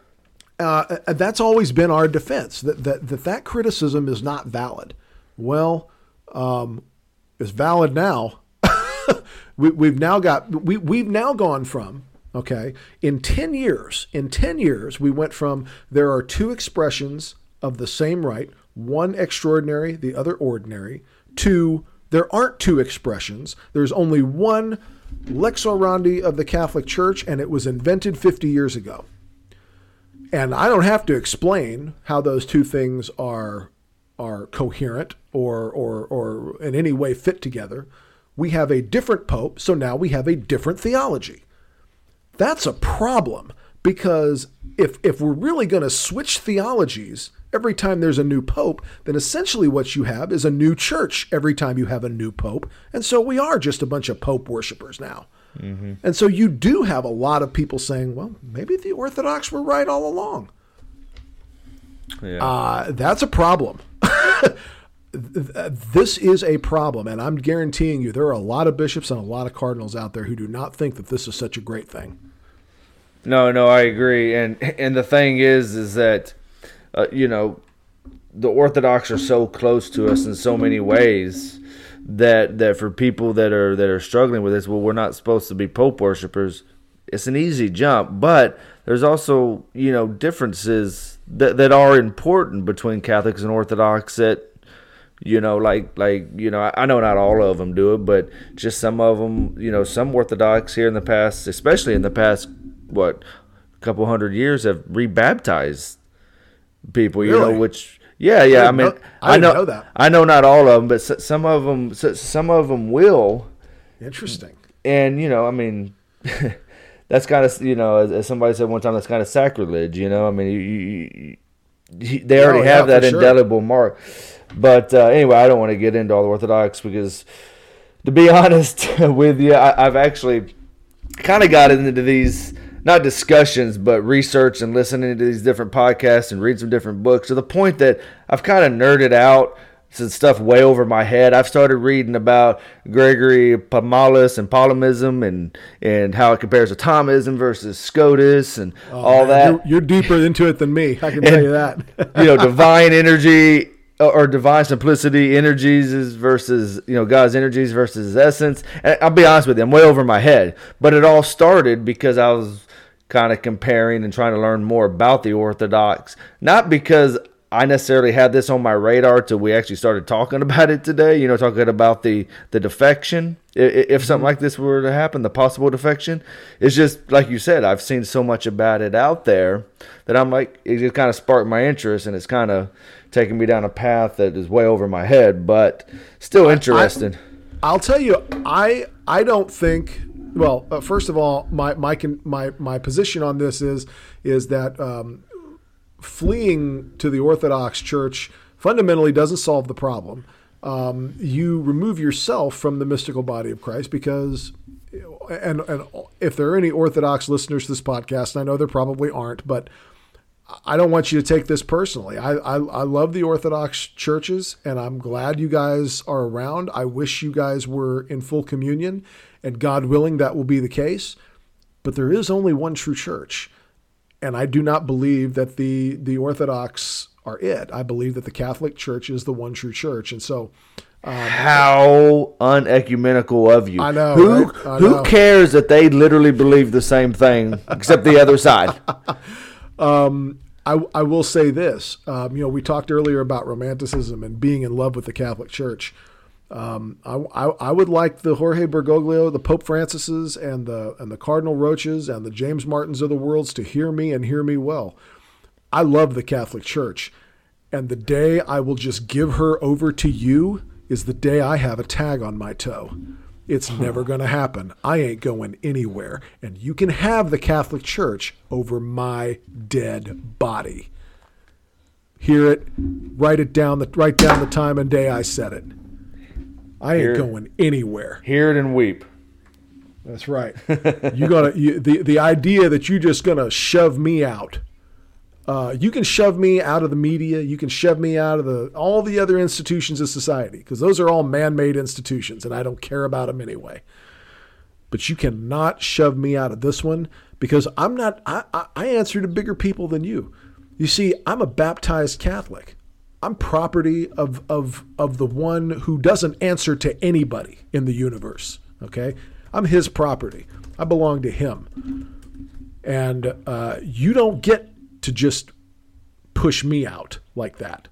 Uh, that's always been our defense that, that that that criticism is not valid. Well, um, it's valid now. <laughs> we, we've now got we we've now gone from Okay. In 10 years, in 10 years, we went from there are two expressions of the same right, one extraordinary, the other ordinary, to there aren't two expressions. There's only one lex orandi of the Catholic Church, and it was invented 50 years ago. And I don't have to explain how those two things are are coherent or or or in any way fit together. We have a different pope, so now we have a different theology. That's a problem because if if we're really going to switch theologies every time there's a new pope, then essentially what you have is a new church every time you have a new pope. And so we are just a bunch of pope worshippers now. Mm-hmm. And so you do have a lot of people saying, well, maybe the Orthodox were right all along. Yeah. Uh, that's a problem. <laughs> this is a problem, and I'm guaranteeing you there are a lot of bishops and a lot of cardinals out there who do not think that this is such a great thing. No, no, I agree, and and the thing is, is that uh, you know the Orthodox are so close to us in so many ways that that for people that are that are struggling with this, well, we're not supposed to be Pope worshippers. It's an easy jump, but there's also you know differences that that are important between Catholics and Orthodox that you know like like you know I, know not all of them do it but just some of them you know some orthodox here in the past especially in the past what couple hundred years have rebaptized people you know which yeah yeah i, I mean know, I, I know, know, that. I know not all of them but some of them some of them will. Interesting. And you know i mean <laughs> that's kind of you know as, as, somebody said one time that's kind of sacrilege you know i mean you, you, you, they oh, already oh, have yeah, that indelible sure. mark but uh, anyway, I don't want to get into all the Orthodox because, to be <laughs> honest <laughs> with you, I, I've actually kind of got into these not discussions, but research and listening to these different podcasts and read some different books to the point that I've kind of nerded out some stuff way over my head. I've started reading about Gregory Palamas and Palamism and and how it compares to Thomism versus Scotus and oh, all man, that. You're, you're, deeper into it than me. I can <laughs> and, tell you that. you know, divine energy or divine simplicity energies versus you know God's energies versus His essence. And I'll be honest with you, I'm way over my head. But it all started because I was kind of comparing and trying to learn more about the Orthodox, not because I necessarily had this on my radar till we actually started talking <laughs> about it today. You know, talking about the the defection. If something like this were to happen, the possible defection, it's just like you said. I've seen so much about it out there that I'm like, it just kind of sparked my interest, and it's kind of taking me down a path that is way over my head, but still interesting. I, will tell you, I I don't think. Well, uh, first of all, my my my my position on this is is that um, fleeing to the Orthodox Church fundamentally doesn't solve the problem. Um, you remove yourself from the mystical body of Christ because, and and if there are any Orthodox listeners to this podcast, I know there probably aren't, but I don't want you to take this personally. I, I, I love the Orthodox churches, and I'm glad you guys are around. I wish you guys were in full communion, and God willing, that will be the case. But there is only one true church, and I do not believe that the the Orthodox are it. I believe that the Catholic Church is the one true church, and so. Um, How unecumenical of you! I know. Who right? I who cares that they literally believe the same thing except the other side? <laughs> Um, I, I will say this. Um, you know, we talked earlier about romanticism and being in love with the Catholic Church. Um, I, I, I, would like the Jorge Bergoglio, the Pope Francises, and the and the Cardinal Roches and the James Martins of the worlds to hear me and hear me well. I love the Catholic Church, And the day I will just give her over to you is the day I have a tag on my toe. It's hmm. never going to happen. I ain't going anywhere. And you can have the Catholic Church over my dead body. Hear it, write it down, the, write down the time and day I said it. I ain't Hear going anywhere. Hear it and weep. That's right. you gotta you, the the idea that you're just gonna shove me out. Uh, you can shove me out of the media. You can shove me out of the all the other institutions of society because those are all man-made institutions, and I don't care about them anyway. But you cannot shove me out of this one because I'm not. I, I, I answer to bigger people than you. You see, I'm a baptized Catholic. I'm property of, of, of the one who doesn't answer to anybody in the universe. Okay? I'm his property. I belong to him. And uh, you don't get to just push me out like that.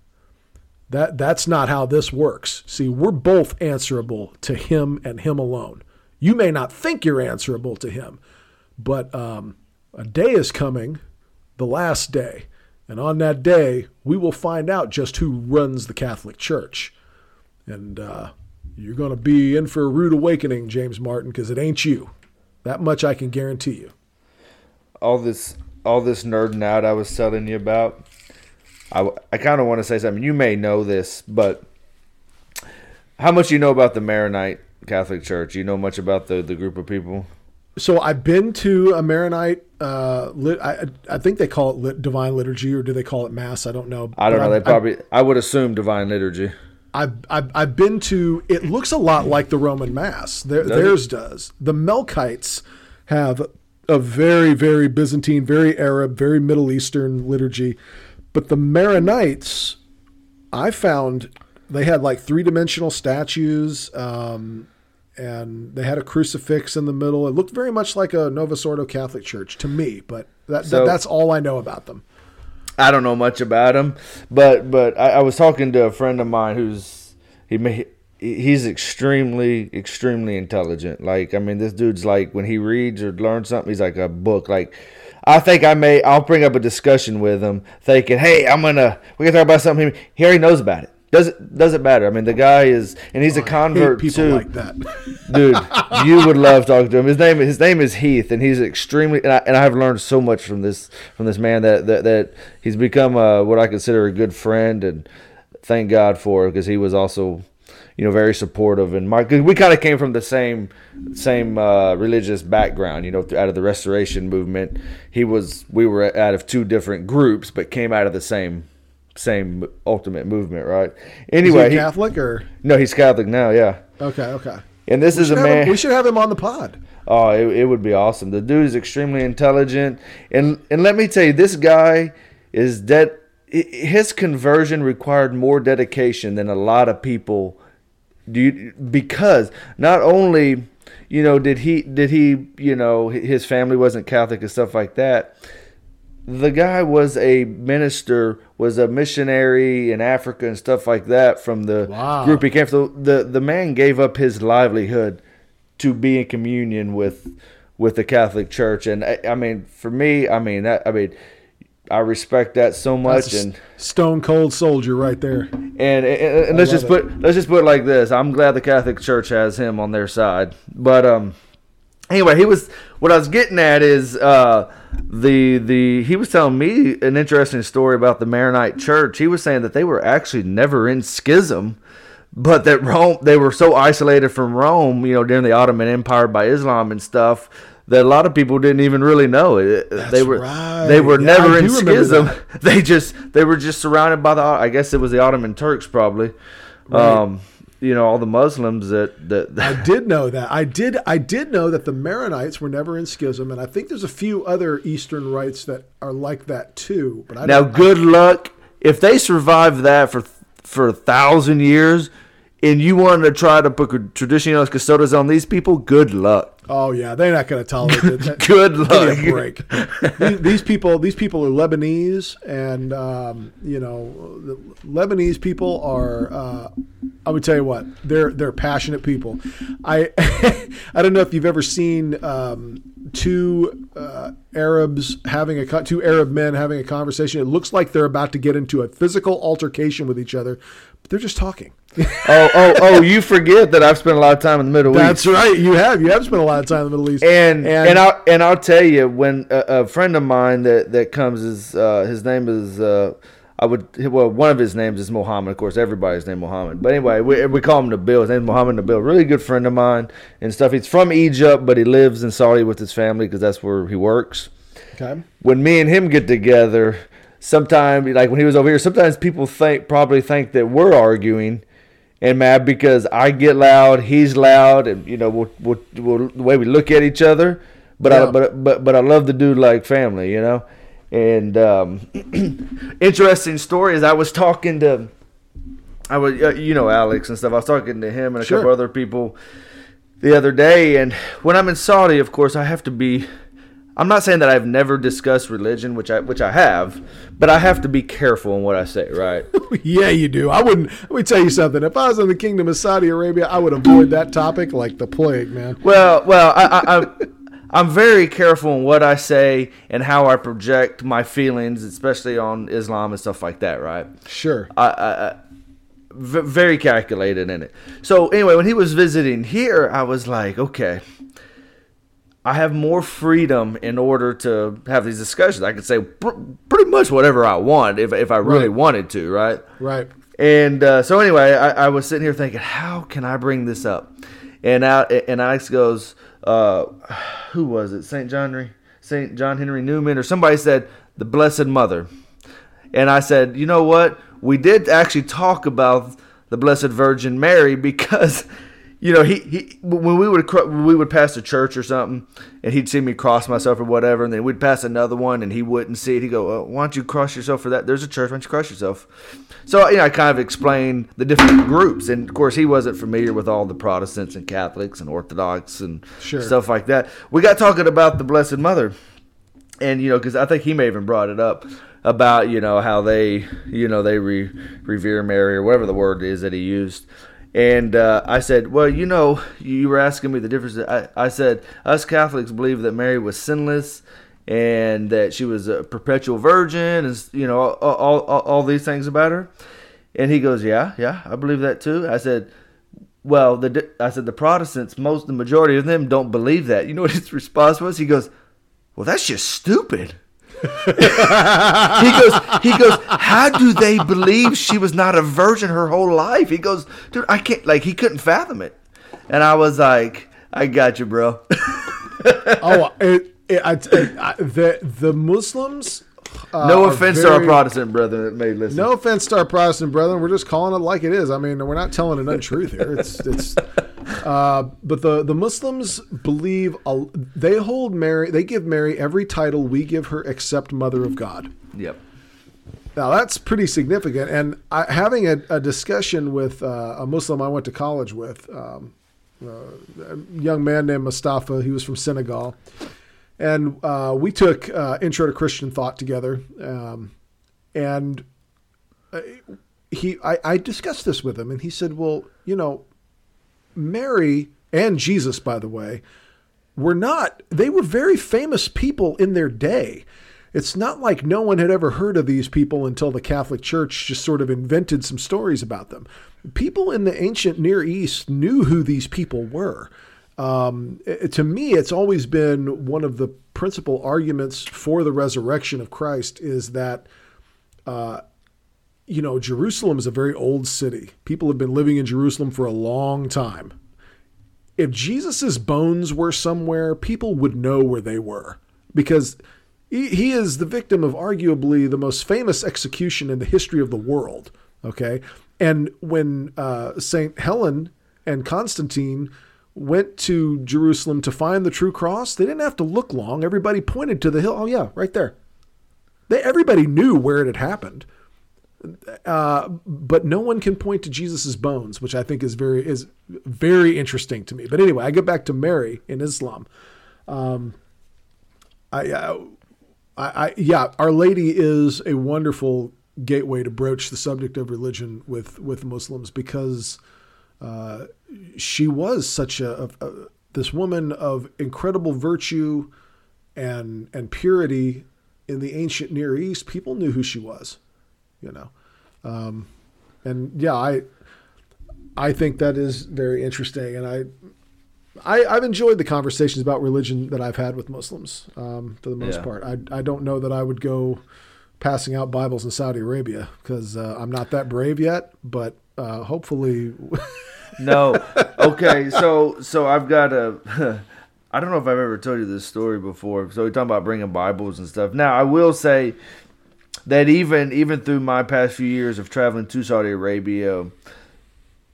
That that's not how this works. See, we're both answerable to him and him alone. You may not think you're answerable to him, but um, a day is coming, the last day, and on that day we will find out just who runs the Catholic Church. And uh, you're going to be in for a rude awakening, James Martin, because it ain't you. That much I can guarantee you. all this all this nerding out I was telling you about. I, I kind of want to say something. You may know this, but how much you know about the Maronite Catholic Church? You know much about the, the group of people? So I've been to a Maronite. Uh, lit, I, I think they call it lit, divine liturgy, or do they call it mass? I don't know. I don't But know. They I've- probably I would assume divine liturgy. I've, I've, I've been to, it looks a lot like the Roman Mass. Their, Does it? theirs does. The Melkites have a very, very Byzantine, very Arab, very Middle Eastern liturgy. But the Maronites, I found they had like three dimensional statues. Um, and they had a crucifix in the middle. It looked very much like a Novus Ordo Catholic Church to me, but that, So- that that's all I know about them. I don't know much about them, but but I, I was talking to a friend of mine who's he may he's extremely extremely intelligent. Like I mean, this dude's like when he reads or learns something, he's like a book. Like I think I may I'll bring up a discussion with him, thinking, hey, I'm gonna we can talk about something. He already knows about it. Does it doesn't matter. I mean, the guy is and he's a I hate convert people too like that. <laughs> dude you would love talking to him his name his name is heath and he's extremely and, I, and i've learned so much from this from this man that that, that he's become uh, what i consider a good friend and thank god for because he was also you know very supportive and my cause we kind of came from the same same uh, religious background you know out of the restoration movement he was we were out of two different groups but came out of the same same ultimate movement right anyway he he- Catholic or no he's catholic now yeah okay, okay. and this is a have him- man we should have him on the pod. Oh, it, it would be awesome. The dude is extremely intelligent, and and let me tell you, this guy is dead. His conversion required more dedication than a lot of people do, because not only you know did he did he you know his family wasn't Catholic and stuff like that. The guy was a minister, was a missionary in Africa and stuff like that from the Wow. group he came from. The the man gave up his livelihood to be in communion with with the Catholic Church, and I, I mean, for me, I mean, that, I mean, I respect that so much, and stone cold soldier right there. and, and, and let's just it. put let's just put it like this: I'm glad the Catholic Church has him on their side, but um, anyway, he was what I was getting at is uh the the he was telling me an interesting story about the Maronite Church. He was saying that they were actually never in schism but that Rome they were so isolated from Rome, you know, during the Ottoman Empire by Islam and stuff that a lot of people didn't even really know it. they were right. they were Yeah, never I in schism. <laughs> They just they were just surrounded by the I guess it was the Ottoman Turks probably. Um, you know, all the Muslims that that <laughs> I did know that. I did. I did know that the Maronites were never in schism, and I think there's a few other Eastern rites that are like that too. But I Now, good luck if they survived that for for a thousand years, and you wanted to try to put traditionis custodes on these people. Good luck. Oh yeah, they're not going to tolerate it. <laughs> That- Good luck. break. these, these people, these people are Lebanese, and um, you know, the Lebanese people are. Uh, I would tell you what, they're they're passionate people. I <laughs> I don't know if you've ever seen um, two uh, Arabs having a two Arab men having a conversation. It looks like they're about to get into a physical altercation with each other, they're just talking. oh, oh, oh! You forget that I've spent a lot of time in the Middle That's East. That's right. You have you have spent a lot of time in the Middle East, And, and I'll and I'll tell you when a, a friend of mine that that comes is uh, his name is uh, I would well one of his names is Mohammed of course everybody's name Mohammed but anyway we, we call him Nabil his name's Mohammed Nabil really good friend of mine and stuff he's from Egypt but he lives in Saudi with his family because that's where he works okay. when me and him get together, sometimes like when he was over here, sometimes people think probably think that we're arguing and mad because I get loud, he's loud, and you know we'll, we'll, we'll, the way we look at each other. But Yeah. I but but but I love the dude like family, you know. And um, <clears throat> interesting story is I was talking to. I was, uh, you know, Alex and stuff. I was talking to him and a Sure. couple other people the other day, and when I'm in Saudi, of course, I have to be. I'm not saying that I've never discussed religion, which I which I have, but I have to be careful in what I say, right? <laughs> Yeah, you do. I wouldn't. Let me tell you something. If I was in the Kingdom of Saudi Arabia, I would avoid that topic like the plague, man. well, well, I, I, I I'm very careful in what I say and how I project my feelings, especially on Islam and stuff like that, right? Sure. I, I, I v- very calculated in it. So anyway, when he was visiting here, I was like, okay, I have more freedom in order to have these discussions. I could say pr- pretty much whatever I want if if I really Right. wanted to, right? Right. And uh, so anyway, I, I was sitting here thinking, how can I bring this up? And out and Alex goes, uh, who was it? Saint John Henry, Saint John Henry Newman, or somebody said the Blessed Mother. And I said, you know what? We did actually talk about the Blessed Virgin Mary because, you know, he, he when we would when we would pass a church or something, and he'd see me cross myself or whatever, and then we'd pass another one, and he wouldn't see it. He'd go, uh, "Why don't you cross yourself for that? There's a church. Why don't you cross yourself?" So you know, I kind of explained the different groups, and of course, he wasn't familiar with all the Protestants and Catholics and Orthodox and Sure. stuff like that. We got talking about the Blessed Mother and you know because i think he may even brought it up about you know how they you know they re- revere mary or whatever the word is that he used and uh, i said well you know you were asking me the difference. I, I said us catholics believe that mary was sinless and that she was a perpetual virgin and you know all, all, all, all these things about her. And he goes yeah yeah i believe that too. I said well the i said the protestants most the majority of them don't believe that. You know what his <laughs> response was? He goes well, that's just stupid. <laughs> he goes, he goes, how do they believe she was not a virgin her whole life? He goes, dude, I can't, like, he couldn't fathom it. And I was like, I got you, bro. <laughs> oh, it, it, I, I, the the Muslims. Uh, no offense to our Protestant brethren that may listen. No offense to our Protestant brethren. We're just calling it like it is. I mean, we're not telling an untruth here. It's it's. <laughs> Uh, but the the Muslims believe a, they hold Mary. They give Mary every title we give her except Mother of God. Yep. Now that's pretty significant. And I, having a, a discussion with uh, a Muslim I went to college with, um, uh, a young man named Mustafa. He was from Senegal, and uh, we took uh, Intro to Christian Thought together. Um, and uh, he, I, I discussed this with him, and he said, "Well, you know, Mary and Jesus, by the way, were not, they were very famous people in their day. It's not like no one had ever heard of these people until the Catholic Church just sort of invented some stories about them. People in the ancient Near East knew who these people were. Um, to me, it's always been one of the principal arguments for the resurrection of Christ is that you know, Jerusalem is a very old city. People have been living in Jerusalem for a long time. If Jesus' bones were somewhere, people would know where they were because he, he is the victim of arguably the most famous execution in the history of the world. Okay. And when uh, St. Helen and Constantine went to Jerusalem to find the true cross, they didn't have to look long. Everybody pointed to the hill. Oh, yeah, right there. They, everybody knew where it had happened uh, but no one can point to Jesus's bones, which I think is very is very interesting to me. But anyway, I get back to Mary in Islam. Um, I, uh, I, I, yeah, Our Lady is a wonderful gateway to broach the subject of religion with with Muslims because uh, she was such a, a this woman of incredible virtue and and purity in the ancient Near East, people knew who she was, you know, um, and yeah, I I think that is very interesting, and I. I, I've enjoyed the conversations about religion that I've had with Muslims um, for the most Yeah. part. I, I don't know that I would go passing out Bibles in Saudi Arabia because uh, I'm not that brave yet, but uh, hopefully, <laughs> No. Okay, so so I've got a. <laughs> I don't know if I've ever told you this story before. So we're talking about bringing Bibles and stuff. Now I will say that even even through my past few years of traveling to Saudi Arabia,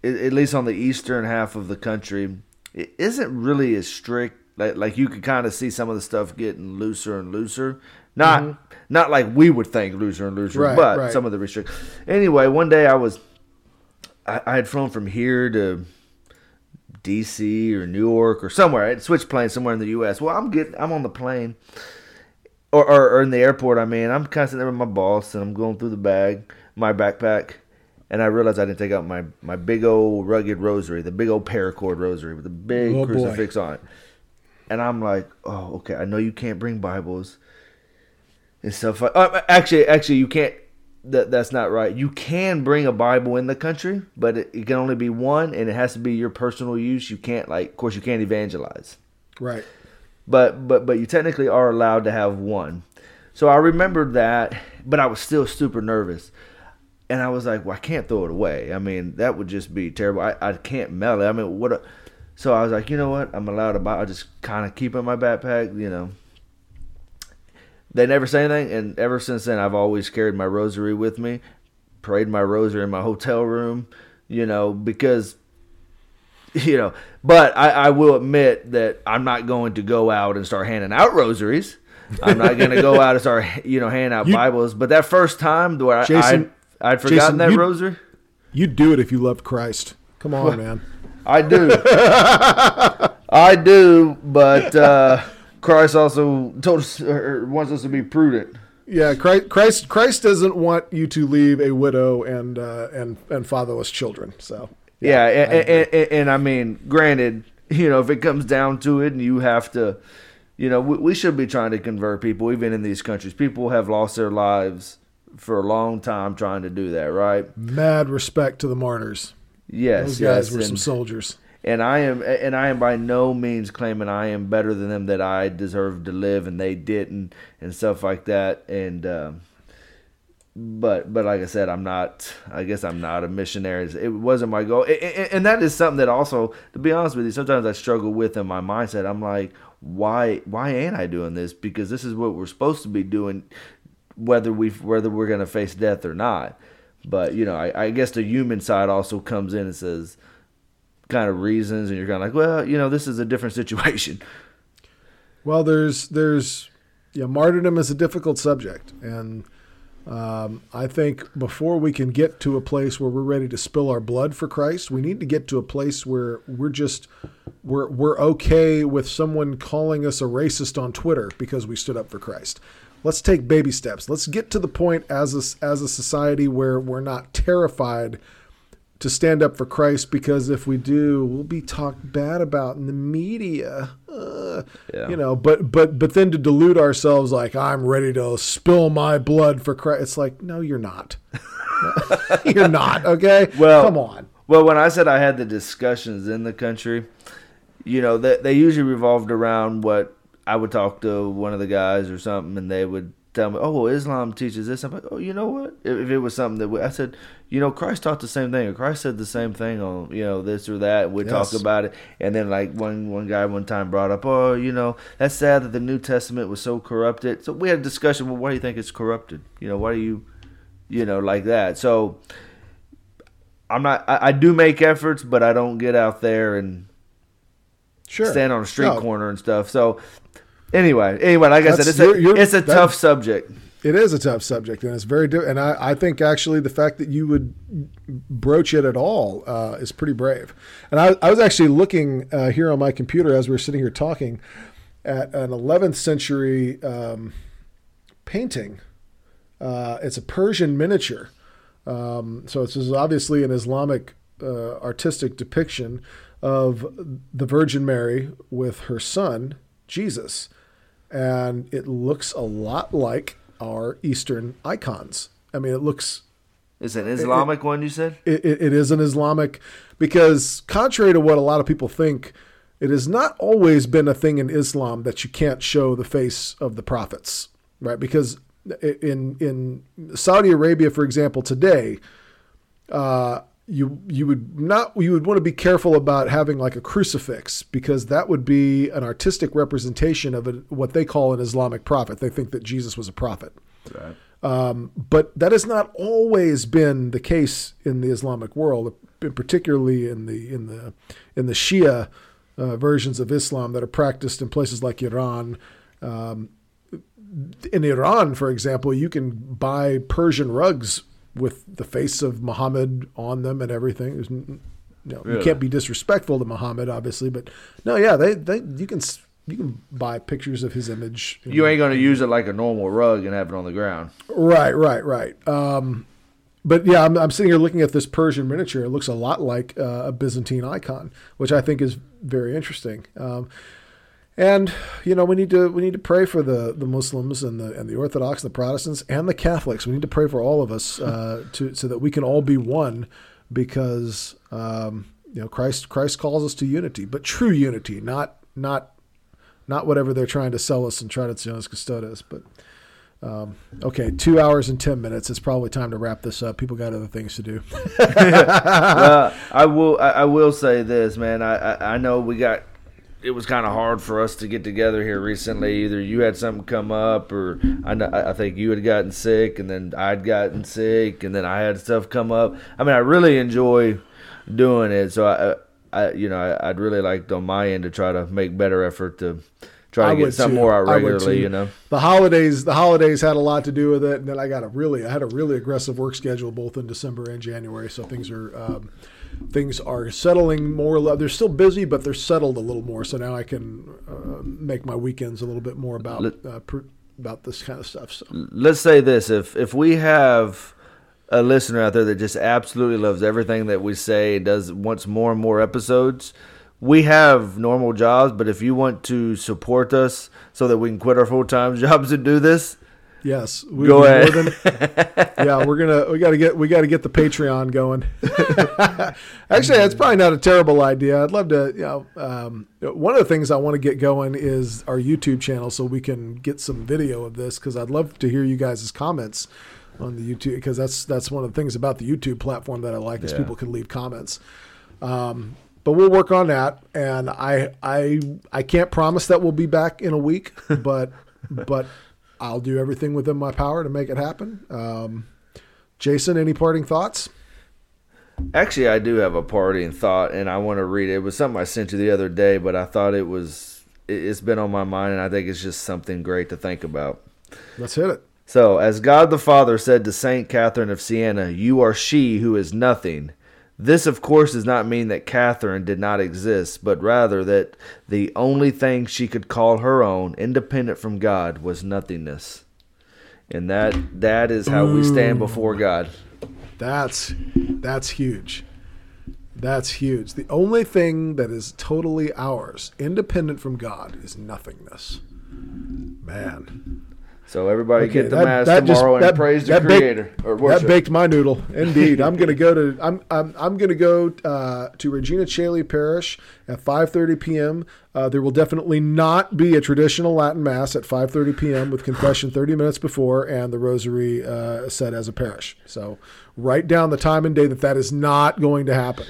at, at least on the eastern half of the country, it isn't really as strict. Like like you could kind of see some of the stuff getting looser and looser. Not not like we would think looser and looser, Right, but right. some of the restrictions. Anyway, one day I was I, I had flown from here to DC or New York or somewhere. I had switched planes somewhere in the U.S. Well, I'm getting, I'm on the plane, or, or, or in the airport. I mean, I'm kind of sitting there with my boss, and I'm going through the bag, my backpack, and I realized I didn't take out my my big old rugged rosary, the big old paracord rosary with the big Oh, boy. crucifix on it. And I'm like, oh, okay. I know you can't bring Bibles and stuff. Like, uh, actually, actually, you can't. That that's not right. You can bring a Bible in the country, but it, it can only be one, and it has to be your personal use. You can't like, of course, you can't evangelize, right. but but but you technically are allowed to have one. So I remembered that, but I was still super nervous, and I was like, well, I can't throw it away. I mean, that would just be terrible. I, I can't mail it. I mean, what? A, so I was like, you know what? I'm allowed to buy. I just kind of keep it in my backpack, you know. They never say anything, and ever since then, I've always carried my rosary with me, prayed my rosary in my hotel room, you know, because, <laughs> you know. But I, I will admit that I'm not going to go out and start handing out rosaries. I'm not going to go out and start, <laughs> you know, handing out You- Bibles. But that first time where Jason- I, I'd, I'd forgotten Jason, that you- rosary. You'd do it if you loved Christ. Come on, man. I do. <laughs> I do, but uh, Christ also told us or wants us to be prudent. Yeah, Christ, Christ, Christ doesn't want you to leave a widow and uh, and and fatherless children. So Yeah, and, and, and, and I mean, granted, you know, if it comes down to it, and you have to, you know, we, we should be trying to convert people, even in these countries. People have lost their lives for a long time trying to do that, right? mad respect to the martyrs. Yes, Those guys yes, were some soldiers. And I am and I am by no means claiming I am better than them that I deserve to live and they didn't and stuff like that. And um, but but like I said I'm not I guess I'm not a missionary. It wasn't my goal. A- a- and that is something that also to be honest with you sometimes I struggle with in my mindset. I'm like why why ain't I doing this? Because this is what we're supposed to be doing whether we whether we're going to face death or not. But you know I, I guess the human side also comes in and says kind of reasons and you're kind of like well you know this is a different situation Well, there's there's yeah, martyrdom is a difficult subject, and um, I think before we can get to a place where we're ready to spill our blood for Christ, we need to get to a place where we're just we're we're okay with someone calling us a racist on Twitter because we stood up for Christ. Let's take baby steps. Let's get to the point as a, as a society where we're not terrified to stand up for Christ because if we do, we'll be talked bad about in the media. Uh, Yeah. You know, but but but then to delude ourselves like I'm ready to spill my blood for Christ. It's like no, you're not. <laughs> you're not. Okay. Well- come on. well when i said i had the discussions in the country you know they, they usually revolved around what i would talk to one of the guys or something and they would tell me oh well islam teaches this i'm like oh you know what if, if it was something that we, i said you know christ taught the same thing or christ said the same thing on you know this or that we Yes. talk about it and then like one one guy one time brought up oh you know that's sad that the new testament was so corrupted so we had a discussion well why do you think it's corrupted you know why do you you know like that so I'm not. I, I do make efforts, but I don't get out there and Sure. stand on a street No, corner and stuff. So anyway, anyway, like I said, it's you're- a you're- it's a that- tough subject. It is a tough subject, and it's very. Di- and I, I think actually the fact that you would broach it at all uh, is pretty brave. And I, I was actually looking uh, here on my computer as we were sitting here talking at an 11th century um, painting. Uh, it's a Persian miniature, um, so this is obviously an Islamic uh, artistic depiction of the Virgin Mary with her son, Jesus. And it looks a lot like our Eastern icons. I mean, it looks It's an Islamic one, you said? it, it, it is an Islamic because contrary to what a lot of people think, it has not always been a thing in Islam that you can't show the face of the prophets, right? Because in in Saudi Arabia, for example, today, uh, you you would not you would want to be careful about having like a crucifix because that would be an artistic representation of a, what they call an Islamic prophet. They think that Jesus was a prophet. Right. Um, but that has not always been the case in the Islamic world, particularly in the in the in the Shia uh, versions of Islam that are practiced in places like Iran. Um, in Iran, for example, you can buy Persian rugs with the face of Muhammad on them and everything. There's, you, know, really? you can't be disrespectful to Muhammad, obviously, but no, yeah, they, they you can you can buy pictures of his image. You ain't going to use it like a normal rug and have it on the ground. Right, right, right. Um, but yeah, I'm, I'm, sitting here looking at this Persian miniature. It looks a lot like uh, a Byzantine icon, which I think is very interesting. Um, and you know, we need to we need to pray for the, the Muslims and the and the Orthodox, and the Protestants, and the Catholics. We need to pray for all of us uh, to so that we can all be one, because um, you know Christ Christ calls us to unity, but true unity, not not not whatever they're trying to sell us and try to sell us custodes. But um, okay, two hours and ten minutes. It's probably time to wrap this up. People got other things to do. <laughs> well, I will. I, will say this, man. I, I, I know we got. It was kind of hard for us to get together here recently. Either you had something come up, or I, I think you had gotten sick, and then I'd gotten sick, and then I had stuff come up. I mean, I really enjoy doing it. So I, I, you know, I, would really like on my end to try to make better effort to try to get some more out regularly. You know, the holidays, the holidays had a lot to do with it, and then I got a really, I had a really aggressive work schedule both in December and January, so things are. Um, things are settling more. They're still busy, but they're settled a little more. So now I can uh, make my weekends a little bit more about uh, pr- about this kind of stuff. So let's say this: if if we have a listener out there that just absolutely loves everything that we say, does wants more and more episodes, we have normal jobs. But if you want to support us so that we can quit our full time <laughs> jobs and do this, yes, we go ahead. Than, <laughs> yeah, we're gonna we gotta get we gotta get the Patreon going. <laughs> Actually, that's probably not a terrible idea. I'd love to. You know, um, one of the things I want to get going is our YouTube channel so we can get some video of this because I'd love to hear you guys' comments on the YouTube because that's that's one of the things about the YouTube platform that I like is people can leave comments. Um, but we'll work on that, and I I I can't promise that we'll be back in a week, <laughs> but but I'll do everything within my power to make it happen. Um, Jason, any parting thoughts? Actually, I do have a parting thought, and I want to read it. It was something I sent you the other day, but I thought it was it's been on my mind, and I think it's just something great to think about. Let's hit it. So, as God the Father said to Saint Catherine of Siena, You are she who is nothing. This, of course, does not mean that Catherine did not exist, but rather that the only thing she could call her own, independent from God, was nothingness. And that that is how we stand before God. That's that's huge. That's huge. The only thing that is totally ours, independent from God, is nothingness. Man. So everybody okay, get the that, mass that tomorrow just, and that, praise the Creator or worship. That baked my noodle, <laughs> indeed. I'm going to go to I'm I'm, I'm going to go uh, to Regina Caeli Parish at 5:30 p.m. Uh, there will definitely not be a traditional Latin mass at 5:30 p.m. with confession 30 minutes before and the Rosary uh, said as a parish. So write down the time and day that that is not going to happen.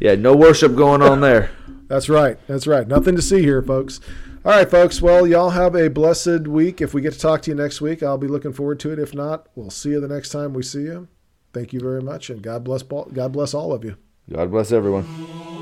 Yeah, no worship going on there. That's right. That's right. Nothing to see here, folks. All right, folks. Well, y'all have a blessed week. If we get to talk to you next week, I'll be looking forward to it. If not, we'll see you the next time we see you. Thank you very much, and God bless. God bless all of you. God bless everyone.